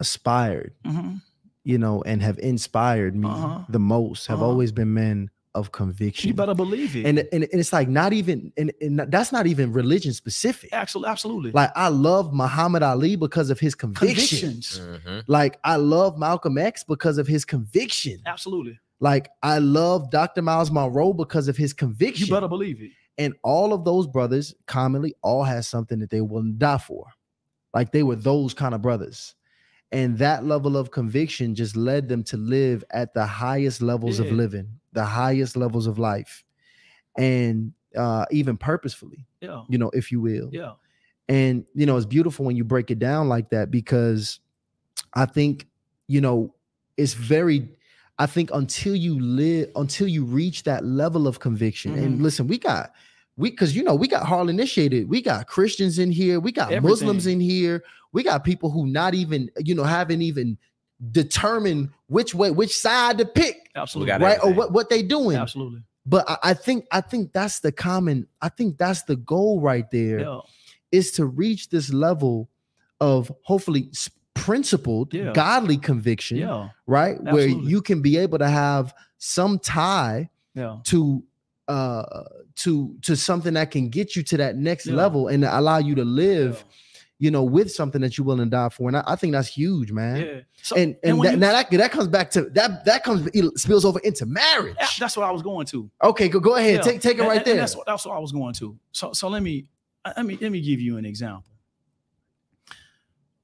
aspired, Mhm. You know, and have inspired me Uh-huh. the most have Uh-huh. always been men of conviction. You better believe it. and, and and it's like not even and, and that's not even religion specific. absolutely, absolutely. Like I love Muhammad Ali because of his conviction. Convictions. Mhm. Like I love Malcolm X because of his conviction. Absolutely. Like I love Dr. Myles Munroe because of his conviction. You better believe it. and all of those brothers commonly all had something that they will die for. Like they were those kind of brothers. And that level of conviction just led them to live at the highest levels of living, the highest levels of life, and uh, even purposefully, Yeah. you know, if you will. Yeah. And you know, it's beautiful when you break it down like that because I think, you know, it's very I think until you live until you reach that level of conviction. And Mhm. listen, we got we because you know we got Hardly Initiated, we got Christians in here, we got Muslims in here, we got people who not even you know haven't even determined which way which side to pick, Absolutely. got right? Or what what they doing. Absolutely. But I, I think I think that's the common. I think that's the goal right there is Yeah. to reach this level of hopefully principled, Yeah. godly conviction, Yeah. right? Where you can be able to have some tie Yeah. to uh to to something that can get you to that next Yeah. level and allow you to live, Yeah. You know, with something that you're willing to die for. And I, I think that's huge, man. Yeah. So, And and, when that, you- now that that comes back to that that comes it spills over into marriage. That's what I was going to. Okay, go, go ahead. Yeah. Take take it And- right and- there. and that's what that's what I was going to. So so let me uh, let me let me give you an example.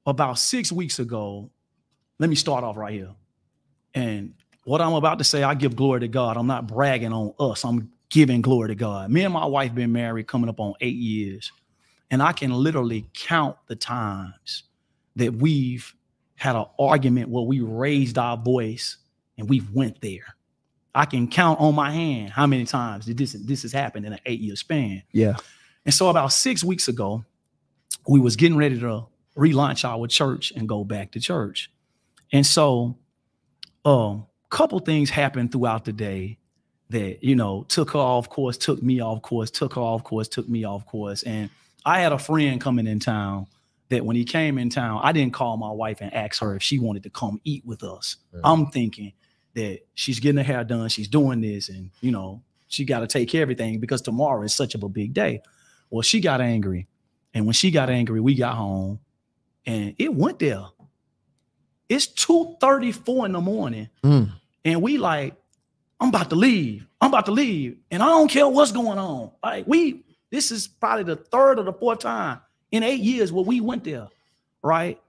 About six weeks ago, let me start off right here. And what I'm about to say, I give glory to God. I'm not bragging on us. I'm giving glory to God. Me and my wife been married coming up on eight years, and I can literally count the times that we've had an argument where we raised our voice and we went there. I can count on my hand how many times this this has happened in an eight year span. yeah. And so about six weeks ago, we was getting ready to relaunch our church and go back to church. And so um couple things happened throughout the day that you know took her off course, took me off course, took her off course, took me off course. And I had a friend coming in town that when he came in town, I didn't call my wife and ask her if she wanted to come eat with us. I'm thinking that she's getting her hair done, she's doing this, and you know, she got to take care of everything because tomorrow is such of a big day. Well, she got angry. And when she got angry, we got home and it went there. It's 2:34 in the morning. Mm. And we like, I'm about to leave. I'm about to leave. And I don't care what's going on. Like, we, this is probably the third or the fourth time in eight years where we went there. Right.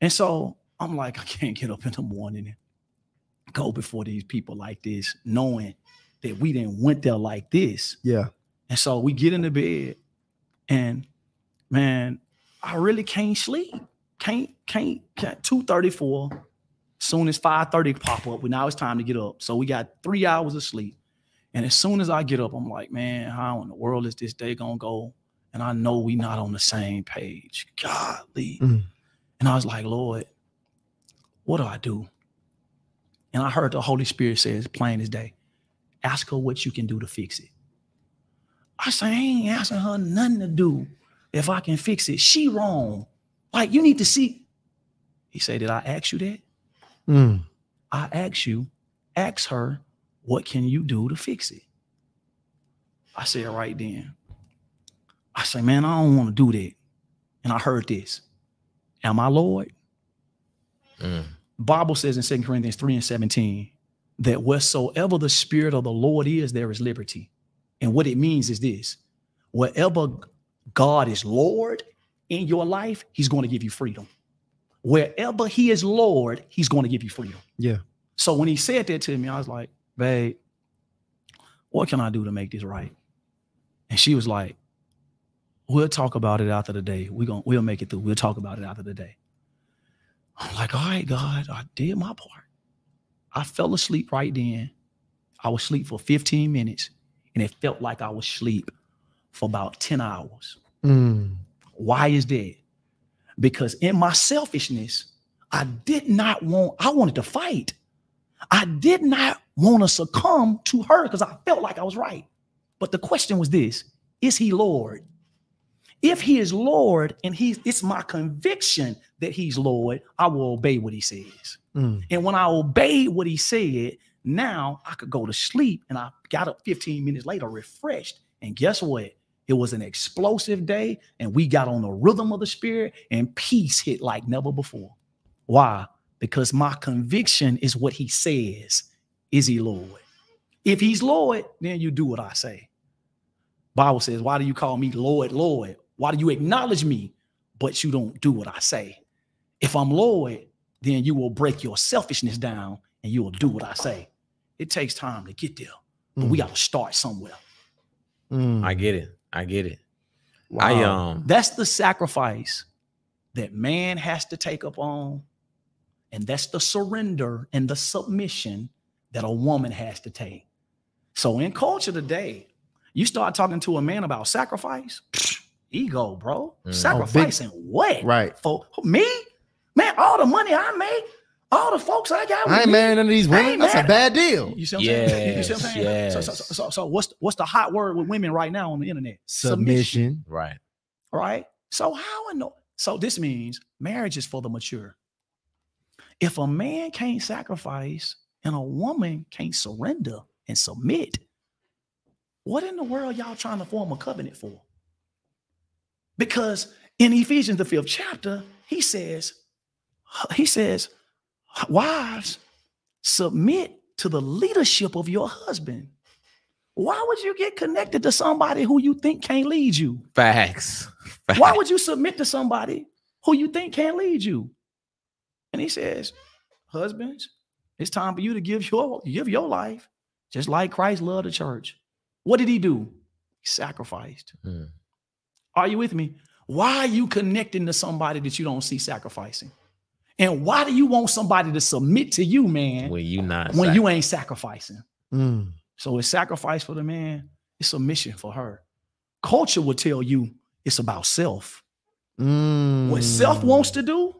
And so I'm like, I can't get up in the morning and go before these people like this, knowing that we didn't went there like this. Yeah. And so we get into bed, and man, I really can't sleep. Can't, can't, can't 234. Soon as 5:30 pop up, well, now it's time to get up. So we got three hours of sleep. And as soon as I get up, I'm like, man, how in the world is this day gonna go? And I know we not on the same page. Golly. Mm. And I was like, Lord, what do I do? And I heard the Holy Spirit say, as plain as day, ask her what you can do to fix it. I say, I ain't asking her nothing to do if I can fix it. She wrong. Like, you need to see. He said, Did I ask you that? Mm. I ask you, ask her, what can you do to fix it? I said right then. I say, man, I don't want to do that. And I heard this. Am I Lord? Mm. Bible says in 2 Corinthians 3 and 17 that wheresoever the spirit of the Lord is, there is liberty. And what it means is this wherever God is Lord in your life, He's going to give you freedom. Wherever He is Lord, He's going to give you freedom. Yeah. So when He said that to me, I was like, babe, what can I do to make this right? And she was like, We'll talk about it after the day. We're gonna we'll make it through. We'll talk about it after the day. I'm like, all right, God, I did my part. I fell asleep right then. I was asleep for 15 minutes, and it felt like I was asleep for about 10 hours. Mm. Why is that? Because in my selfishness, I did not want, I wanted to fight. I did not want to succumb to her because I felt like I was right. But the question was this is he Lord? If he is Lord and he's it's my conviction that he's Lord, I will obey what he says. Mm. And when I obeyed what he said, now I could go to sleep and I got up 15 minutes later refreshed. And guess what? It was an explosive day and we got on the rhythm of the spirit and peace hit like never before. Why? Because my conviction is what he says. Is he Lord? If he's Lord, then you do what I say. Bible says, why do you call me Lord, Lord? Why do you acknowledge me, but you don't do what I say? If I'm Lord, then you will break your selfishness down and you will do what I say. It takes time to get there, but we Mm. got to start somewhere. Mm. I get it. I get it. I um That's the sacrifice that man has to take up on. And that's the surrender and the submission that a woman has to take. So in culture today, you start talking to a man about sacrifice, ego, bro. Mm. Sacrificing what? Right. For me? Man, all the money I make, all the folks I got. I ain't marrying none of these women. That's a bad deal. You see what I'm saying? You see what I'm Yes, saying? So, so, so, so what's what's the hot word with women right now on the internet? Submission. right. right? So how in the so this means marriage is for the mature. If a man can't sacrifice and a woman can't surrender and submit, what in the world y'all trying to form a covenant for? Because in Ephesians the fifth chapter, he says, he says, wives, submit to the leadership of your husband. Why would you get connected to somebody who you think can't lead you? Facts. Why would you submit to somebody who you think can't lead you? And he says, Husbands, it's time for you to give your give your life, just like Christ loved the church. What did he do? He sacrificed. Mm. Are you with me? Why are you connecting to somebody that you don't see sacrificing? And why do you want somebody to submit to you, man, when you not when sac- you ain't sacrificing? Mm. So it's sacrifice for the man, it's submission for her. Culture will tell you it's about self. Mm. What self wants to do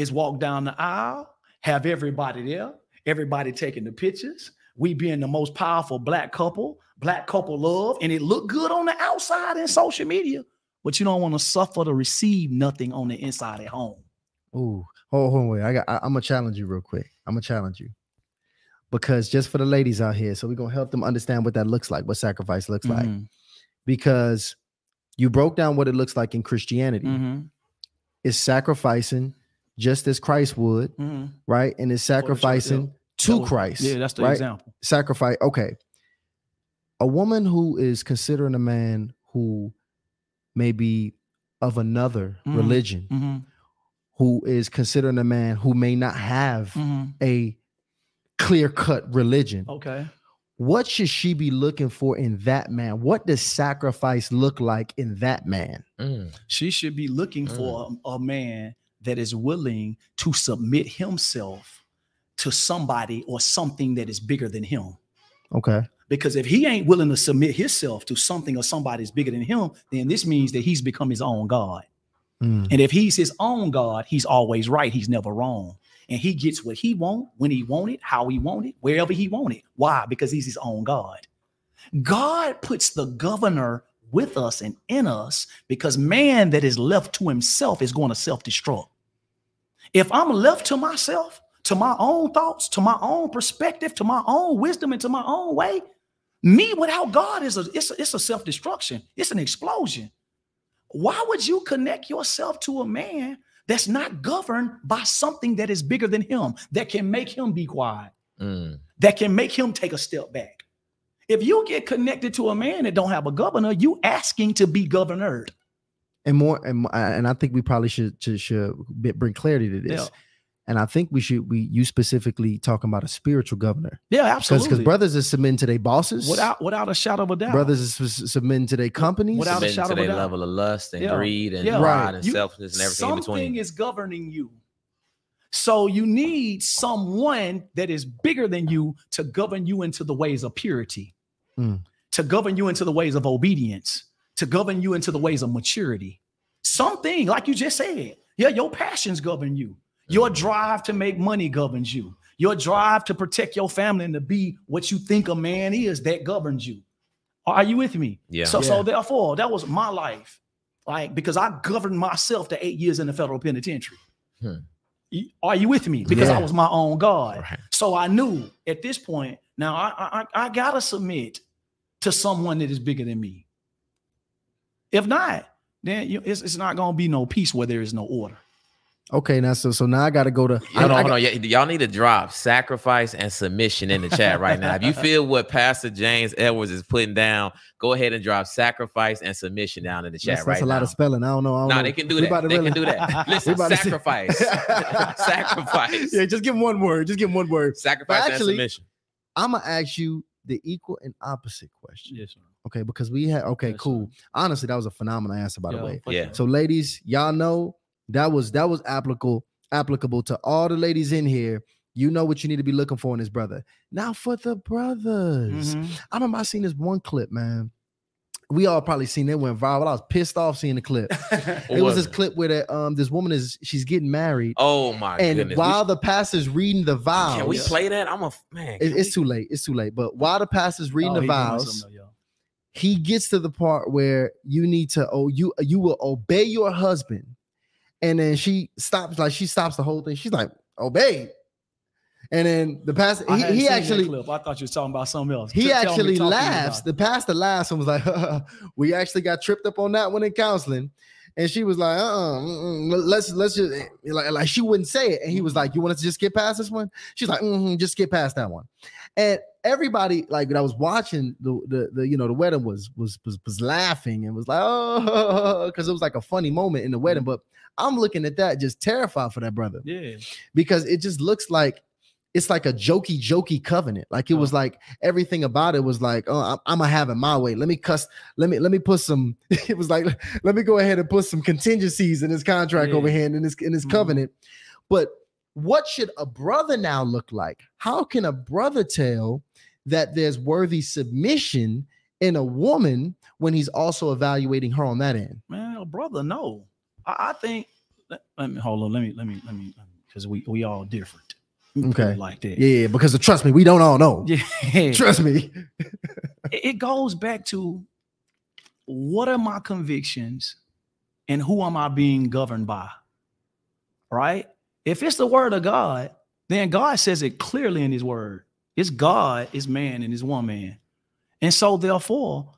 is walk down the aisle, have everybody there, everybody taking the pictures. We being the most powerful black couple, black couple love, and it look good on the outside in social media, but you don't want to suffer to receive nothing on the inside at home. Ooh, hold, hold on, wait. I got. I, I'm gonna challenge you real quick. I'm gonna challenge you because just for the ladies out here, so we're gonna help them understand what that looks like, what sacrifice looks like, Mhm, because you broke down what it looks like in Christianity. mhm, It's sacrificing just as Christ would, mhm. right? And is the church, sacrificing That to was- Christ. Yeah, that's the right? example. Sacrifice. Okay. A woman who is considering a man who may be of another Mhm. religion, Mhm, who is considering a man who may not have mhm. a clear cut religion. Okay. What should she be looking for in that man? What does sacrifice look like in that man? Mm. She should be looking for a, a man that is willing to submit himself to somebody or something that is bigger than him. Okay. Because if he ain't willing to submit himself to something or somebody that's bigger than him, then this means that he's become his own God. Mm. And if he's his own God, he's always right. He's never wrong. And he gets what he want, when he want it, how he want it, wherever he want it. Why? Because he's his own God. God puts the governor with us and in us because man that is left to himself is going to self-destruct. If I'm left to myself, to my own thoughts, to my own perspective, to my own wisdom, and to my own way, me without God is a it's a, it's a self-destruction. It's an explosion. Why would you connect yourself to a man that's not governed by something that is bigger than him, that can make him be quiet, Mm. that can make him take a step back? If you get connected to a man that don't have a governor, you asking to be governed. And more, and, and I think we probably should should, should bring clarity to this. Yeah. And I think we should we you specifically talking about a spiritual governor Yeah, absolutely. because brothers is submitting to their bosses, without without a shadow of a doubt. brothers is s- submitting to their companies. Without a Submitting shadow to of a their doubt. level of lust and Yeah. greed and Yeah. pride Right. and You- selfishness and everything in something between. is governing you. So you need someone that is bigger than you to govern you into the ways of purity, Mm. to govern you into the ways of obedience, to govern you into the ways of maturity. Something like you just said, yeah, your passions govern you. Your Mhm. drive to make money governs you. Your drive to protect your family and to be what you think a man is that governs you. Are you with me? Yeah. So, Yeah. so therefore, that was my life. Like, because I governed myself to eight years in the federal penitentiary. Hmm. Are you with me? Because Yeah. I was my own God. Right. So I knew at this point, now I, I I gotta submit to someone that is bigger than me. If not, then you, it's, it's not gonna be no peace where there is no order. Okay, now so so now I got to go to. I- Hold on, I hold on. Y- y'all need to drop sacrifice and submission in the chat right now. If you feel what Pastor James Edwards is putting down, go ahead and drop sacrifice and submission down in the chat That's, right that's a now. lot of spelling. I don't know. I don't No, know. they can do We that. They really- can do that. Listen, about to see- sacrifice, sacrifice, Yeah, just give him one word. Just give him one word. sacrifice actually- and submission. I'm gonna ask you the equal and opposite question. Yes, sir. Okay, because we had okay, Yes, sir. cool. Honestly, that was a phenomenal answer, by the way. Yeah. sure. So, ladies, y'all know that was that was applicable applicable to all the ladies in here. You know what you need to be looking for in this brother. Now for the brothers, Mhm. I remember I seen this one clip, man. We all probably seen it went viral. I was pissed off seeing the clip. it was this clip where that um this woman is she's getting married, Oh my god. and goodness. while we, the pastor's reading the vows, can we play that? I'm a man. it- it's too late. It's too late. But while the pastor's reading Oh, the he vows, he gets to the part where you need to oh you you will obey your husband and then she stops like she stops the whole thing she's like obey and then the pastor he, he actually clip. I thought you were talking about something else. he actually talk to me laughs the pastor laughs and was like we actually got tripped up on that one in counseling and she was like uh-uh, mm-mm, let's let's just like, like she wouldn't say it and he was like you want us to just get past this one she's like "Mhm, just get past that one and everybody like that was watching the, the the you know the wedding was was was, was laughing and was like oh because it was like a funny moment in the wedding but i'm looking at that just terrified for that brother. Yeah. because it just looks like it's like a jokey jokey covenant like it was like everything about it was like oh I'm, gonna have it my way let me cuss let me let me put some it was like let me go ahead and put some contingencies in this contract Yeah. over here and in this in this Mhm. covenant but what should a brother now look like how can a brother tell that there's worthy submission in a woman when he's also evaluating her on that end Man, a brother, no. I, I think let, let me hold on. Let me let me let me because we we all different. We can put Okay. like that. yeah because trust me we don't all know Yeah. trust me it it goes back to what are my convictions and who am I being governed by? Right? If it's the word of God, then God says it clearly in his word. It's God, it's man, and it's one man. And so therefore,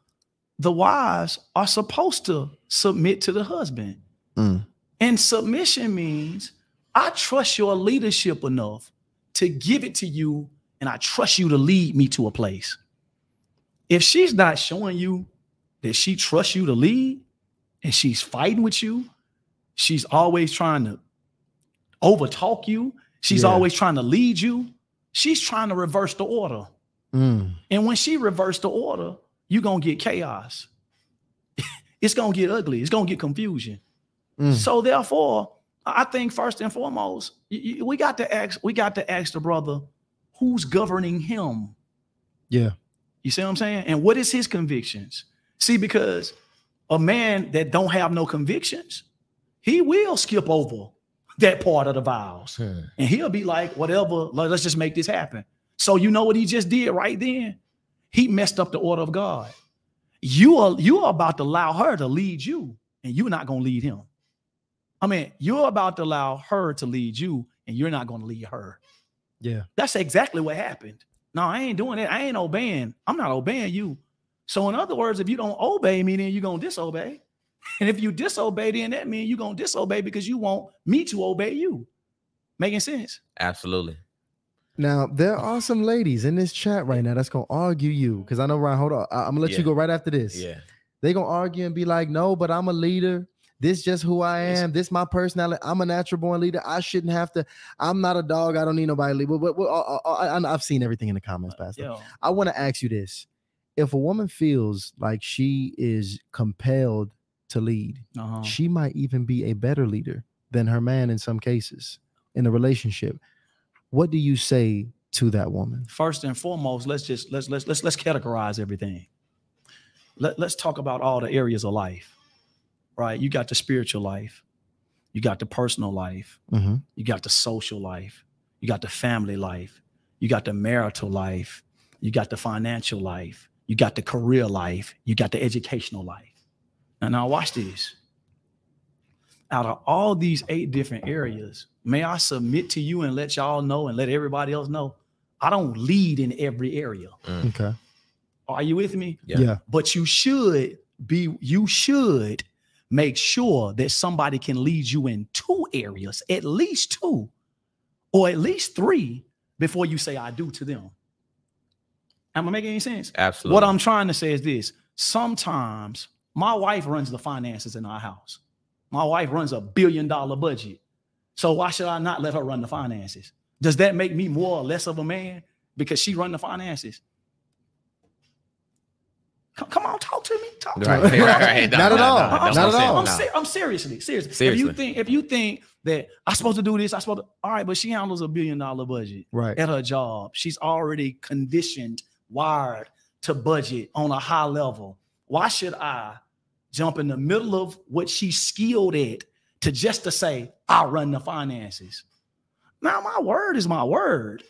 the wives are supposed to submit to the husband. Mm. And submission means I trust your leadership enough to give it to you, and I trust you to lead me to a place. If she's not showing you that she trusts you to lead, and she's fighting with you, she's always trying to overtalk you, she's Yeah. always trying to lead you, she's trying to reverse the order. Mm. And when she reversed the order, you're gonna get chaos. it's gonna get ugly, it's gonna get confusion. Mm. So therefore, I think first and foremost, we got to ask, we got to ask the brother who's governing him. yeah You see what I'm saying? And what is his convictions? See, because a man that don't have no convictions, he will skip over that part of the vows. And he'll be like, whatever, let's just make this happen. So you know what he just did right then? He messed up the order of God. You are you are about to allow her to lead you, and you're not gonna lead him. I mean, you're about to allow her to lead you, and you're not gonna lead her. yeah That's exactly what happened. No, I ain't doing it. I ain't obeying. I'm not obeying you. So, in other words, if you don't obey me, then you're gonna disobey. And if you disobey, then that means you're gonna disobey because you want me to obey you. Making sense? Absolutely. Now there are some ladies in this chat right now that's gonna argue you because I know Ryan. Hold on, I- I'm gonna let Yeah. you go right after this. Yeah. They're gonna argue and be like, "No, but I'm a leader. This just who I am. This my personality. I'm a natural born leader. I shouldn't have to. I'm not a dog. I don't need nobody lead." But, but, but, uh, uh, I, I- I've seen everything in the comments, Pastor. Yeah. I want to ask you this: If a woman feels like she is compelled to lead, Uh-huh. she might even be a better leader than her man in some cases in a relationship. What do you say to that woman? First and foremost, let's just let's let's let's let's categorize everything. Let, let's talk about all the areas of life. Right? You got the spiritual life, you got the personal life, Mm-hmm. you got the social life, you got the family life, you got the marital life, you got the financial life, you got the career life, you got the educational life. Now, now watch this. Out of all these eight different areas, may I submit to you and let y'all know and let everybody else know I don't lead in every area. Okay. Are you with me? Yeah. Yeah. But you should be, you should make sure that somebody can lead you in two areas, at least two, or at least three, before you say I do to them. Am I making any sense? Absolutely. What I'm trying to say is this sometimes my wife runs the finances in our house. My wife runs a billion dollar budget. So why should I not let her run the finances? Does that make me more or less of a man because she run the finances? Come, come on, talk to me. Talk to Right, me. right, right. No, Not at all. no, no, I'm, Not I'm, at all. I'm, ser- I'm seriously, seriously. If you think, if you think that I'm supposed to do this, I'm supposed to. All right, but she handles a billion dollar budget Right. at her job. She's already conditioned, wired to budget on a high level. Why should I jump in the middle of what she's skilled at to just to say I run the finances? Now my word is my word.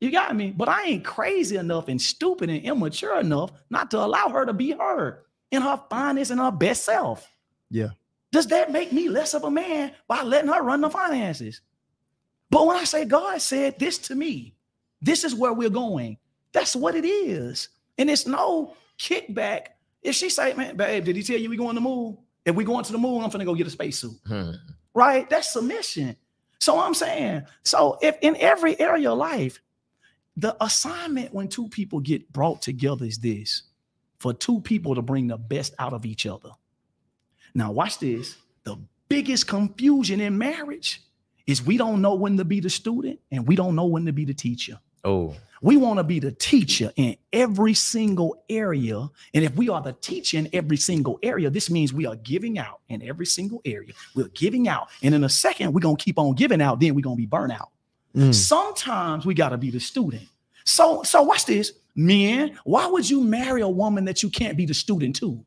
You got me, but I ain't crazy enough and stupid and immature enough not to allow her to be her in her finest and her best self. Yeah. Does that make me less of a man by letting her run the finances? But when I say God said this to me, this is where we're going. That's what it is. And it's no kickback. If she say, man, babe, did he tell you we going to the moon? If we going to the moon, I'm gonna go get a spacesuit. Hmm. Right? That's submission. So I'm saying, so if in every area of life, the assignment when two people get brought together is this for two people to bring the best out of each other. Now, watch this. The biggest confusion in marriage is we don't know when to be the student and we don't know when to be the teacher. Oh, We want to be the teacher in every single area. And if we are the teacher in every single area, this means we are giving out in every single area. We're giving out. And in a second, we're going to keep on giving out. Then we're going to be burnt out. Mm. Sometimes we got to be the student. So, so watch this. Men, why would you marry a woman that you can't be the student to?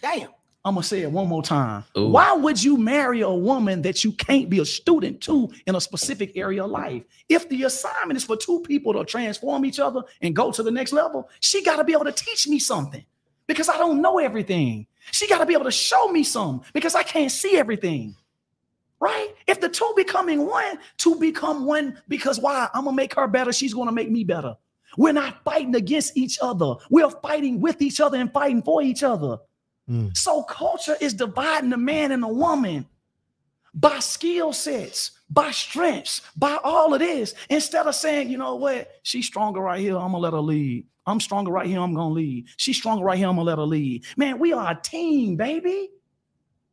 Damn. I'm gonna say it one more time. Ooh. Why would you marry a woman that you can't be a student to in a specific area of life? If the assignment is for two people to transform each other and go to the next level, she got to be able to teach me something because I don't know everything. She got to be able to show me some because I can't see everything. Right? If the two becoming one, two become one because why? I'm gonna make her better. She's gonna make me better. We're not fighting against each other. We're fighting with each other and fighting for each other. Mm. So culture is dividing the man and the woman by skill sets, by strengths, by all of this. Instead of saying, you know what, she's stronger right here, I'm gonna let her lead. I'm stronger right here, I'm gonna lead. She's stronger right here, I'm gonna let her lead. Man, we are a team, baby.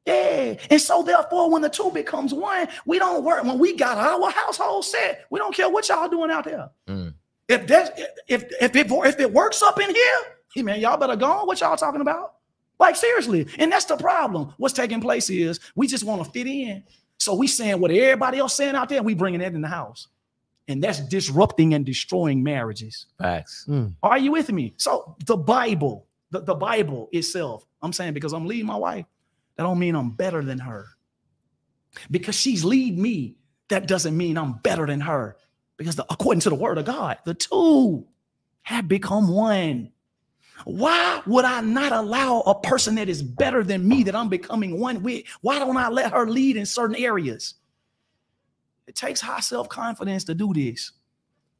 Yeah. And so therefore, when the two becomes one, we don't work. When we got our household set, we don't care what y'all doing out there. Mm. If that's if if it if it works up in here, hey man, y'all better go on. What y'all talking about? Like seriously, and that's the problem. What's taking place is we just want to fit in. So we saying what everybody else saying out there, and we bringing that in the house, and that's disrupting and destroying marriages. facts. Are you with me? So the Bible, the, the Bible itself, I'm saying because I'm leading my wife, that don't mean I'm better than her. Because she's lead me, that doesn't mean I'm better than her. Because the, according to the word of God, the two have become one. Why would I not allow a person that is better than me that I'm becoming one with? Why don't I let her lead in certain areas? It takes high self-confidence to do this.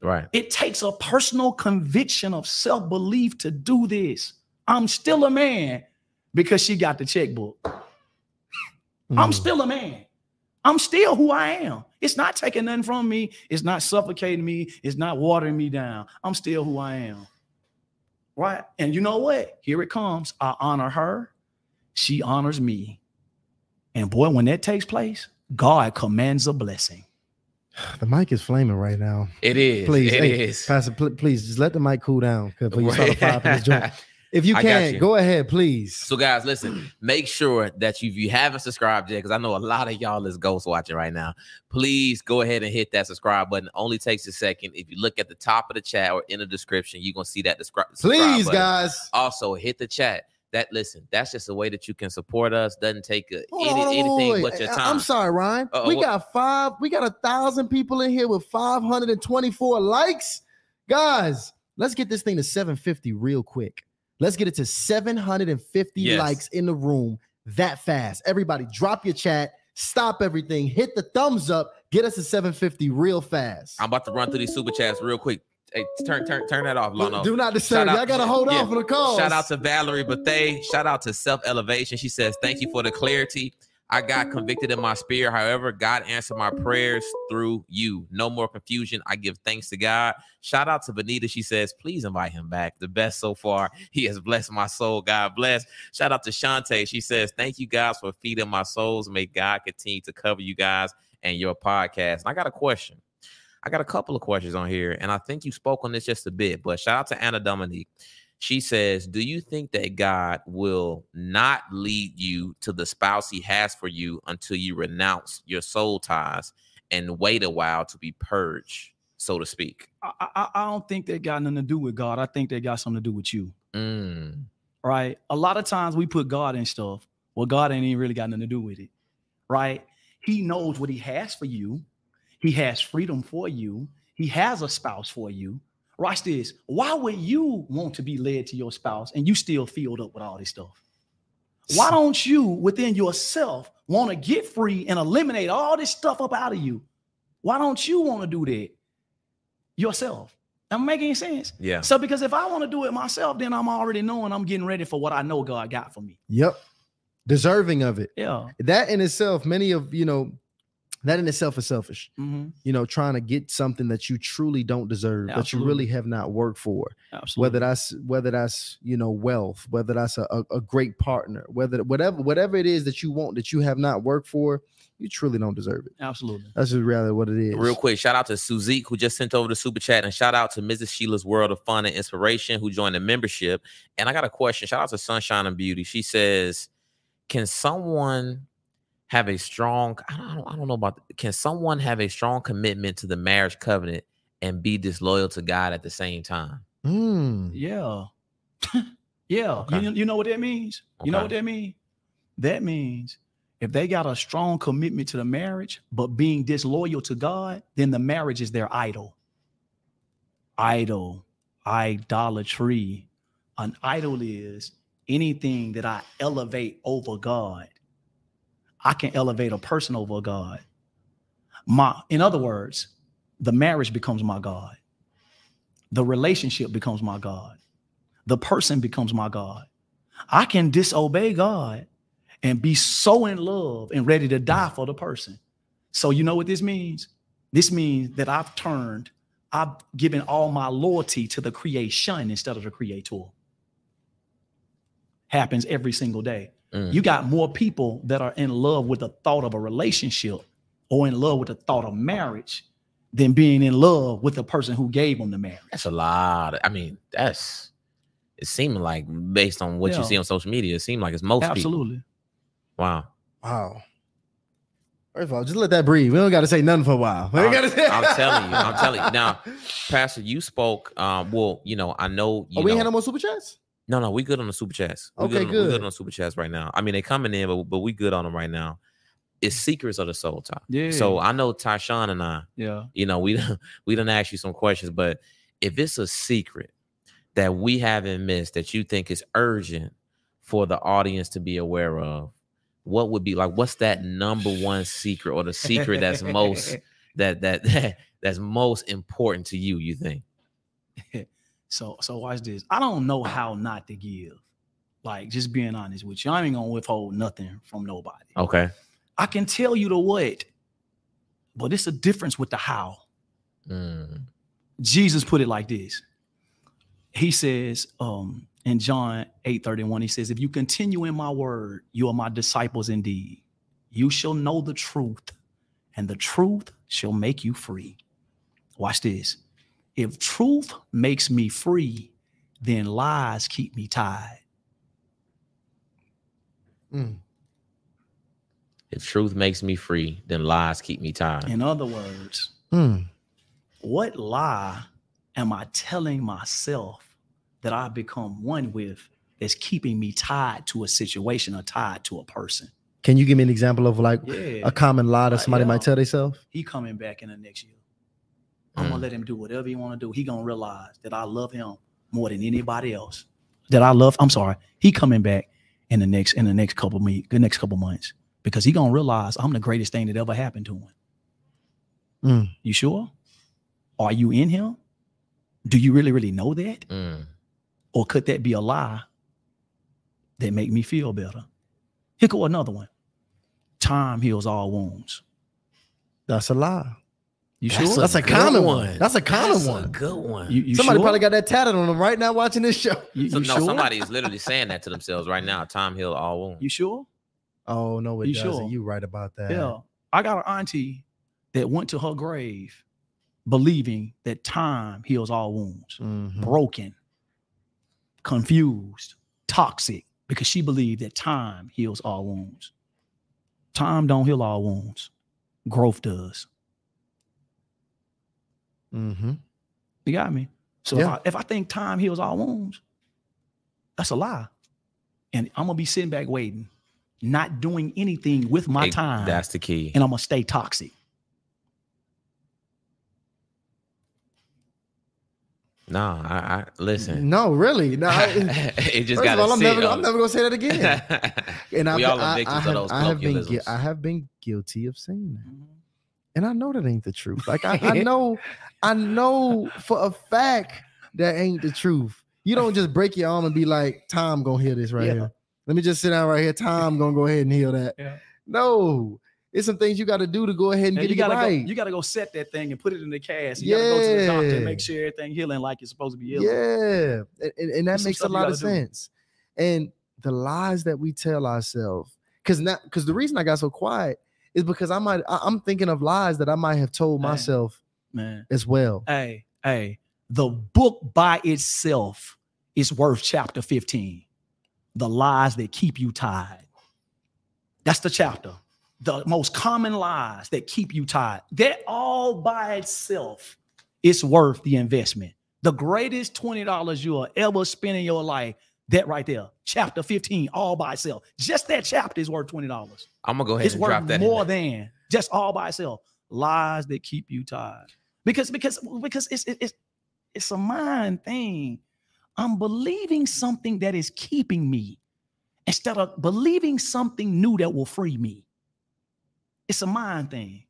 Right. It takes a personal conviction of self belief to do this. I'm still a man because she got the checkbook. I'm Mm. still a man. I'm still who I am. It's not taking nothing from me. It's not suffocating me. It's not watering me down. I'm still who I am. Right. And you know what? Here it comes. I honor her. She honors me. And boy, when that takes place, God commands a blessing. The mic is flaming right now. It is. Please, It hey, is. Pastor, pl- please just let the mic cool down before you start a fire this joint. If you can, you. go ahead, please. So, guys, listen, make sure that you, if you haven't subscribed yet, because I know a lot of y'all is ghost watching right now, please go ahead and hit that subscribe button. It only takes a second. If you look at the top of the chat or in the description, you're going to see that descri- subscribe Please, button. guys. Also, hit the chat. That listen, that's just a way that you can support us. Doesn't take a, Hold any, on, anything wait, but your time. I'm sorry, Ryan. Uh-oh, we what- got five, we got a thousand people in here with 524 likes. Guys, let's get this thing to 750 real quick. Let's get it to 750 Yes. likes in the room that fast. Everybody, drop your chat, stop everything, hit the thumbs up, get us to 750 real fast. I'm about to run through these super chats real quick. Hey, turn turn turn that off, Lono. Do not disturb. Shout out- Y'all gotta hold yeah. on for the call. Shout out to Valerie Bethay. Shout out to Self Elevation. She says, Thank you for the clarity. I got convicted in my spirit. However, God answered my prayers through you. No more confusion. I give thanks to God. Shout out to Benita. She says, Please invite him back. The best so far. He has blessed my soul. God bless. Shout out to Shantae. She says, Thank you guys for feeding my souls. May God continue to cover you guys and your podcast. And I got a question. I got a couple of questions on here, and I think you spoke on this just a bit, but shout out to Anna Dominique. She says, Do you think that God will not lead you to the spouse he has for you until you renounce your soul ties and wait a while to be purged, so to speak? I, I, I don't think that got nothing to do with God. I think that got something to do with you. Mm. Right. A lot of times we put God in stuff. Well, God ain't even really got nothing to do with it. Right. He knows what he has for you. He has freedom for you. He has a spouse for you. Watch this. Why would you want to be led to your spouse and you still filled up with all this stuff? Why don't you within yourself want to get free and eliminate all this stuff up out of you? Why don't you want to do that yourself? Am I making sense? Yeah. So because if I want to do it myself, then I'm already knowing I'm getting ready for what I know God got for me. Yep. Deserving of it. Yeah. That in itself, many of you know, that in itself is selfish. Mhm. You know, trying to get something that you truly don't deserve, that you really have not worked for. Absolutely. Whether that's whether that's you know wealth, whether that's a, a, a great partner, whether whatever whatever it is that you want that you have not worked for, you truly don't deserve it. Absolutely. That's just rather what it is. Real quick, shout out to Suzik who just sent over the super chat, and shout out to Mrs. Sheila's World of Fun and Inspiration who joined the membership. And I got a question. Shout out to Sunshine and Beauty. She says, "Can someone have a strong? I don't, I don't, know about. Can someone have a strong commitment to the marriage covenant and be disloyal to God at the same time?" Mm. Yeah. yeah. Okay. You, you know what that means? You know what that means? That means if they got a strong commitment to the marriage, but being disloyal to God, then the marriage is their idol. Idol, idolatry. An idol is anything that I elevate over God. I can elevate a person over God. My, in other words, the marriage becomes my God. The relationship becomes my God. The person becomes my God. I can disobey God and be so in love and ready to die for the person. So, you know what this means? This means that I've turned, I've given all my loyalty to the creation instead of the creator. Happens every single day. Mm. You got more people that are in love with the thought of a relationship or in love with the thought of marriage than being in love with the person who gave them the marriage. That's a lot. of- I mean, that's. It seemed like based on what Yeah. you see on social media, it seemed like it's most people. Absolutely. Wow. Wow. First of all, just let that breathe. We don't got to say nothing for a while. We I'm, gotta say- I'm telling you. I'm telling you. Now, Pastor, you spoke. Um, well, you know, I know you Oh, we know, had no more super chats. No, no, we good on the super chats. We Okay, good. On, we good good. on the super chats right now. I mean, they coming in, but but we good on them right now. It's secrets of the soul tie. Yeah. So I know Tyshawn and I, Yeah. you know, we done- we done ask you some questions, but if it's a secret that we haven't missed that you think is urgent for the audience to be aware of, what would be like? What's that number one secret or the secret that's most that that that that's most important to you? You think? So so watch this. I don't know how not to give. Like just being honest with you, I ain't gonna withhold nothing from nobody. Okay. I can tell you the what, but it's a difference with the how. Mm. Jesus put it like this. He says, um, in John 8 31, he says, If you continue in my word, you are my disciples indeed. You shall know the truth, and the truth shall make you free. Watch this. If truth makes me free, then lies keep me tied. Mm. If truth makes me free, then lies keep me tied. In other words, Mm. what lie am I telling myself that I've become one with that's keeping me tied to a situation or tied to a person? Can you give me an example of like Yeah. a common lie that Uh, somebody yeah. might tell themselves? he coming back in the next year. I'm Mm. gonna let him do whatever he want to do. He gonna realize that I love him more than anybody else. That I love. I'm sorry. He coming back in the next in the next couple me the next couple months because he gonna realize I'm the greatest thing that ever happened to him. Mm. You sure? Are you in him? Do you really really know that, Mm. or could that be a lie that make me feel better? Here go another one. Time heals all wounds. That's a lie. You That's sure? That's a common one. That's a common one. That's one. A good one. You, you Somebody sure? probably got that tatted on them right now watching this show. You, So, you no, sure? somebody is literally saying that to themselves right now. Time heal all wounds. You sure? Oh no, it You doesn't. sure? You right about that. Yeah. I got an auntie that went to her grave believing that time heals all wounds. Mhm. Broken. confused, toxic, because she believed that time heals all wounds. Time don't heal all wounds. Growth does. Mm-hmm. You got me? So Yeah. if, I, if I think time heals all wounds, that's a lie. And I'm gonna be sitting back waiting, not doing anything with my Hey, time, That's the key. and I'm gonna stay toxic. Nah, I, I listen. No, really. No, I- it just First got of all, I'm never, I'm never gonna say that again. And we I've, all are I, victims I of those I have been. I have been guilty of saying that, and I know that ain't the truth. Like I, I know, I know for a fact that ain't the truth. You don't just break your arm and be like, "Tom gonna heal this right Yeah. here." Let me just sit down right here. Tom gonna go ahead and heal that. Yeah. No, it's some things you got to do to go ahead and And get you it gotta right. go, you gotta go set that thing and put it in the cast. You gotta go to the doctor and make sure everything healing like it's supposed to be healing. Yeah, and, and, and that There's makes a lot of do. sense. And the lies that we tell ourselves, because now, because the reason I got so quiet is because I might I, I'm thinking of lies that I might have told Man. myself Man. as well. Hey, hey, the book by itself is worth chapter 15. The lies that keep you tied. That's the chapter. The most common lies that keep you tied. That all by itself is worth the investment. The greatest $20 you'll ever spend in your life, that right there. Chapter 15, all by itself. Just that chapter is worth $20. I'm gonna go ahead It's and drop that. more than just all by itself. Lies that keep you tied. Because because because it's it's it's a mind thing. I'm believing something that is keeping me instead of believing something new that will free me. It's a mind thing.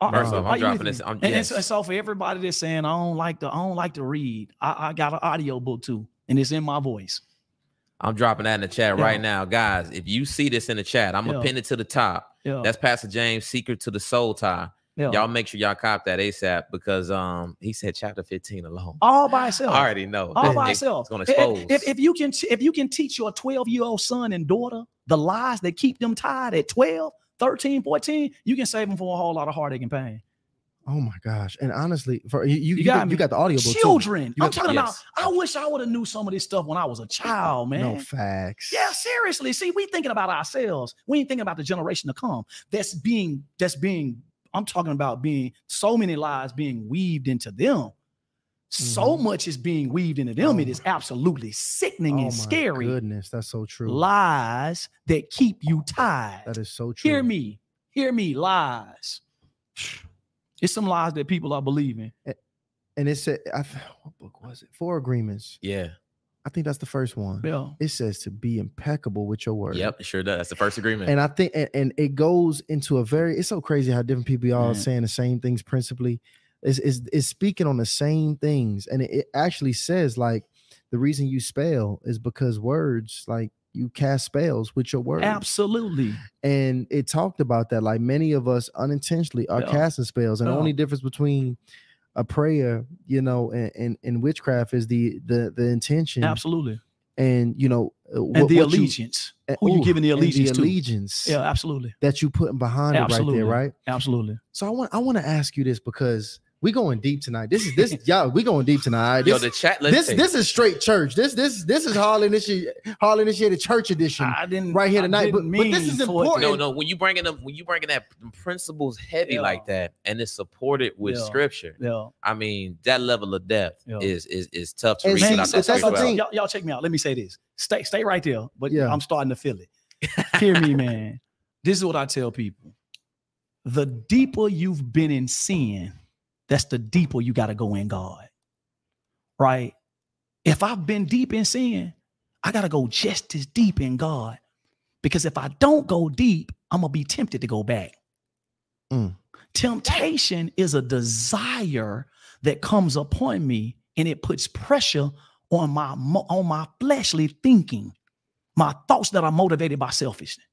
Uh-uh. Off, I'm dropping this. I'm, And, and yes. so, and so for everybody that's saying I don't like to, I don't like to read, I, I got an audio book too, and it's in my voice. I'm dropping that in the chat Yeah. right now, guys. If you see this in the chat, I'm gonna pin it to the top. Yeah, That's Pastor James' secret to the soul tie. yeah. Y'all make sure y'all cop that ASAP because um he said chapter 15 alone. all by itself. I already know. all by itself. It's gonna expose. If, if you can if you can teach your 12 year old son and daughter the lies that keep them tied at 12, 13, 14, you can save them from a whole lot of heartache and pain. Oh my gosh! And honestly, for you, you, you got me. you got the audio. Children. I'm talking Yes. about I wish I would have knew some of this stuff when I was a child, man. No facts. Yeah, seriously. See, we thinking about ourselves. We ain't thinking about the generation to come. That's being, that's being, I'm talking about being so many lies being weaved into them. So Mhm. much is being weaved into them. it Oh. is absolutely sickening Oh and my scary. Goodness, that's so true. Lies that keep you tied. That is so true. Hear me. Hear me. Lies. It's some lies that people are believing. And it said, I, th- what book was it? Four Agreements. yeah. I think that's the first one. Yeah. It says to be impeccable with your word. Yep, it sure does. That's the first agreement. And I think, and, and it goes into a very, it's so crazy how different people are Man. Mm. saying the same things principally. Is is is speaking on the same things. And it, it actually says like the reason you spell is because words, like you cast spells with your words. Absolutely. and it talked about that like many of us unintentionally are Yeah. casting spells and the only difference between a prayer you know and, and, and witchcraft is the the the intention Absolutely. and you know uh, And what- the what you- allegiance. uh, Who you ooh, giving the allegiance to? The allegiance Yeah, absolutely. that you putting behind it right there right Absolutely. so i want i want to ask you this because we going deep tonight this is this y'all we going deep tonight Yo, this, the chat. This see. this is straight church this this this is Hardly Initiated Hardly Initiated church edition I didn't right here tonight, but- didn't but this is for important. no, no. When you bringing them, when you bringing that principles heavy Yeah. like that, and it's supported with Yeah. scripture, Yeah. I mean that level of depth Yeah. is is is tough to And read see, without that's the thing. Y'all, y'all check me out. Let me say this. Stay, stay right there. But Yeah. I'm starting to feel it. Hear me, man. This is what I tell people. The deeper you've been in sin, that's the deeper you got to go in God. Right? If I've been deep in sin, I got to go just as deep in God. Because if I don't go deep, I'm going to be tempted to go back. Mm. Temptation is a desire that comes upon me and it puts pressure on my on my fleshly thinking, my thoughts that are motivated by selfishness.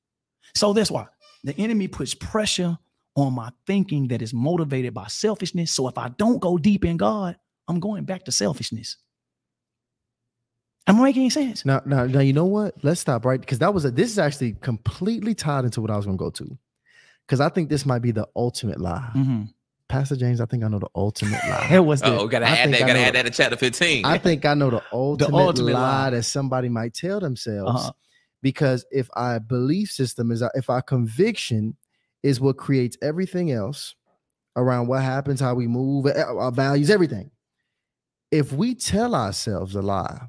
So that's why the enemy puts pressure on my thinking that is motivated by selfishness. So if I don't go deep in God, I'm going back to selfishness. Am I making any sense? Now, now, now, you know what? Let's stop right because that was a. This is actually completely tied into what I was going to go to, because I think this might be the ultimate lie. Mhm. Pastor James, I think I know the ultimate lie. That was the Oh, gotta I add that. Gotta know add that to chapter 15. I think I know the ultimate, ultimate lie, lie. that somebody might tell themselves. uh-huh. Because if our belief system is, if our conviction is what creates everything else around what happens, how we move, eh, our values, everything. If we tell ourselves a lie,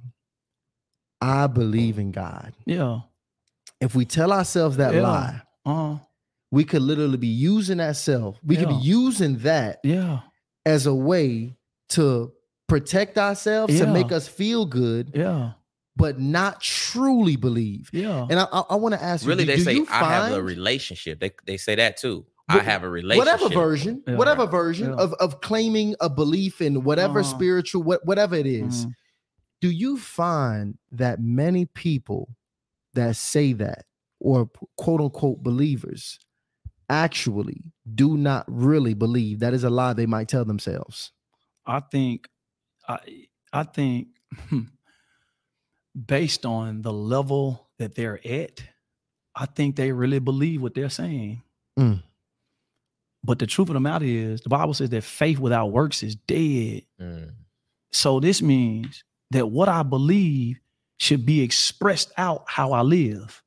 I believe in God. yeah. If we tell ourselves that Yeah. lie, Uh, we could literally be using that self. We could be using that yeah. as a way to protect ourselves, to make us feel good, Yeah. But not truly believe. Yeah. And I, I, I want to ask you, really, do, they do say you I have a relationship. They they say that too. I have a relationship. whatever version, Yeah. whatever version Yeah. of, of claiming a belief in whatever Uh-huh. spiritual, what, whatever it is, Mhm. do you find that many people that say that or quote unquote believers actually do not really believe that is a lie they might tell themselves? I think, I I think, based on the level that they're at, I think they really believe what they're saying. Mm. But the truth of the matter is, the Bible says that faith without works is dead. Mm. So this means that what I believe should be expressed out how I live.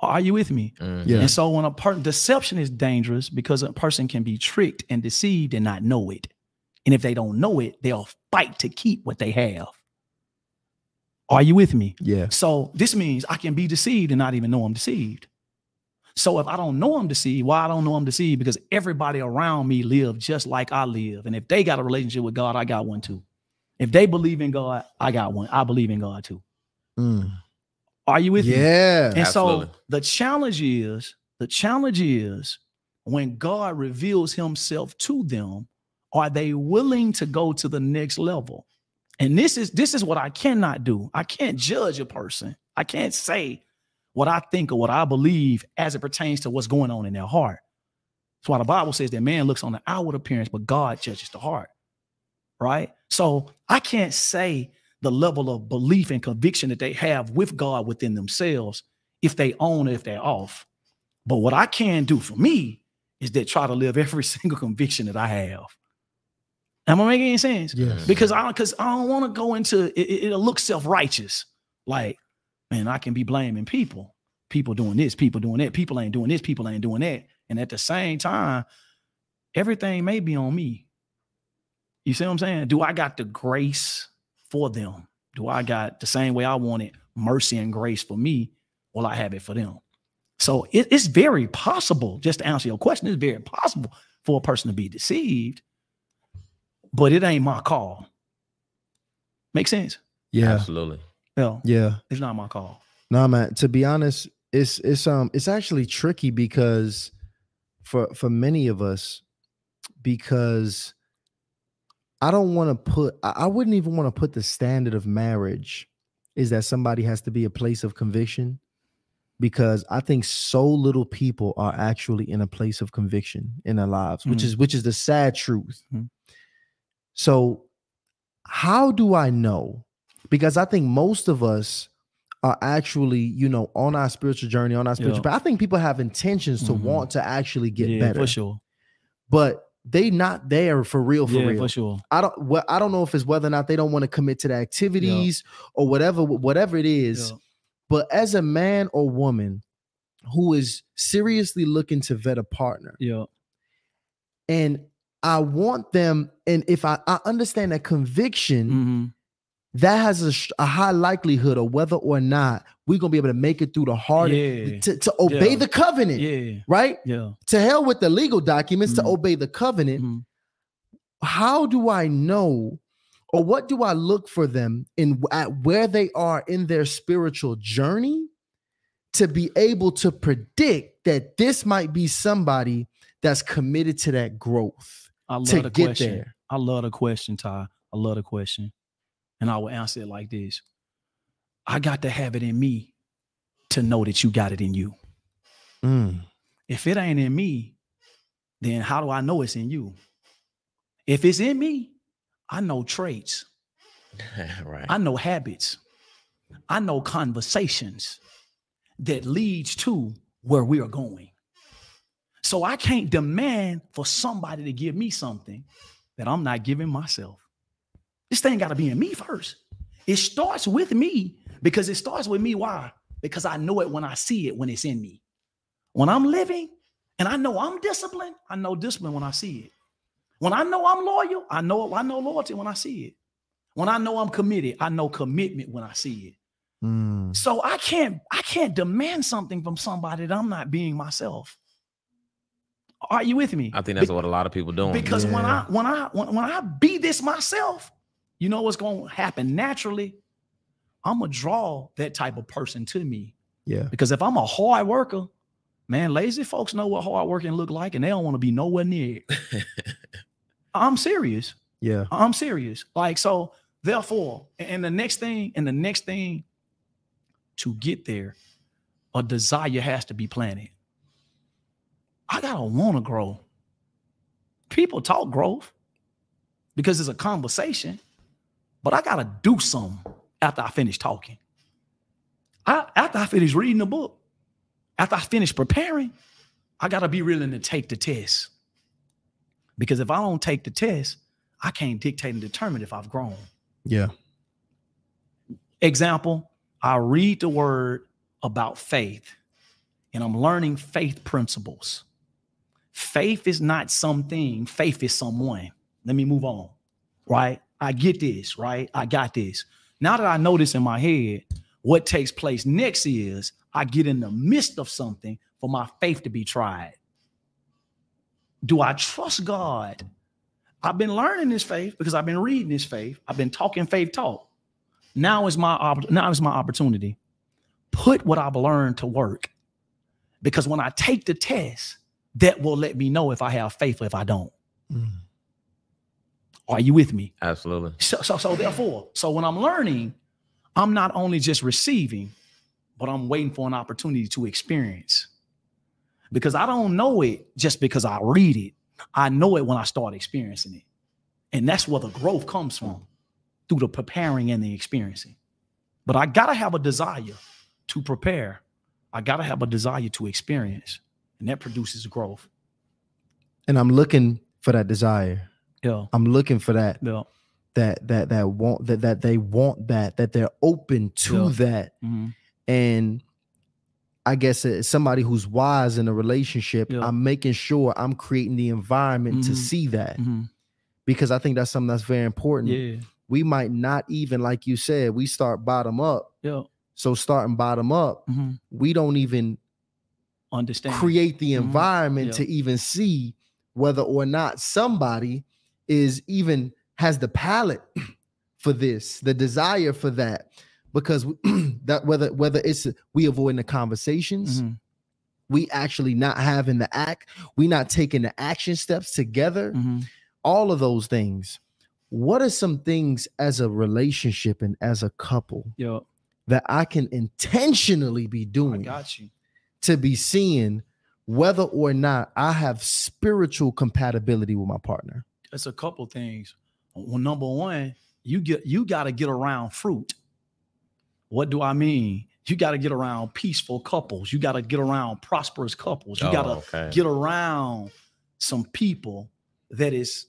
Are you with me? Mm. Yeah. And so when a person deception is dangerous because a person can be tricked and deceived and not know it. And if they don't know it, they'll fight to keep what they have. Are you with me? Yeah. So this means I can be deceived and not even know I'm deceived. So if I don't know I'm deceived, why I don't know I'm deceived? Because everybody around me live just like I live. And if they got a relationship with God, I got one too. If they believe in God, I got one. I believe in God too. Mm. Are you with me? Yeah. And Absolutely. so the challenge is the challenge is when God reveals himself to them, are they willing to go to the next level? And this is this is what I cannot do. I can't judge a person. I can't say what I think or what I believe as it pertains to what's going on in their heart. That's why the Bible says that man looks on the outward appearance, but God judges the heart. Right? So I can't say the level of belief and conviction that they have with God within themselves if they own or if they're off. But what I can do for me is that try to live every single conviction that I have. Am I making any sense? Yes. Because I because I don't want to go into it, it, it'll look self-righteous. Like, man, I can be blaming people. People doing this, people doing that, people ain't doing this, people ain't doing that. And at the same time, everything may be on me. You see what I'm saying? Do I got the grace for them? Do I got the same way I wanted mercy and grace for me? Will I have it for them? So it- it's very possible, just to answer your question, it's very possible for a person to be deceived, but it ain't my call. Make sense? Yeah. Absolutely. No, Yeah. it's not my call. No, man. To be honest, it's it's um it's actually tricky because for for many of us, because I don't want to put I, I wouldn't even want to put the standard of marriage is that somebody has to be a place of conviction because I think so little people are actually in a place of conviction in their lives, which Mhm. is which is the sad truth. Mhm. So how do I know? Because I think most of us are actually, you know, on our spiritual journey, on our spiritual Yeah. path. I think people have intentions to Mhm. want to actually get yeah, better, for sure. but they not there for real, for yeah, real. for sure. I don't. Well, I don't know if it's whether or not they don't want to commit to the activities or whatever, whatever it is. But as a man or woman who is seriously looking to vet a partner, Yeah. and I want them, and if I, I understand that conviction, Mhm. that has a, a high likelihood of whether or not we're gonna be able to make it through the hard Yeah. to, to obey Yeah. the covenant, Yeah. right? Yeah. To hell with the legal documents to Mhm. obey the covenant. Mhm. How do I know, or what do I look for them in at where they are in their spiritual journey to be able to predict that this might be somebody that's committed to that growth I love to the get question. there? I love the question, Ty. I love the question. And I will answer it like this. I got to have it in me to know that you got it in you. Mm, If it ain't in me, then how do I know it's in you? If it's in me, I know traits. right. I know habits. I know conversations that leads to where we are going. So I can't demand for somebody to give me something that I'm not giving myself. This thing got to be in me first. It starts with me because it starts with me. Why? Because I know it when I see it, when it's in me. When I'm living and I know I'm disciplined, I know discipline when I see it. When I know I'm loyal, I know I know loyalty when I see it. When I know I'm committed, I know commitment when I see it. Mm. So I can't I can't demand something from somebody that I'm not being myself. Are you with me? I think that's Be- what a lot of people doing. because when I when I when, when I be this myself, you know what's going to happen naturally. I'm gonna draw that type of person to me Yeah. because if I'm a hard worker, man, lazy folks know what hard working look like, and they don't want to be nowhere near it. I'm serious. Yeah. I'm serious. Like so, therefore, and the next thing, and the next thing to get there, a desire has to be planted. I gotta want to grow. People talk growth because it's a conversation, but I gotta do something after I finish talking. I, after I finish reading the book, after I finish preparing, I gotta be willing to take the test. Because if I don't take the test, I can't dictate and determine if I've grown. Yeah. Example, I read the word about faith and I'm learning faith principles. Faith is not something, faith is someone. Let me move on, right? I get this, right? I got this. Now that I know this in my head, what takes place next is I get in the midst of something for my faith to be tried. Do I trust God? I've been learning this faith because I've been reading this faith. I've been talking faith talk. Now is my now is my opportunity. Put what I've learned to work. Because when I take the test, that will let me know if I have faith or if I don't. Mm. Are you with me? Absolutely. So, so, so therefore, so when I'm learning, I'm not only just receiving, but I'm waiting for an opportunity to experience. Because I don't know it just because I read it. I know it when I start experiencing it. And that's where the growth comes from through the preparing and the experiencing. But I gotta have a desire to prepare. I gotta have a desire to experience. And that produces growth. And I'm looking for that desire. Yeah. I'm looking for that Yeah. that that that want that that they want that that they're open to Yeah. that Mhm. and I guess as somebody who's wise in a relationship, Yeah. I'm making sure I'm creating the environment to Mhm. see that Mhm. because I think that's something that's very important. Yeah. We might not even, like you said, we start bottom up. Yeah. So starting bottom up, Mhm. we don't even Understand. create the Mhm. environment to even see whether or not somebody is even has the palate for this, the desire for that, because that whether whether it's we avoiding the conversations, Mhm. we actually not having the act, we not taking the action steps together, Mhm. all of those things. What are some things as a relationship and as a couple Yeah. that I can intentionally be I doing? got you. To be seeing whether or not I have spiritual compatibility with my partner. It's a couple things. Well, number one, you get you got to get around fruit. What do I mean? You got to get around peaceful couples. You got to get around prosperous couples. You Oh, got to okay. get around some people that is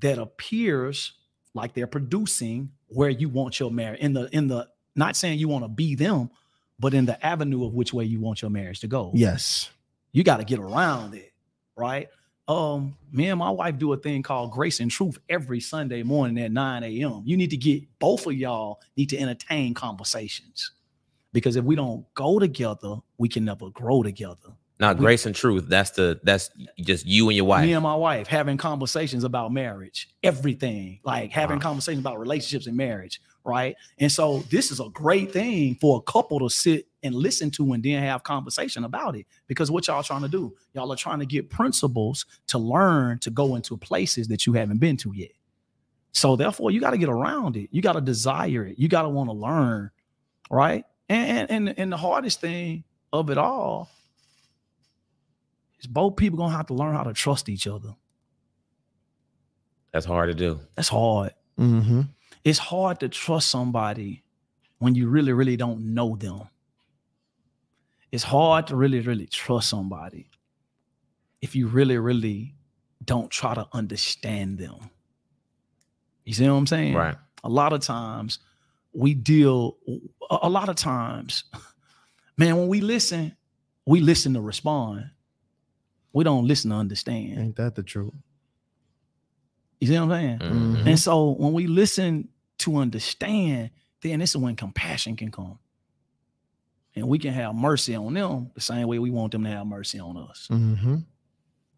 that appears like they're producing where you want your marriage in the in the not saying you want to be them, but in the avenue of which way you want your marriage to go. Yes. you got to get around it, right? Um, me and my wife do a thing called Grace and Truth every Sunday morning at 9 a.m. You need to get both of y'all need to entertain conversations because if we don't go together, we can never grow together. Now, We- grace and truth. That's the that's just you and your wife. Me and my wife having conversations about marriage, everything, like having Wow. conversations about relationships and marriage, right? And so this is a great thing for a couple to sit and listen to and then have conversation about it. Because what y'all trying to do? Y'all are trying to get principles to learn to go into places that you haven't been to yet. So therefore, you got to get around it. You got to desire it. You got to want to learn, right? And, and and and the hardest thing of it all is both people gonna have to learn how to trust each other. That's hard to do. That's hard. Mm-hmm. It's hard to trust somebody when you really, really don't know them. It's hard to really, really trust somebody if you really, really don't try to understand them. You see what I'm saying? Right. A lot of times we deal, a a lot of times, man, when we listen, we listen to respond. We don't listen to understand. Ain't that the truth? You see what I'm saying? Mhm. And so when we listen to understand, then this is when compassion can come. And we can have mercy on them the same way we want them to have mercy on us. Mm-hmm.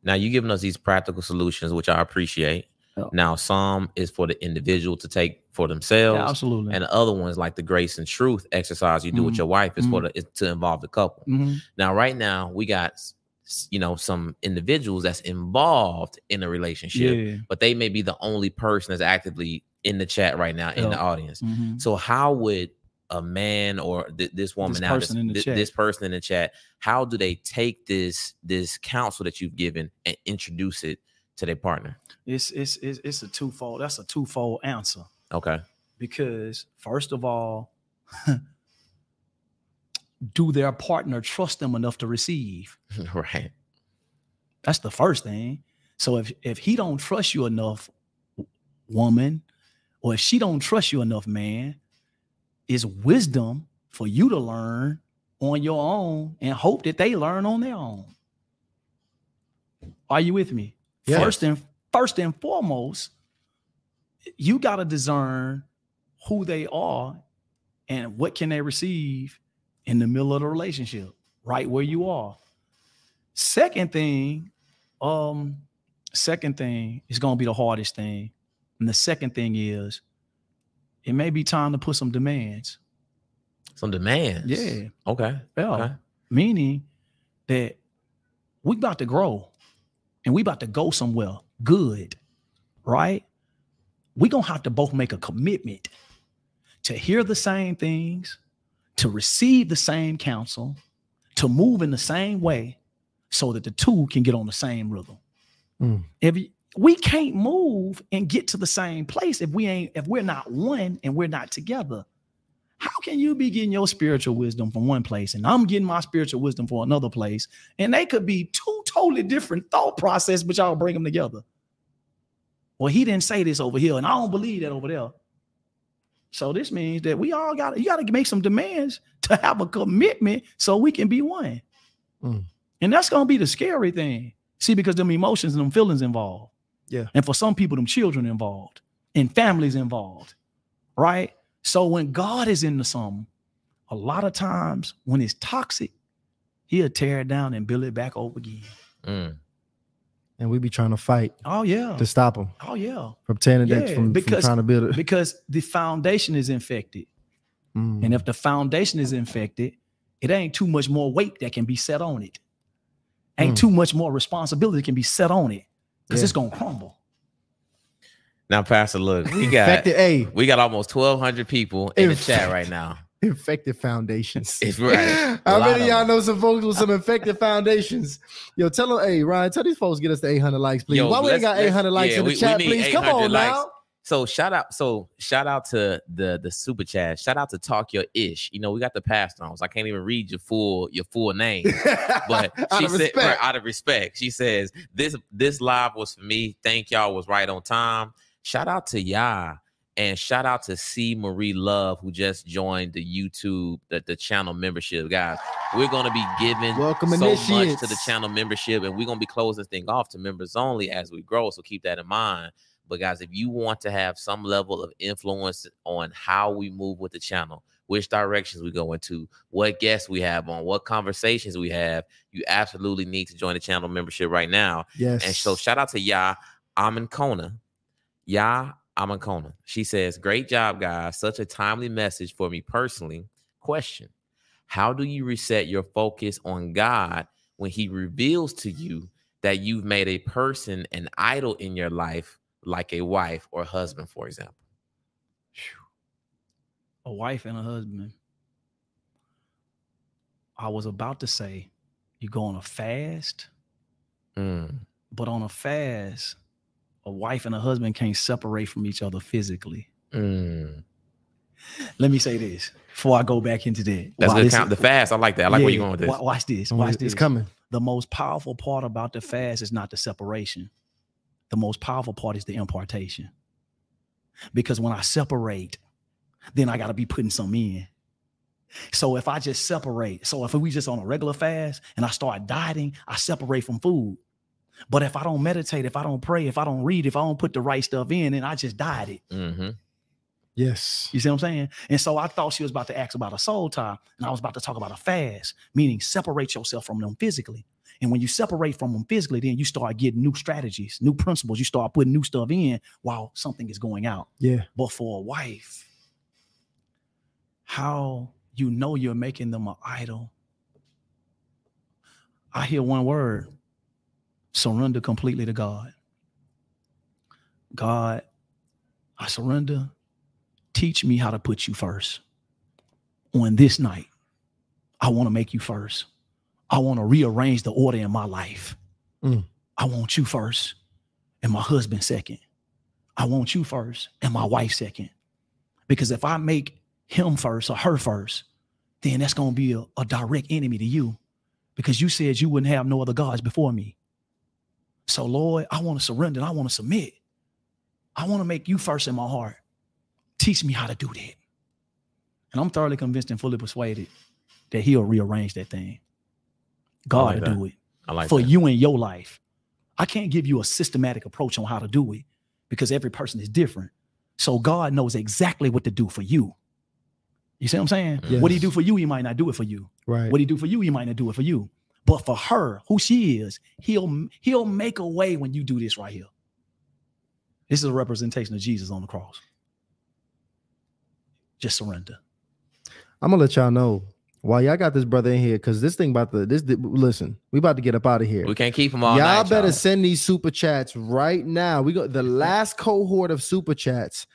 Now you're giving us these practical solutions, which I appreciate. Yeah. Now, some is for the individual to take for themselves, Yeah, absolutely. and the other ones, like the grace and truth exercise you do with Mhm. your wife, is for the is to involve the couple. Mhm. Now, right now, we got s- s- you know some individuals that's involved in a relationship, Yeah. but they may be the only person that's actively in the chat right now in the audience. Mhm. So, how would a man or th- this woman This now, person in the this person in the chat, how do they take this this counsel that you've given and introduce it to their partner? It's, it's it's it's a twofold. That's a twofold answer Okay. because first of all, do their partner trust them enough to receive? right. That's the first thing. So if if he don't trust you enough, woman, or if she don't trust you enough, man, it's wisdom for you to learn on your own and hope that they learn on their own. Are you with me? Yes. First and first and foremost, you got to discern who they are and what can they receive in the middle of the relationship, right where you are. Second thing, um, second thing is gonna be the hardest thing. And the second thing is it may be time to put some demands. Some demands. Yeah. Okay. Yeah. Okay. Meaning that we about to grow and we about to go somewhere good, right? we gonna have to both make a commitment to hear the same things, to receive the same counsel, to move in the same way, so that the two can get on the same rhythm. Mm. If you- we can't move and get to the same place if we ain't if we're not one and we're not together. How can you be getting your spiritual wisdom from one place and I'm getting my spiritual wisdom from another place? And they could be two totally different thought process, but y'all bring them together. Well, he didn't say this over here, and I don't believe that over there. So this means that we all got you got to make some demands to have a commitment so we can be one. Mm. And that's gonna be the scary thing. See, because them emotions and them feelings involved. Yeah. And for some people, them children involved and families involved. Right. So when God is into something, a lot of times when it's toxic, he'll tear it down and build it back over again. Mm. And we be trying to fight Oh yeah. to stop them Oh yeah. from tearing it down, Yeah, from, from because- trying to build it. Because the foundation is infected. Mm. And if the foundation is infected, it ain't too much more weight that can be set on it. Ain't Mm. too much more responsibility can be set on it because Yeah. it's gonna crumble. Now, Pastor, look, we got infected, hey, we got almost twelve hundred people in the chat right now. infected foundations. It's right. How many of of y'all them. know some folks with some infected foundations? Yo, tell them, hey, Ryan, tell these folks get us to 800 likes, please. Yo, Why we ain't let's- got 800 likes yeah, in the we- we chat, need please? Come on likes. now. So shout out, so shout out to the the super chat. Shout out to Talk Your Ish. You know, we got the past on, so I can't even read your full your full name. But Out she of said right, out of respect, she says this this live was for me. Thank y'all was right on time. Shout out to Ya and shout out to C Marie Love who just joined the YouTube the, the channel membership. Guys, we're gonna be giving Welcome so much to the channel membership, and we're gonna be closing this thing off to members only as we grow. So keep that in mind. But guys, if you want to have some level of influence on how we move with the channel, which directions we go into, what guests we have on, what conversations we have, you absolutely need to join the channel membership right now. Yes. And so shout out to Ya Amankona. Ya Amankona. She says, Great job, guys. Such a timely message for me personally. Question How do you reset your focus on God when He reveals to you that you've made a person an idol in your life, like a wife or husband, for example? A wife and a husband. I was about to say, you go on a fast, Mm, but on a fast, a wife and a husband can't separate from each other physically. mm. Let me say this before I go back into that. That's Wow, good. this Count is- the fast. I like that. I like where you're going with this. wa- Watch this. Watch it's this. coming. the most powerful part about the fast is not the separation. The most powerful part is the impartation. Because when I separate, then I got to be putting some in. So if I just separate, so if we just on a regular fast and I start dieting, I separate from food. But if I don't meditate, if I don't pray, if I don't read, if I don't put the right stuff in, and I just diet it. Mm-hmm. Yes. You see what I'm saying? And so I thought she was about to ask about a soul tie, and I was about to talk about a fast, meaning separate yourself from them physically. And when you separate from them physically, then you start getting new strategies, new principles. You start putting new stuff in while something is going out. Yeah. But for a wife, how you know you're making them an idol. I hear one word surrender completely to God. God, I surrender. Teach me how to put you first. On this night, I want to make you first. I want to rearrange the order in my life. Mm. I want you first and my husband second. I want you first and my wife second. Because if I make him first or her first, then that's going to be a, a direct enemy to you because you said you wouldn't have no other gods before me. So, Lord, I want to surrender. I want to submit. I want to make you first in my heart. Teach me how to do that. And I'm thoroughly convinced and fully persuaded that he'll rearrange that thing. God like will that. do it I like for that. you in your life. I can't give you a systematic approach on how to do it because every person is different. So God knows exactly what to do for you. You see what I'm saying? Yes. What he do for you, he might not do it for you. Right. What he do for you, he might not do it for you. But for her, who she is, he'll he'll make a way when you do this right here. This is a representation of Jesus on the cross. Just surrender. I'm gonna let y'all know why y'all got this brother in here because this thing about the this listen, we about to get up out of here. We can't keep them all y'all night. better y'all. send these super chats right now. We got the last cohort of super chats.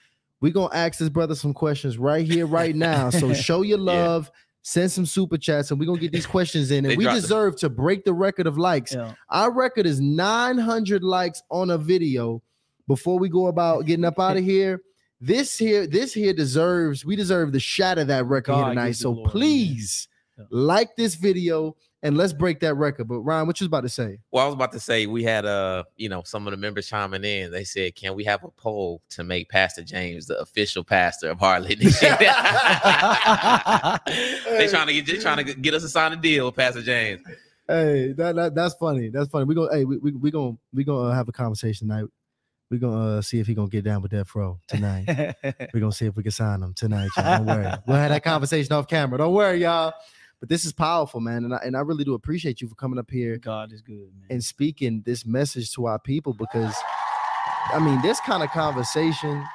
We gonna ask this brother some questions right here, right now. So show your Yeah. love, send some super chats, and we're gonna get these questions in. They And we dropped the- deserve to break the record of likes. Yeah. Our record is 900 likes on a video before we go about getting up out of here. This here, this here deserves, we deserve to shatter that record here tonight. So glory, man. please Yeah. like this video and let's break that record. But Ryan, what you was about to say? Well, I was about to say we had uh, you know, some of the members chiming in. They said, "Can we have a poll to make Pastor James the official pastor of Hardly?" they trying to get they trying to get us to sign a deal with Pastor James. Hey, that, that that's funny. That's funny. We gonna hey, we we, we gonna we gonna have a conversation tonight. We gonna uh, see if he gonna get down with that Row tonight. We're gonna see if we can sign him tonight. Y'all. Don't worry. We'll have that conversation off camera. Don't worry, y'all. But this is powerful, man. And I and I really do appreciate you for coming up here God is good, man. and speaking this message to our people because I mean, this kind of conversation,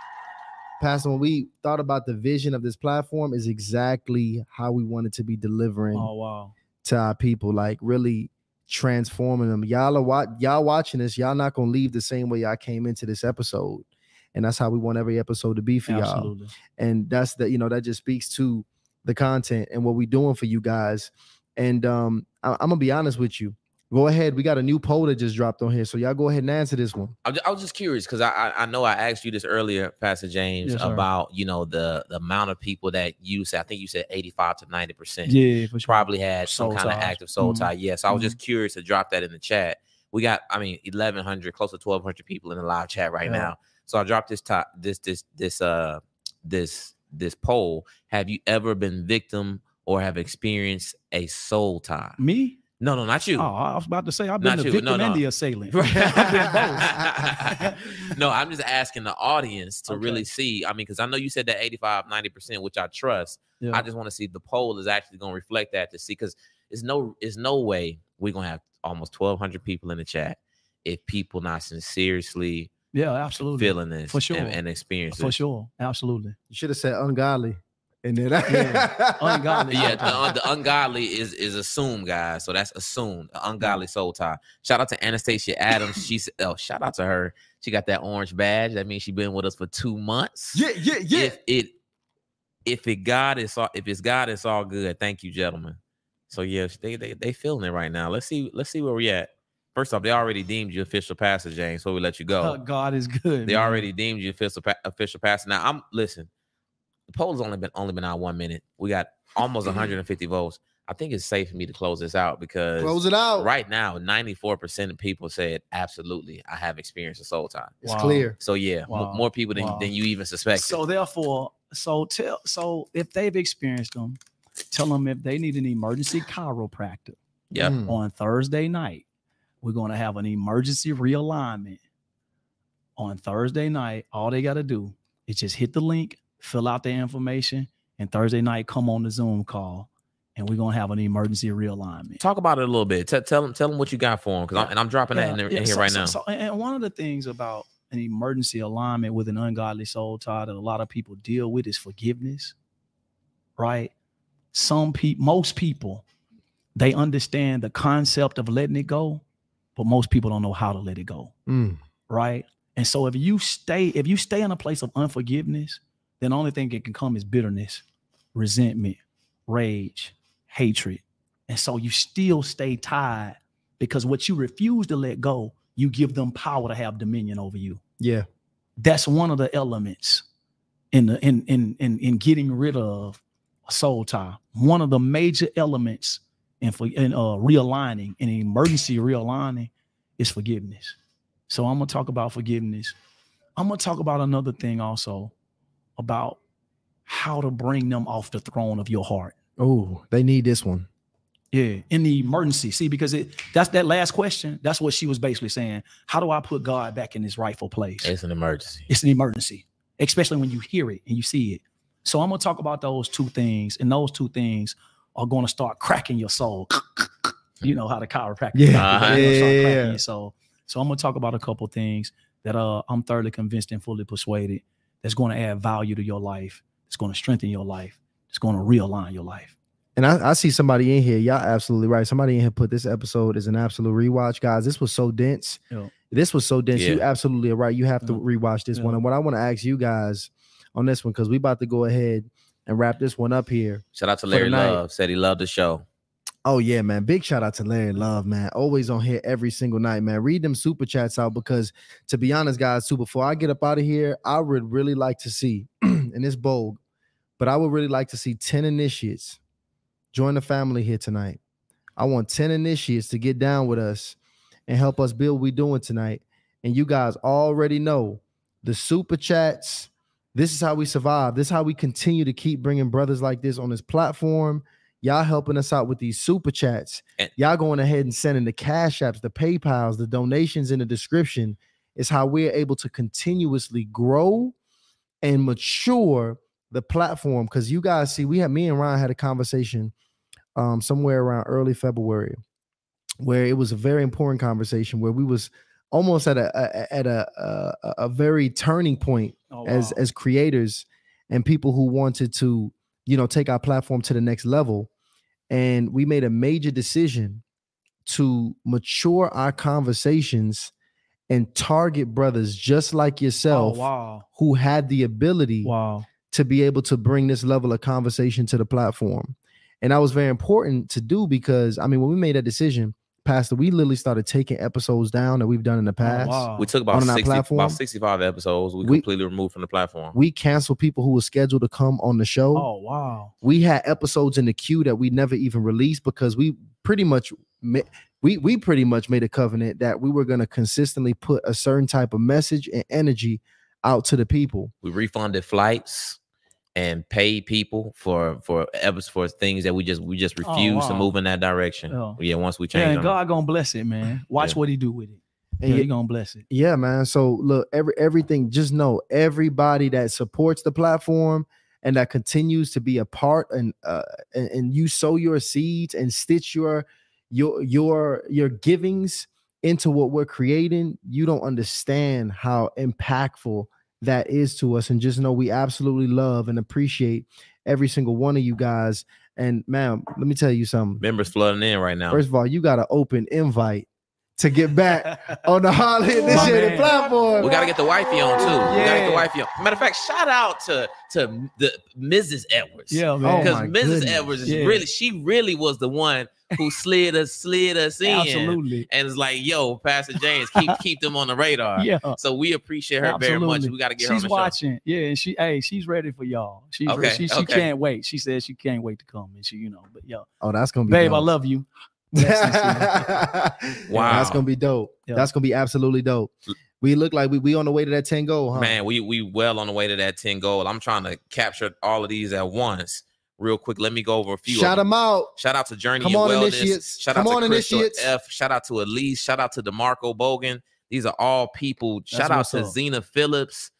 Pastor, when we thought about the vision of this platform, is exactly how we wanted to be delivering oh wow. to our people, like really transforming them. Y'all are wa- y'all watching this, y'all not gonna leave the same way y'all came into this episode. And that's how we want every episode to be for y'all and that's the you know that just speaks to the content and what we're doing for you guys and um I, am gonna be honest with you go ahead we got a new poll that just dropped on here so y'all go ahead and answer this one I'm I was just curious because I, I I know I asked you this earlier, Pastor James, Yes, about you know the the amount of people that you said. I think you said 85 to 90 percent. Yeah, sure. probably had some Soul kind of active soul Mhm. tie. Yes, I was just curious to drop that in the chat. We got, I mean, eleven hundred, close to twelve hundred people in the live chat right Yeah. now. So I dropped this top, this, this, this, uh, this, this poll. Have you ever been victim or have experienced a soul tie? Me? No, no, not you. Oh, I was about to say I've been Not the you. victim No, and the assailant. I've been both. no, I'm just asking the audience to Okay. really see. I mean, because I know you said that 85, 90%, which I trust. Yeah. I just want to see the poll is actually going to reflect that to see because it's no, it's no way we're going to have almost 1,200 people in the chat if people not sincerely yeah, absolutely. feeling this For sure. and, and experience For sure. Absolutely. you should have said ungodly and then Yeah, ungodly. Yeah, the, un- the ungodly is is assumed, guys. So that's assumed. Ungodly soul tie. Shout out to Anastasia Adams. She said, "Oh, shout out to her. She got that orange badge. That means she's been with us for two months. yeah yeah yeah If it, if it God is all, if it's God, it's all good. Thank you, gentlemen. So yes, they they they feeling it right now. Let's see. Let's see where we at. First off, they already deemed you official pastor, James. So we let you go. Uh, God is good. They man. already deemed you official pa- official pastor. Now I'm listen. The poll has only been only been out one minute. We got almost 150 votes. I think it's safe for me to close this out because Close it out. right now, 94% of people said absolutely, I have experienced a soul tie. It's Wow. clear. So yeah, mo- Wow. more people than, Wow. than you even suspect. So therefore, so tell so if they've experienced them, tell them if they need an emergency chiropractor Yep. Mm. on Thursday night, we're going to have an emergency realignment on Thursday night. All they got to do is just hit the link, fill out the information, and Thursday night come on the Zoom call, and we're going to have an emergency realignment. Talk about it a little bit. Tell tell them tell them what you got for them because and I'm dropping that in, Yeah, in here so- right so- now. so- and and one of the things about an emergency alignment with an ungodly soul tie that a lot of people deal with is forgiveness. Right? Some people, most people, they understand the concept of letting it go, but most people don't know how to let it go. Mm. Right? And so if you stay, if you stay in a place of unforgiveness, then the only thing that can come is bitterness, resentment, rage, hatred. And so you still stay tied because what you refuse to let go, you give them power to have dominion over you. Yeah. That's one of the elements in the in in in, in getting rid of a soul tie. One of the major elements in for in uh realigning in emergency realigning is forgiveness. So I'm gonna talk about forgiveness. I'm gonna talk about another thing also about how to bring them off the throne of your heart. Oh, they need this one. Yeah, in the emergency. See, because it that's that last question. That's what she was basically saying. How do I put God back in his rightful place? It's an emergency. It's an emergency, especially when you hear it and you see it. So I'm gonna talk about those two things, and those two things are gonna start cracking your soul. you know how the chiropractor. Yeah. They're gonna start Yeah. cracking your soul. So I'm gonna talk about a couple things that uh I'm thoroughly convinced and fully persuaded that's going to add value to your life. It's going to strengthen your life. It's going to realign your life. And I, I see somebody in here. Y'all absolutely right. Somebody in here put this episode as an absolute rewatch, guys. This was so dense. Yeah. This was so dense. You absolutely are right. You have to Yeah. rewatch this one. And what I want to ask you guys on this one, because we about to go ahead and wrap this one up here. Shout out to Larry tonight. Love. Said he loved the show. Oh yeah, man. Big shout out to Larry Love, man. Always on here every single night, man. Read them super chats out because to be honest, guys, too, before I get up out of here, I would really like to see, and it's bold, but I would really like to see 10 initiates join the family here tonight. I want 10 initiates to get down with us and help us build what we're doing tonight. And you guys already know the super chats. This is how we survive. This is how we continue to keep bringing brothers like this on this platform. Y'all helping us out with these super chats. And- Y'all going ahead and sending the cash apps, the PayPals, the donations in the description is how we're able to continuously grow and mature the platform. Because you guys see, we had me and Ryan had a conversation um, somewhere around early February, where it was a very important conversation where we was almost at a, a at a, a a very turning point Oh, as as creators and people who wanted to you know take our platform to the next level and we made a major decision to mature our conversations and target brothers just like oh, yourself wow. who had the ability Wow. to be able to bring this level of conversation to the platform. And that was very important to do because I mean, when we made that decision, Pastor, we literally started taking episodes down that we've done in the Oh, past. wow. We took about On 60, platform? about 65 episodes. We, We- completely removed from the platform. We canceled people who were scheduled to come on the show. Oh, wow. We had episodes in the queue that we never even released because we pretty much ma- we we pretty much made a covenant that we were going to consistently put a certain type of message and energy out to the people. we refunded flights and pay people for for episodes for things that we just we just Oh, refused to move in that direction. Yeah. Yeah, once we change, changed and. God gonna bless it, man. Watch Yeah. what he do with it. And Yeah, he gonna bless it. Yeah, man. So look, every everything, just know everybody that supports the platform and that continues to be a part and uh and, and you sow your seeds and stitch your your your your givings into what we're creating, you don't understand how impactful that is to us. And just know we absolutely love and appreciate every single one of you guys. And man, let me tell you something. Members flooding in right now. First of all, you got an open invite to get back on the Hardly Initiated man. platform. We gotta get the wifey on too. We gotta get the wifey on. Matter of fact, shout out to to the Mrs. Edwards. Yeah, Oh because my Mrs. goodness. Edwards is Yeah. really she really was the one who slid us slid us in Absolutely. and it's like, yo, Pastor James, keep keep them on the radar. Yeah. So we appreciate her very much. We got to get her She's the show. watching. Yeah, and she hey, she's ready for y'all. She's Okay, she, she okay. can't wait. She says she can't wait to come. And she, you know, but yo, Oh, that's gonna be babe, I love you. wow, Wow. that's gonna be dope. Yeah. That's gonna be absolutely dope. We look like we, we on the way to that 10 goal, huh? Man, we we well on the way to that 10 goal. I'm trying to capture all of these at once. Real quick, let me go over a few. Shout them. them out. Shout out to Journey Come and on, Wellness. initiates. Shout Come out on, to Crystal initiates. F. Shout out to Elise. Shout out to DeMarco Bogan. These are all people. Shout out to up. Zena Phillips.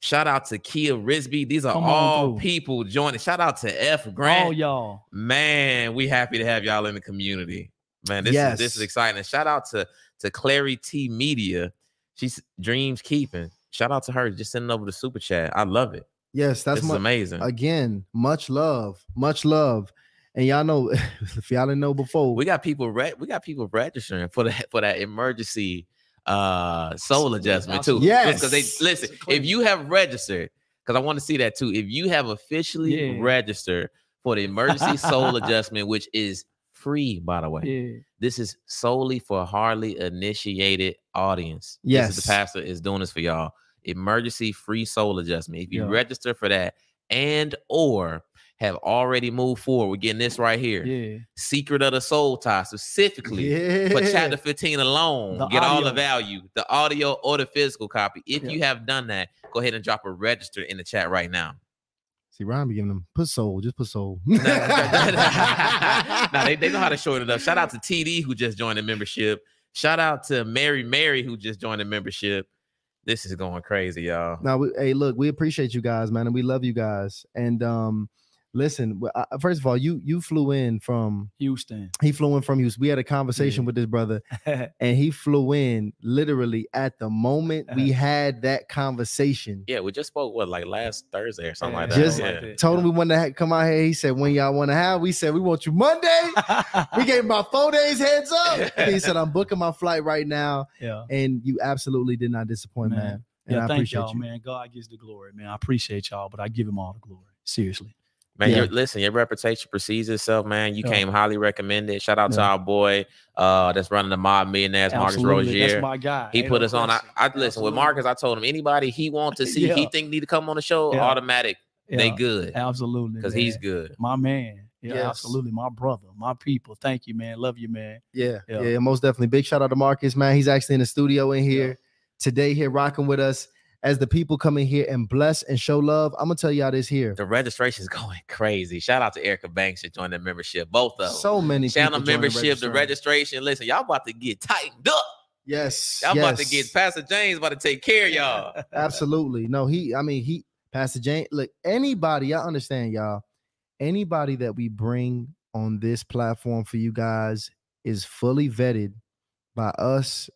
Shout out to Kia Risby. These are Come all through. people joining. Shout out to F Grant. All y'all. Man, we happy to have y'all in the community. Man, this is this is exciting. Shout out to to Clary T Media. She's dreams keeping. Shout out to her. Just sending over the super chat. I love it. Yes, that's this is my, amazing. again, much love, much love. And y'all know if y'all didn't know before, we got people re- we got people registering for the for that emergency uh soul adjustment too. Yes. Because they listen, if you have registered, because I want to see that too. If you have officially Yeah. registered for the emergency soul adjustment, which is free, by the way. Yeah. This is solely for hardly initiated audience. This is Yes. the pastor is doing this for y'all. Emergency free soul adjustment. If you Yeah. register for that and or have already moved forward, we're getting this right here. Yeah. Secret of the Soul Tie, specifically yeah. for chapter 15 alone. The get all the value, the audio or the physical copy. If Yeah. you have done that, go ahead and drop a register in the chat right now. See, Ryan be giving them put soul, just put soul. now they, they know how to short it up. Shout out to TD who just joined the membership. Shout out to Mary Mary who just joined the membership. This is going crazy, y'all. Now, we, hey, look, we appreciate you guys, man, and we love you guys. And um, listen, w- I- first of all, you you flew in from Houston. he flew in from Houston. We had a conversation with this brother, and he flew in literally at the moment we had that conversation. Yeah, we just spoke what like last Thursday or something like that. Just yeah. told him we wanted to come out here. He said, "When y'all want to have?" We said, "We want you Monday." we gave him about four days heads up. he said, "I'm booking my flight right now," yeah. and you absolutely did not disappoint, man. Man. And Yeah, I thank appreciate y'all, you. man. God gives the glory, man. I appreciate y'all, but I give him all the glory. Seriously. Man, Yeah. listen, your reputation precedes itself, man. You Yeah. came highly recommended. Shout out to our boy uh that's running the mob millionaires, Marcus Absolutely. That's my guy. He Ain't put no us on. I, question. I listen with Marcus. I told him anybody he want to see, he think need to come on the show, Yeah. automatic. They good Absolutely. because he's good. my man. Yeah, Yes. absolutely. My brother, my people. Thank you, man. Love you, man. Yeah, yeah, Yeah. most definitely. Big shout out to Marcus, man. He's actually in the studio in here today, here rocking with us. As the people come in here and bless and show love, I'm gonna tell y'all this here. The registration's going crazy. Shout out to Erica Banks that joined the membership. Both of them. So many Channel membership, the registering. registration. Listen, y'all about to get tightened up. Yes, Y'all about to get Pastor James about to take care of y'all. Absolutely. No, he, I mean, he, Pastor James, look, anybody, I understand, y'all. Anybody that we bring on this platform for you guys is fully vetted by us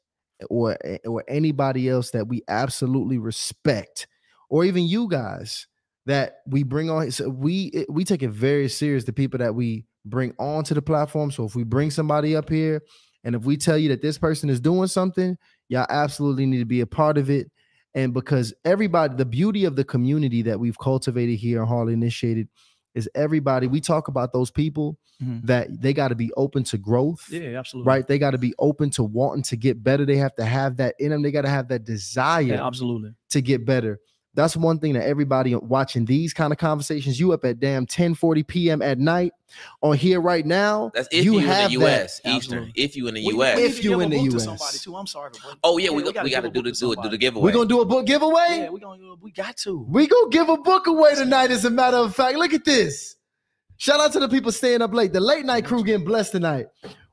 or, eh, or anybody else that we absolutely respect, or even you guys that we bring on. So uh, we eh, we take it very serious, the people that we bring onto the platform. So if we bring somebody up here and if we tell you that this person is doing something, y'all absolutely need to be a part of it. And because everybody, the beauty of the community that we've cultivated here on Hardly Initiated is everybody. We talk about those people Mhm. that they got to be open to growth, Yeah, absolutely. right? They got to be open to wanting to get better. They have to have that in them. They got to have that desire Yeah, absolutely. to get better. That's one thing that everybody watching these kind of conversations, you up at damn 10 40 p.m. at night on here right now. That's if you, in the have that. U.S. Eastern. Absolutely. If you in the We- U.S. If you in the book to US. somebody too. I'm sorry. but- oh yeah, we, we got we got to do the book do it do the giveaway. We're gonna do a book giveaway. Yeah, we gonna we got to. We gonna give a book away tonight, as a matter of fact. Look at this. Shout out to the people staying up late. The late night crew getting blessed tonight.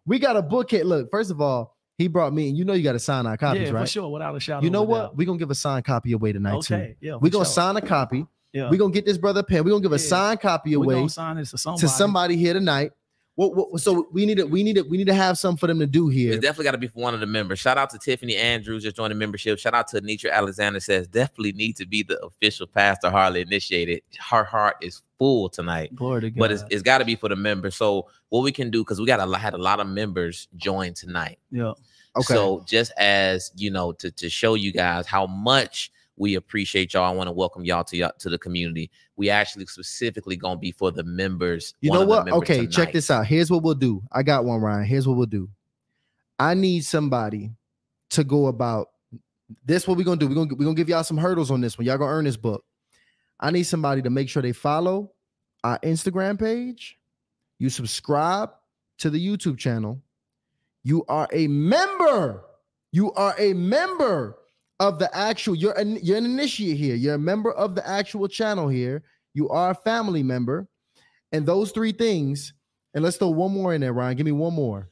We got a book hit. Look, first of all, he brought me, and you know you got to sign our copies, right? yeah, for right? sure. Without a shadow. You know what? We're gonna give a signed copy away tonight Okay. too. Yeah. We're gonna sure. sign a copy. Yeah. We're gonna get this brother a pen. We're gonna give a Yeah. signed copy away to somebody. to somebody here tonight. What, what, so we need to we need to we need to have something for them to do here. It's definitely got to be for one of the members. Shout out to Tiffany Andrews just joined the membership. Shout out to Anitra Alexander says definitely need to be the official pastor Hardly initiated. Her heart is full tonight, God. but it's, it's got to be for the members. So what we can do because we got a lot, had a lot of members join tonight. yeah. Okay. So just as you know, to to show you guys how much we appreciate y'all, I want to welcome y'all to y'all, to the community. We actually specifically gonna be for the members. You know what? Okay, check this out. Here's what we'll do. I got one, Ryan. Here's what we'll do. I need somebody to go about this. What we're gonna do? We're gonna we're gonna give y'all some hurdles on this one. Y'all gonna earn this book. I need somebody to make sure they follow our Instagram page. You subscribe to the YouTube channel. You are a member. You are a member of the actual. You're an, you're an initiate here. You're a member of the actual channel here. You are a family member, and those three things. And let's throw one more in there, Ryan. Give me one more.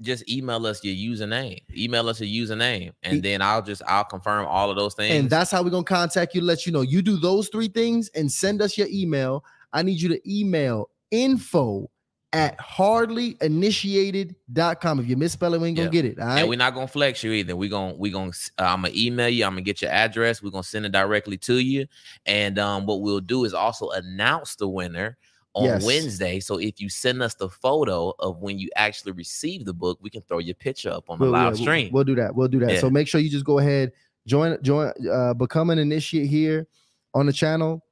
Just email us your username. Email us your username, and E- then I'll just I'll confirm all of those things. And that's how we're gonna contact you let you know. You do those three things and send us your email. I need you to email info at hardlyinitiated.com. If you misspell it, we ain't gonna Yeah. get it. All right. And we're not gonna flex you either. We're gonna we gonna uh, I'm gonna email you. I'm gonna get your address. We're gonna send it directly to you. And um, what we'll do is also announce the winner on Yes. Wednesday. So if you send us the photo of when you actually receive the book, we can throw your picture up on the We'll- live yeah, we'll- stream. We'll do that. We'll do that. Yeah. So make sure you just go ahead, join, join, uh, become an initiate here on the channel.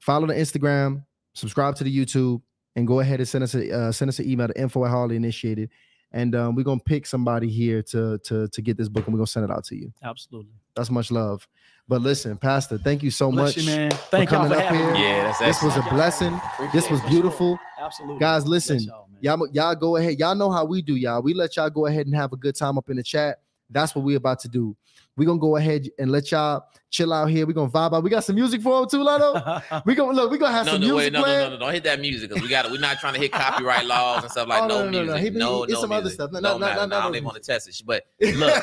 Follow the Instagram, subscribe to the YouTube, and go ahead and send us a uh, send us an email to info at Hardly Initiated. And um, we're gonna pick somebody here to to to get this book, and we're gonna send it out to you. Absolutely. That's much love. But listen, Pastor, thank you so Bless much. you, man. Thank y'all coming for up here. me. Yeah, that's This was a excellent. blessing. This was beautiful. sure. Absolutely. Guys, listen, y'all. Y'all, y'all go ahead. Y'all know how we do, y'all. We let y'all go ahead and have a good time up in the chat. That's what we're about to do. We're gonna go ahead and let y'all chill out here. We're gonna vibe out. We got some music for them too, Lotto. we gonna look, we're gonna have No, some no, music wait, no, no, playing. no, no, don't hit that music because we got We're not trying to hit copyright laws and stuff like Oh, no, no, no, no, music. no. He no, it's no some other stuff. No, No, no, matter. no, No, no, I no. don't even want to test it. But look,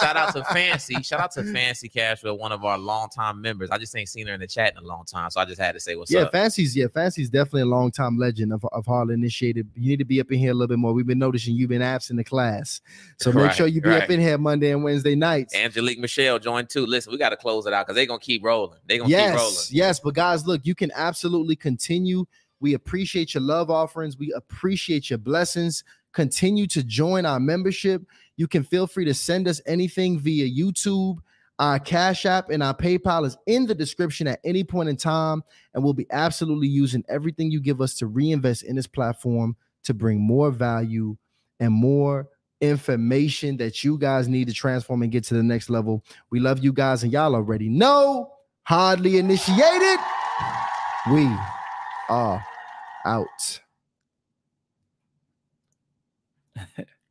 shout out to Fancy. Shout out to Fancy Cashwell, one of our longtime members. I just ain't seen her in the chat in a long time, so I just had to say what's yeah, up. Yeah, Fancy's yeah, Fancy's definitely a long time legend of, of Hardly Initiated. You need to be up in here a little bit more. We've been noticing you've been absent in the class, so make sure you be up in here Monday and Wednesday nights. Angelique Michelle joined too. Listen, we got to close it out because they're gonna keep rolling. They're gonna keep rolling. yes, yes. But guys, look, you can absolutely continue. We appreciate your love offerings. We appreciate your blessings. Continue to join our membership. You can feel free to send us anything via YouTube. Our Cash App and our PayPal is in the description at any point in time. And we'll be absolutely using everything you give us to reinvest in this platform to bring more value and more information that you guys need to transform and get to the next level. We love you guys, and y'all already know. Hardly initiated. We are out.